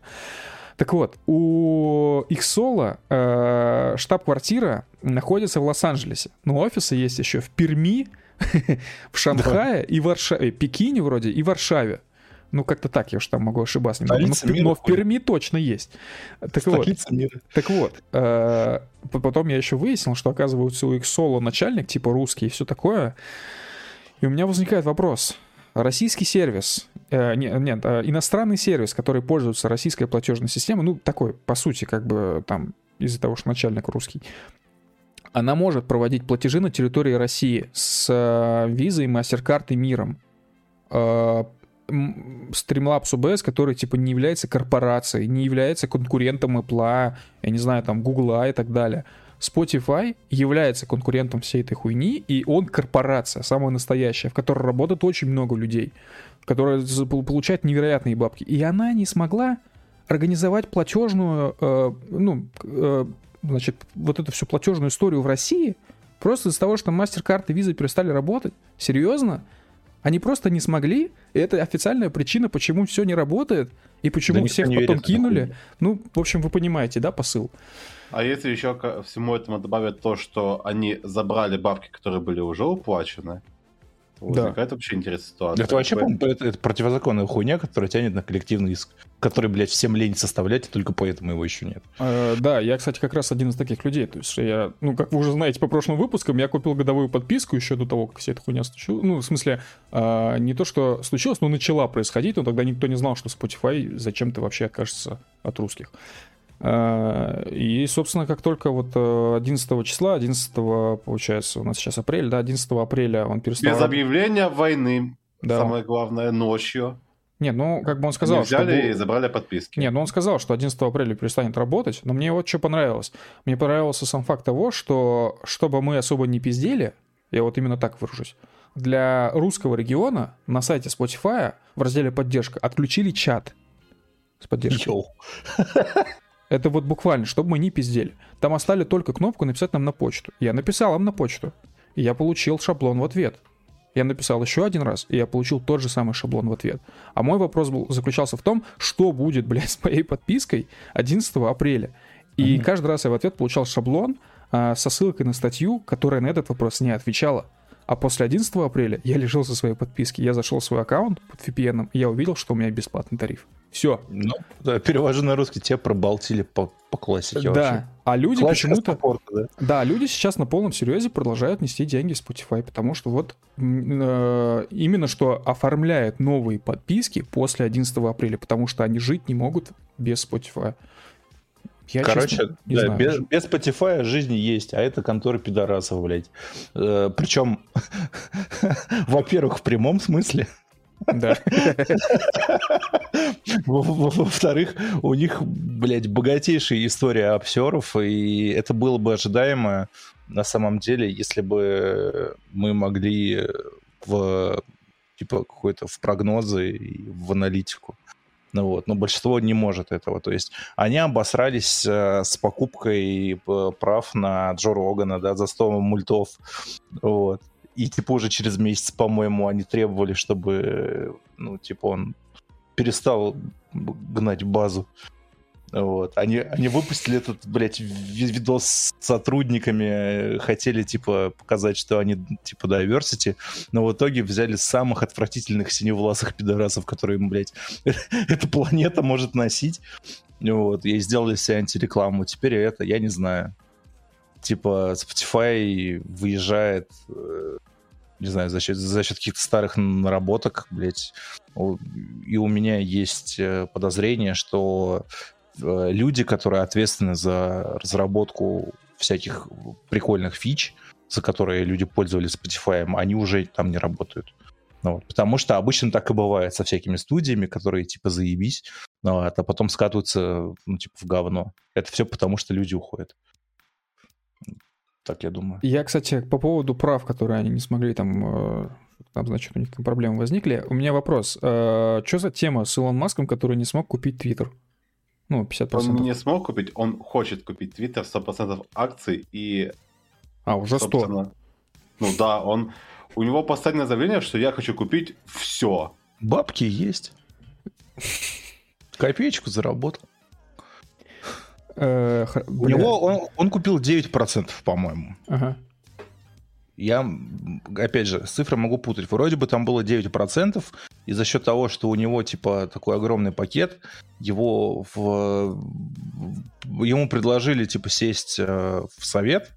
B: Так вот, у Xsolo э, штаб-квартира находится в Лос-Анджелесе, но офисы есть еще в Перми, в Шанхае и Варшаве, Пекине вроде и Варшаве. Ну, как-то так, я уж там могу ошибаться немного. Но, мира, но в Перми точно есть. Так вот, мира. так вот э, потом я еще выяснил, что, оказывается, у Xsolo начальник, типа русский и все такое. И у меня возникает вопрос. Российский сервис, э, нет, нет э, иностранный сервис, который пользуется российской платежной системой, ну, такой, по сути, как бы там из-за того, что начальник русский, она может проводить платежи на территории России с э, визой, MasterCard и миром. Streamlabs OBS, который типа не является корпорацией, не является конкурентом Apple, я не знаю, там Google и так далее. Spotify является конкурентом всей этой хуйни, и он корпорация, самая настоящая, в которой работает очень много людей, которая получает невероятные бабки. И она не смогла организовать платежную, э, ну, э, значит, вот эту всю платежную историю в России просто из-за того, что MasterCard и Visa перестали работать. Серьезно? Они просто не смогли, и это официальная причина, почему все не работает, и почему да всех потом кинули. Ну, в общем, вы понимаете, да, посыл?
C: А если еще ко всему этому добавить то, что они забрали бабки, которые были уже уплачены, возникает да. вообще интересная ситуация.
A: Это вообще, по это, это противозаконная хуйня, которая тянет на коллективный иск, который, блядь, всем лень составлять, и только поэтому его еще нет.
B: Э, да, я, кстати, как раз один из таких людей. То есть я, ну, как вы уже знаете по прошлым выпускам, я купил годовую подписку еще до того, как вся эта хуйня случилась. Ну, в смысле, э, не то, что случилось, но начала происходить, но тогда никто не знал, что Spotify зачем-то вообще окажется от русских. Э, и, собственно, как только вот 11 э, числа, 11, получается, у нас сейчас апрель, да, 11 апреля он перестал...
C: Без объявления войны, да. самое главное, ночью.
B: Нет, ну, как бы он сказал,
C: Они взяли что... и забрали подписки.
B: Нет, ну он сказал, что 11 апреля перестанет работать, но мне вот что понравилось. Мне понравился сам факт того, что чтобы мы особо не пиздели, я вот именно так выражусь, для русского региона на сайте Spotify в разделе «Поддержка» отключили чат с поддержкой. Йоу. Это вот буквально, чтобы мы не пиздели. Там оставили только кнопку написать нам на почту. Я написал им на почту. И я получил шаблон в ответ. Я написал еще один раз, и я получил тот же самый шаблон в ответ. А мой вопрос был, заключался в том, что будет, блядь, с моей подпиской 11 апреля. И mm-hmm. каждый раз я в ответ получал шаблон а, со ссылкой на статью, которая на этот вопрос не отвечала. А после 11 апреля я лишился своей подписки. Я зашел в свой аккаунт под VPN, и я увидел, что у меня бесплатный тариф. Все.
A: Ну, да, перевожу на русский, тебя пробалтили по, по классике
B: Да, вообще. а люди почему-то... Да? да, люди сейчас на полном серьезе продолжают нести деньги в Spotify, потому что вот э, именно что оформляет новые подписки после 11 апреля, потому что они жить не могут без Spotify.
A: Я, Короче, честно, да, знаю. Без, без Spotify жизни есть, а это конторы пидорасов, блядь. Э, причем, во-первых, в прямом смысле. Да. Во-вторых, у них, блядь, богатейшая история обсеров, и это было бы ожидаемо на самом деле, если бы мы могли в типа какой-то в прогнозы и в аналитику. Ну вот, но большинство не может этого. То есть они обосрались э, с покупкой э, прав на Джо Рогана, да, за 100 мультов. Вот. И типа уже через месяц, по-моему, они требовали, чтобы, ну, типа он перестал гнать базу. Вот. Они, они выпустили этот, блядь, видос с сотрудниками, хотели, типа, показать, что они, типа, diversity, но в итоге взяли самых отвратительных синевласых пидорасов, которые, блядь, эта планета может носить. Вот, и сделали себе антирекламу. Теперь это, я не знаю. Типа, Spotify выезжает э, не знаю, за счет, за счет каких-то старых наработок, блядь. И у меня есть э, подозрение, что э, люди, которые ответственны за разработку всяких прикольных фич, за которые люди пользовались Spotify, они уже там не работают. Ну, вот, потому что обычно так и бывает со всякими студиями, которые типа заебись, ну, вот, а потом скатываются ну, типа в говно. Это все потому, что люди уходят. Так я думаю.
B: Я, кстати, по поводу прав, которые они не смогли там, э, там значит, у них проблемы возникли. У меня вопрос. Э, что за тема с Илон Маском, который не смог купить Твиттер? Ну, 50%.
C: Он не смог купить, он хочет купить Твиттер 100% акций и...
B: А, уже 100.
C: Ну да, он... У него последнее заявление, что я хочу купить все.
A: Бабки есть. Копеечку заработал. Э, У него он, он купил 9%, по-моему. Ага. Я, опять же, цифры могу путать. Вроде бы там было 9%, и за счет того, что у него, типа, такой огромный пакет, его в... ему предложили, типа, сесть э, в совет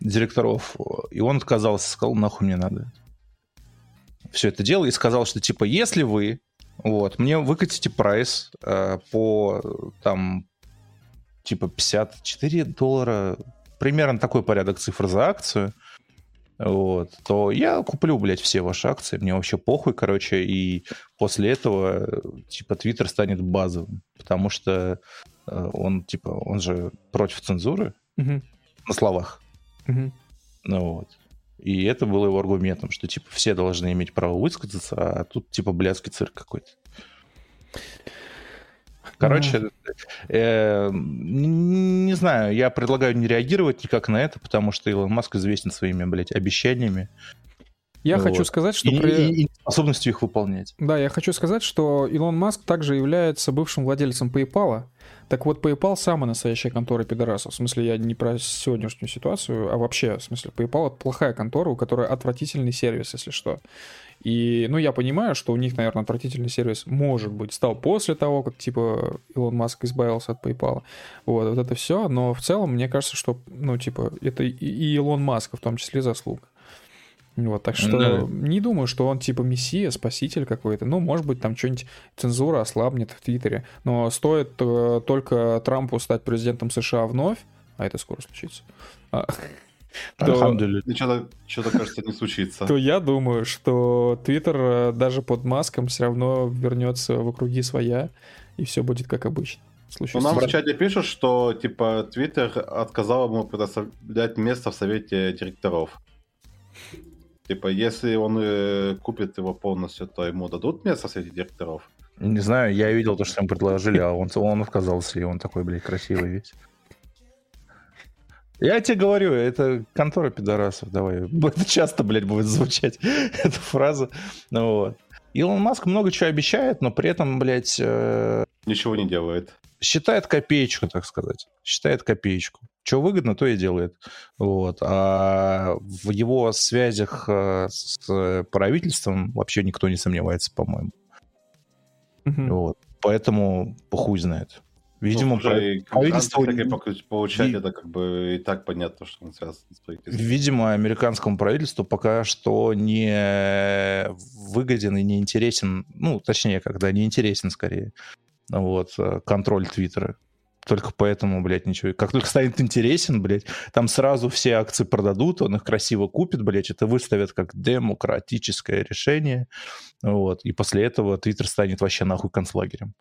A: директоров, и он отказался, сказал, нахуй мне надо. Все это дело, и сказал, что, типа, если вы вот, мне выкатите прайс э, по там типа 54 доллара, примерно такой порядок цифр за акцию, вот, то я куплю, блядь, все ваши акции, мне вообще похуй, короче, и после этого, типа, Твиттер станет базовым, потому что э, он, типа, он же против цензуры угу. на словах. Угу. Ну вот. И это было его аргументом, что, типа, все должны иметь право высказаться, а тут, типа, блядский цирк какой-то. Короче, э, не знаю, я предлагаю не реагировать никак на это, потому что Илон Маск известен своими, блядь, обещаниями.
B: Я вот. хочу сказать, что...
A: И, при... и, способностью их выполнять.
B: Да, я хочу сказать, что Илон Маск также является бывшим владельцем PayPal. Так вот, PayPal самая настоящая контора пидорасов. В смысле, я не про сегодняшнюю ситуацию, а вообще, в смысле, PayPal — это плохая контора, у которой отвратительный сервис, если что. И, ну, я понимаю, что у них, наверное, отвратительный сервис, может быть, стал после того, как, типа, Илон Маск избавился от PayPal. Вот, вот это все. Но в целом, мне кажется, что, ну, типа, это и Илон Маска в том числе заслуга. Вот, так что да. не думаю, что он типа мессия, спаситель какой-то. Ну, может быть, там что-нибудь цензура ослабнет в Твиттере. Но стоит э, только Трампу стать президентом США вновь, а это скоро случится, а,
C: то, что-то, что-то, кажется, не случится.
B: То я думаю, что Твиттер э, даже под маском все равно вернется в округи своя, и все будет как обычно.
C: Ну, нам в чате пишут, что типа Твиттер отказал ему предоставлять место в совете директоров. Типа, если он э, купит его полностью, то ему дадут место совете директоров?
A: Не знаю, я видел то, что ему предложили, а он, он отказался, и он такой, блядь, красивый весь. Я тебе говорю, это контора пидорасов, давай. Это часто, блядь, будет звучать, эта фраза. Ну, вот. Илон Маск много чего обещает, но при этом, блядь... Э...
C: Ничего не делает.
A: Считает копеечку, так сказать. Считает копеечку. Что выгодно, то и делает. Вот. А в его связях э, с правительством вообще никто не сомневается, по-моему. Угу. Вот. Поэтому похуй знает. Видимо, ну,
C: слушай, правительство... получать, это как бы и так понятно, что он связан с
A: правительством. Видимо, американскому правительству пока что не выгоден и не интересен, ну, точнее, когда не интересен скорее, вот, э, контроль Твиттера. Только поэтому, блядь, ничего. Как только станет интересен, блядь, там сразу все акции продадут, он их красиво купит, блядь, это выставят как демократическое решение, вот, и после этого Твиттер станет вообще нахуй концлагерем.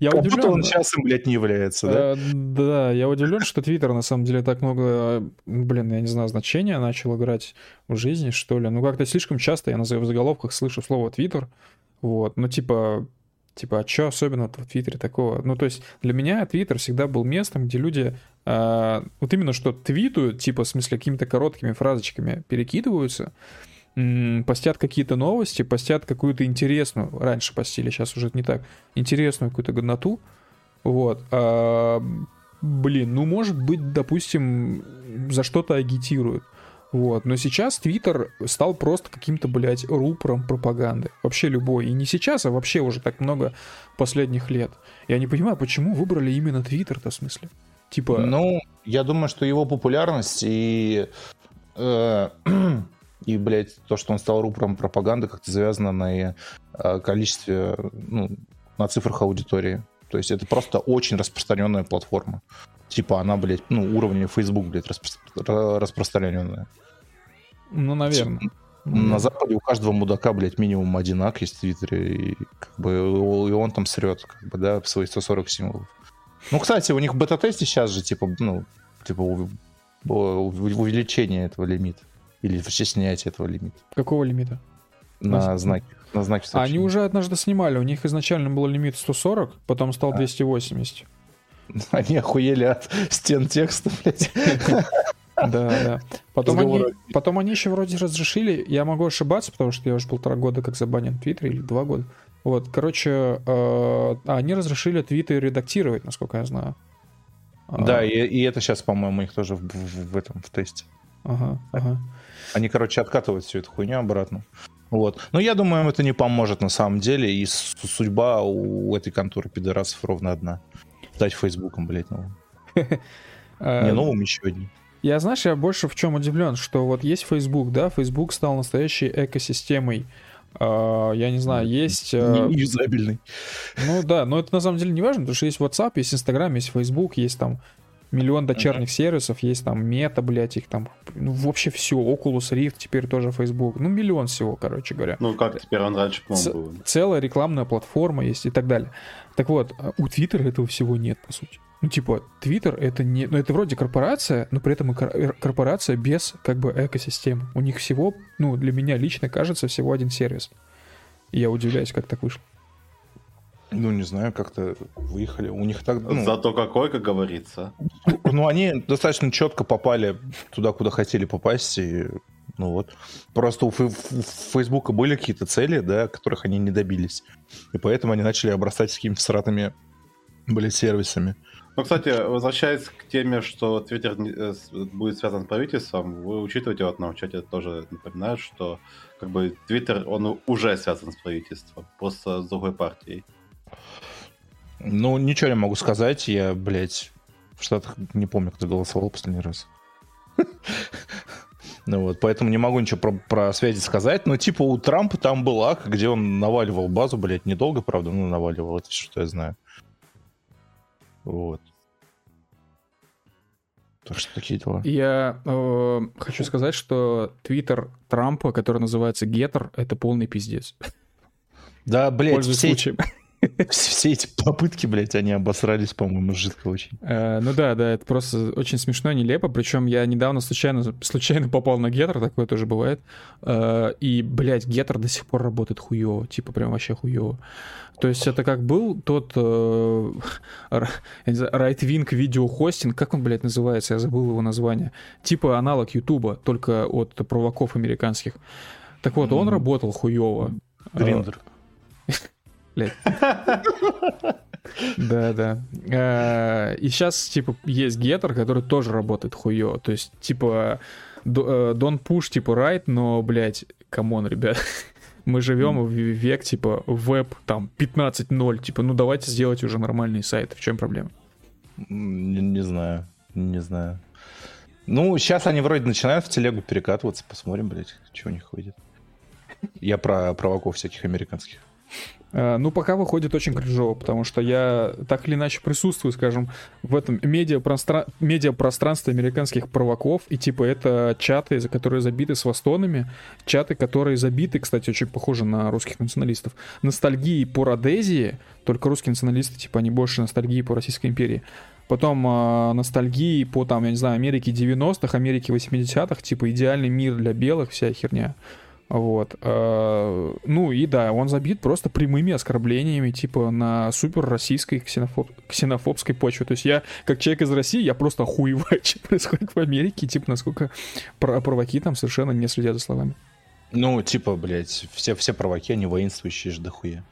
A: Я как удивлен, будто он сейчас им, блядь, не является, да? Э,
B: да, я удивлен, что Твиттер на самом деле так много, блин, я не знаю, значения начал играть в жизни, что ли. Ну, как-то слишком часто я на заголовках слышу слово Твиттер. Вот, ну, типа, типа, а что особенно в Твиттере такого? Ну, то есть для меня Твиттер всегда был местом, где люди э, вот именно что твитуют, типа, в смысле, какими-то короткими фразочками перекидываются, постят какие-то новости, постят какую-то интересную, раньше постили, сейчас уже не так, интересную какую-то годноту, вот, а, блин, ну, может быть, допустим, за что-то агитируют, вот, но сейчас Твиттер стал просто каким-то, блядь, рупором пропаганды, вообще любой, и не сейчас, а вообще уже так много последних лет. Я не понимаю, почему выбрали именно Твиттер-то, в смысле? Типа...
A: Ну, я думаю, что его популярность и э, И, блядь, то, что он стал рупором пропаганды, как-то завязано на э, количестве, ну, на цифрах аудитории. То есть это просто очень распространенная платформа. Типа она, блядь, ну, уровня Facebook, блядь, распро- распространенная.
B: Ну, наверное.
A: На Западе у каждого мудака, блядь, минимум один ак есть в Твиттере, и, как бы, и он там срет, как бы, да, в свои 140 символов. Ну, кстати, у них в бета-тесте сейчас же, типа, ну, типа, увеличение этого лимита. Или вообще снятие этого лимита.
B: Какого лимита?
A: На знаки. На знаки
B: сообщения. Они уже однажды снимали. У них изначально был лимит 140, потом стал а. 280.
A: Они охуели от стен текста, блядь.
B: Да, да. Потом они, потом они еще вроде разрешили, я могу ошибаться, потому что я уже полтора года как забанен в Твиттере, или два года. Вот, короче, э, они разрешили твиты редактировать, насколько я знаю.
A: Да, а... и, и это сейчас, по-моему, их тоже в, в, в этом в тесте.
B: Ага, ага.
A: Они, короче, откатывают всю эту хуйню обратно. Вот. Но я думаю, им это не поможет на самом деле, и судьба у этой конторы пидорасов ровно одна. Стать Фейсбуком, блядь, новым. Не новым, еще одним.
B: Я, знаешь, я больше в чем удивлен, что вот есть Facebook, да, Facebook стал настоящей экосистемой. Uh, я не знаю, есть...
A: Uh, Неюзабельный.
B: Ну да, но это на самом деле не важно, потому что есть WhatsApp, есть Instagram, есть Facebook, есть там миллион дочерних uh-huh. сервисов, есть там мета, блядь, их там, ну, вообще все, Oculus Rift, теперь тоже Facebook, ну, миллион всего, короче говоря.
C: Ну, как теперь он раньше, по-моему,
B: был. Целая рекламная платформа есть и так далее. Так вот, у Twitter этого всего нет, по сути. Ну, типа, Twitter это не... Ну, это вроде корпорация, но при этом и э, корпорация без, как бы, экосистемы. У них всего, ну, для меня лично кажется, всего один сервис. И я удивляюсь, как так вышло.
A: Ну, не знаю, как-то выехали. У них так... Ну,
C: Зато какой, как говорится.
A: Ну, они достаточно четко попали туда, куда хотели попасть, и ну вот. Просто у Фейсбука были какие-то цели, да, которых они не добились. И поэтому они начали обрастать какими-то сратыми, блядь, сервисами.
C: Ну, кстати, возвращаясь к теме, что Твиттер э, будет связан с правительством, вы учитываете, вот нам в чате тоже напоминают, что как бы Твиттер, он уже связан с правительством, просто с другой партией.
A: Ну, ничего не могу сказать, я, блядь, в Штатах не помню, кто голосовал последний раз. Ну вот, поэтому не могу ничего про, про связи сказать. Но типа у Трампа там был ак, где он наваливал базу, блядь, недолго, правда, но наваливал. Это все, что я знаю. Вот. Так что такие дела.
B: Я э, хочу сказать, что твиттер Трампа, который называется Геттер, это полный пиздец.
A: Да, блядь, все все эти попытки, блядь, они обосрались, по-моему, жидко очень.
B: Э, ну да, да, это просто очень смешно нелепо. Причем я недавно случайно, случайно попал на Геттер, такое тоже бывает. Э, и, блядь, Геттер до сих пор работает хуево, типа прям вообще хуево. То есть это как был тот э, right-wing видеохостинг, как он, блядь, называется, я забыл его название. Типа аналог Ютуба, только от провоков американских. Так вот, он работал хуево.
A: Гриндер.
B: Блядь. Да, да. Э, и сейчас, типа, есть геттер, который тоже работает хуё. То есть, типа, Дон Пуш, типа, райт, но, блядь, камон, ребят. Мы живем в век, типа, веб, там, 15.0. Типа, ну давайте сделать уже нормальный сайт. В чем проблема?
A: Не, не знаю. Не знаю. Ну, сейчас они вроде начинают в телегу перекатываться. Посмотрим, блядь, что у них выйдет. Я про провоков всяких американских.
B: Э, ну, пока выходит очень кринжово, потому что я так или иначе присутствую, скажем, в этом медиапространстве медиа американских провоков, и типа это чаты, за которые забиты с вастонами, чаты, которые забиты, кстати, очень похожи на русских националистов, ностальгии по Родезии, только русские националисты, типа, они больше ностальгии по Российской империи. Потом э, ностальгии по, там, я не знаю, Америке 90-х, Америке 80-х, типа идеальный мир для белых, вся херня. Вот. Э, ну и да, он забит просто прямыми оскорблениями, типа на супер российской ксенофоб... ксенофобской почве. То есть я, как человек из России, я просто охуеваю, что происходит в Америке, типа насколько провоки там совершенно не следят за словами.
A: Ну, типа, блядь, все, все провоки, они воинствующие же дохуя.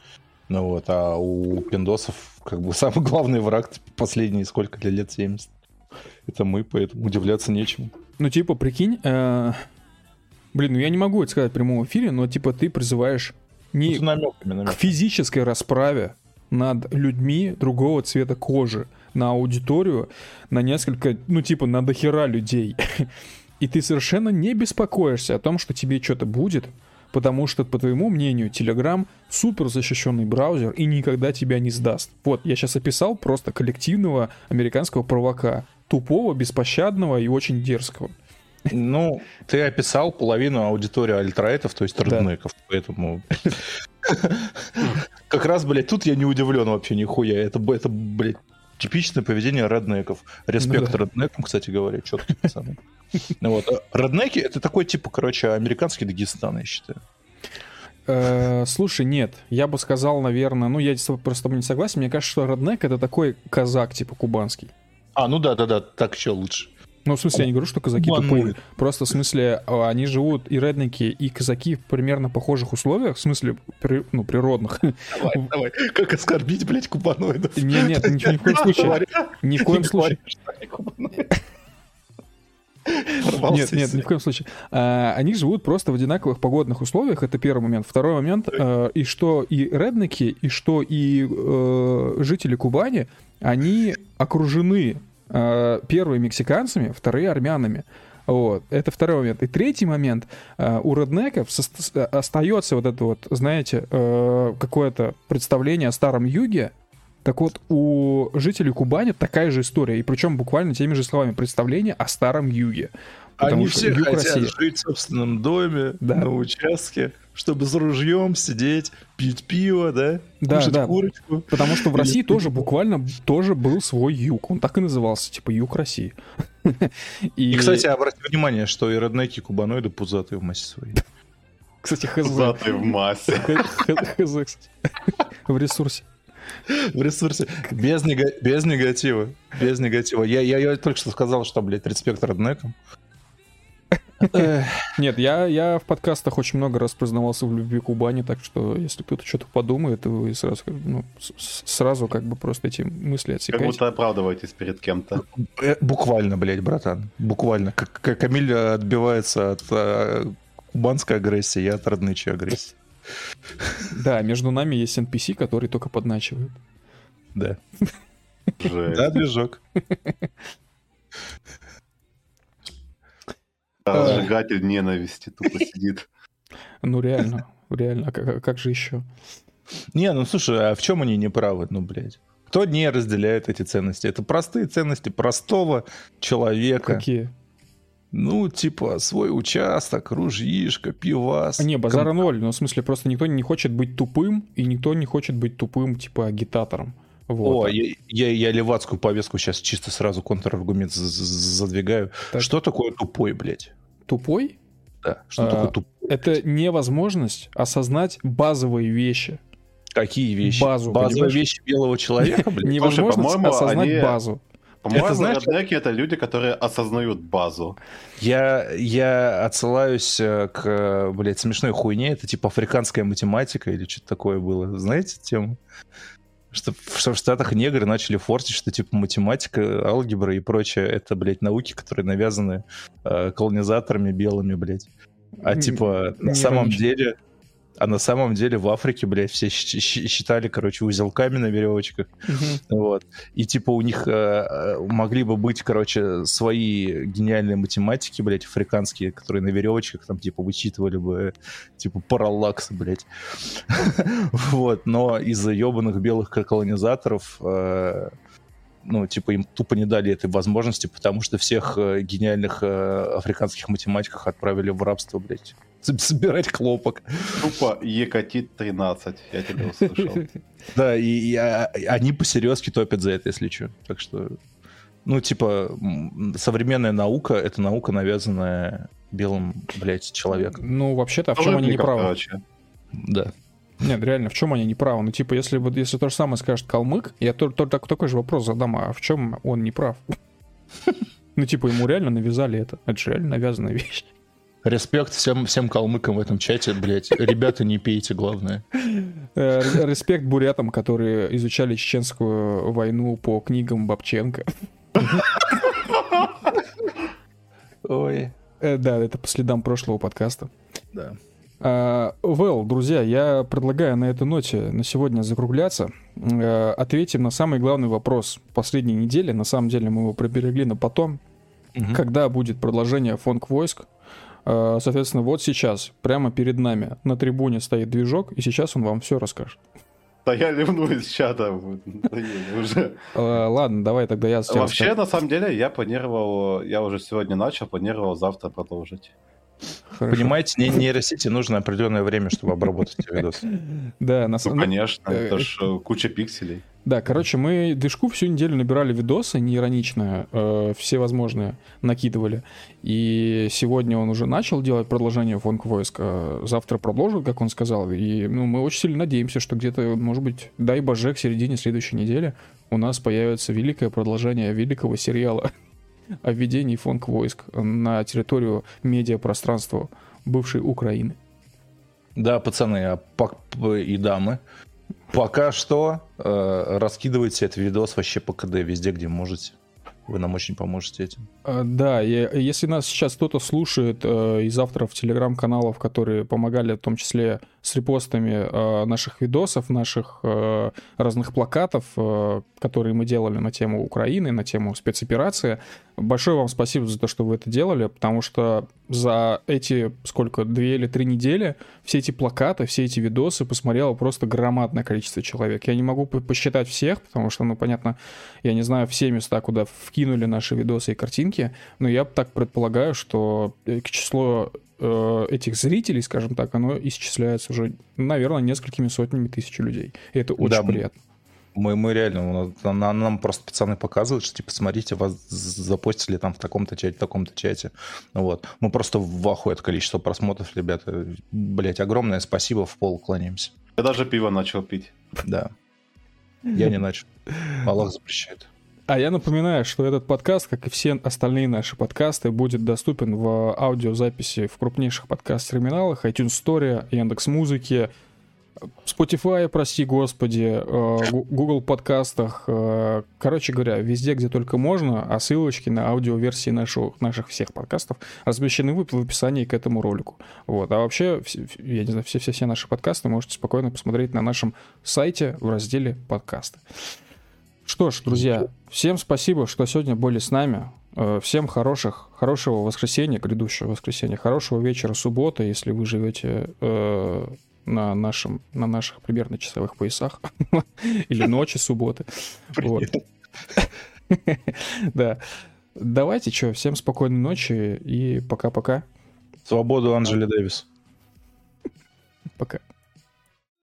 A: Ну вот, а у пиндосов как бы самый главный враг последние сколько лет, 70. Это мы, поэтому удивляться нечему.
B: Ну, типа, прикинь, э, Блин, ну я не могу это сказать в прямом эфире, но типа ты призываешь не ну, намеками, намеками. к физической расправе над людьми другого цвета кожи, на аудиторию, на несколько, ну типа на дохера людей. И ты совершенно не беспокоишься о том, что тебе что-то будет, потому что, по твоему мнению, Telegram супер защищенный браузер и никогда тебя не сдаст. Вот, я сейчас описал просто коллективного американского провока. Тупого, беспощадного и очень дерзкого.
A: Ну, ты описал половину аудитории альтраэтов, то есть реднеков, поэтому... Как раз, блядь, тут я не удивлен вообще нихуя. Это, это блядь, типичное поведение реднеков. Респект ну, да. реднекам, кстати говоря, четко пацаны. Ну вот. Реднеки — это такой, типа, короче, американский Дагестан, я считаю.
B: Э, слушай, нет, я бы сказал, наверное, ну я просто с тобой не согласен, мне кажется, что реднек это такой казак, типа кубанский.
A: А, ну да, да, да, так еще лучше.
B: Ну, в смысле, я не говорю, что казаки тупые. Просто, в смысле, а, они живут, и редники, и казаки в примерно похожих условиях, в смысле, при, ну, природных.
A: Давай, давай, как оскорбить, блядь, кубаноидов?
B: Не, нет, ничего, ни в коем случае. Ни в коем случае. Нет, нет, ни в коем случае. А, они живут просто в одинаковых погодных условиях, это первый момент. Второй момент, а, и что и редники, и что и э, жители Кубани, они окружены э, первые мексиканцами, вторые армянами. Вот. Это второй момент. И третий момент. Э, у реднеков остается вот это вот, знаете, э, какое-то представление о старом юге. Так вот, у жителей Кубани такая же история. И причем буквально теми же словами представление о старом юге.
A: Они все хотят России. жить в собственном доме, да. на участке чтобы с ружьем сидеть, пить пиво, да?
B: Да, кушать да. курочку. Потому что в России тоже буквально тоже был свой юг. Он так и назывался, типа юг России.
A: И, и кстати, обратите внимание, что и реднеки кубаноиды пузатые в массе своей.
B: Кстати, хз.
C: Пузатые в массе.
B: Хз, кстати. В ресурсе.
A: В ресурсе. Без, нега... без негатива. Без негатива. Я, я, я только что сказал, что, блядь, респект реднекам.
B: Нет, я, я в подкастах очень много раз признавался в любви Кубани, так что если кто-то что-то подумает, вы сразу, ну, сразу как бы просто эти мысли отсекаете.
C: Как будто оправдываетесь перед кем-то.
A: Э, буквально, блядь, братан. Буквально. Как, как Камиль отбивается от а, кубанской агрессии, я от роднычей агрессии.
B: Да, между нами есть NPC, который только подначивает.
A: Да. Да, движок.
C: Разжигатель ненависти тупо сидит.
B: Ну реально, реально, а как, а как же еще?
A: Не, ну слушай, а в чем они не правы, ну, блядь? Кто не разделяет эти ценности? Это простые ценности простого человека.
B: Какие?
A: Ну, типа, свой участок, ружьишка, пивас.
B: Не, базара ком... ноль. Ну, в смысле, просто никто не хочет быть тупым, и никто не хочет быть тупым, типа, агитатором.
A: Вот. О, я, я, я левацкую повестку сейчас чисто сразу контраргумент задвигаю. Так. Что такое тупой, блядь?
B: Тупой?
A: Да. Что
B: а, такое тупой? Это невозможность осознать базовые вещи.
A: Какие вещи?
B: Базу.
A: Базовые вещи белого человека,
B: блядь? Невозможность осознать базу.
C: По-моему, это, знаешь, реднеки — это люди, которые осознают базу.
A: Я, я отсылаюсь э, к, блядь, смешной хуйне. Это типа африканская математика или что-то такое было. Знаете тему? Что, что в Штатах негры начали форсить, что типа математика, алгебра и прочее, это, блядь, науки, которые навязаны э, колонизаторами белыми, блядь. А типа на самом деле а на самом деле в Африке, блядь, все считали, короче, узелками на веревочках. Угу. Вот. И типа у них э, э, могли бы быть, короче, свои гениальные математики, блядь, африканские, которые на веревочках там, типа, вычитывали бы, типа, параллакс, блядь. Вот. Но из-за ебаных белых колонизаторов э, ну, типа, им тупо не дали этой возможности, потому что всех э, гениальных э, африканских математиков отправили в рабство, блядь, собирать хлопок.
C: Тупо Екатит 13, я тебя услышал.
A: Да, и, и а, они посерьезки топят за это, если что. Так что, ну, типа, современная наука — это наука, навязанная белым, блядь, человеком.
B: Ну, вообще-то, а в чем они не правы?
A: Да.
B: Нет, реально, в чем они не правы? Ну, типа, если вот если то же самое скажет калмык, я то, то, так, такой же вопрос задам, а в чем он не прав? Ну, типа, ему реально навязали это. Это же реально навязанная вещь.
A: Респект всем, всем калмыкам в этом чате, блядь. Ребята, не пейте, главное.
B: Э, респект бурятам, которые изучали чеченскую войну по книгам Бабченко.
A: Ой.
B: Э, да, это по следам прошлого подкаста.
A: Да.
B: Uh, well, друзья, я предлагаю на этой ноте на сегодня закругляться. Uh, ответим на самый главный вопрос последней недели. На самом деле мы его приберегли на потом. Uh-huh. Когда будет продолжение фонг войск? Э, соответственно, вот сейчас, прямо перед нами на трибуне стоит движок, и сейчас он вам все расскажет.
C: Да я ливну из чата
B: уже. Э, ладно, давай тогда я...
C: Вообще, на самом деле, я планировал, я уже сегодня начал, планировал завтра продолжить.
A: Хорошо. Понимаете, не, нейросети нужно определенное время, чтобы обработать эти видосы.
B: Да,
C: на самом ну, конечно, это ж э, куча пикселей.
B: Да, короче, мы движку всю неделю набирали видосы неироничные, э, все возможные накидывали. И сегодня он уже начал делать продолжение фонк войска. Завтра продолжит, как он сказал. И ну, мы очень сильно надеемся, что где-то, может быть, дай боже, к середине следующей недели у нас появится великое продолжение великого сериала о введении фонк войск на территорию медиапространства бывшей Украины.
A: Да, пацаны а и дамы, пока что э, раскидывайте этот видос вообще по КД везде, где можете. Вы нам очень поможете этим.
B: А, да, если нас сейчас кто-то слушает э, из авторов телеграм-каналов, которые помогали в том числе с репостами э, наших видосов, наших э, разных плакатов, которые мы делали на тему Украины, на тему спецоперации, большое вам спасибо за то, что вы это делали, потому что за эти, сколько, две или три недели все эти плакаты, все эти видосы посмотрело просто громадное количество человек. Я не могу посчитать всех, потому что, ну, понятно, я не знаю все места, куда вкинули наши видосы и картинки, но я так предполагаю, что число э, этих зрителей, скажем так, оно исчисляется уже, наверное, несколькими сотнями тысяч людей. И это очень да, приятно.
A: Мы, мы реально, нам, нам просто пацаны показывают, что, типа, смотрите, вас запостили там в таком-то чате, в таком-то чате. Вот. Мы просто в ахуе от количества просмотров, ребята. Блять, огромное спасибо, в пол кланяемся.
C: Я даже пиво начал пить.
A: Да. Я не начал. Аллах запрещает.
B: А я напоминаю, что этот подкаст, как и все остальные наши подкасты, будет доступен в аудиозаписи в крупнейших подкаст-терминалах, iTunes Store, Яндекс.Музыке, Spotify, прости господи, э, Google подкастах, э, короче говоря, везде, где только можно, а ссылочки на аудиоверсии наших, наших всех подкастов размещены в описании к этому ролику. Вот. А вообще, я не знаю, все-все-все наши подкасты можете спокойно посмотреть на нашем сайте в разделе подкасты. Что ж, друзья, всем спасибо, что сегодня были с нами. Э, всем хороших, хорошего воскресенья, грядущего воскресенья, хорошего вечера субботы, если вы живете э, на, нашем, на наших примерно часовых поясах или ночи субботы. Да. Давайте, что, всем спокойной ночи и пока-пока.
A: Свободу Анжели Дэвис.
B: Пока.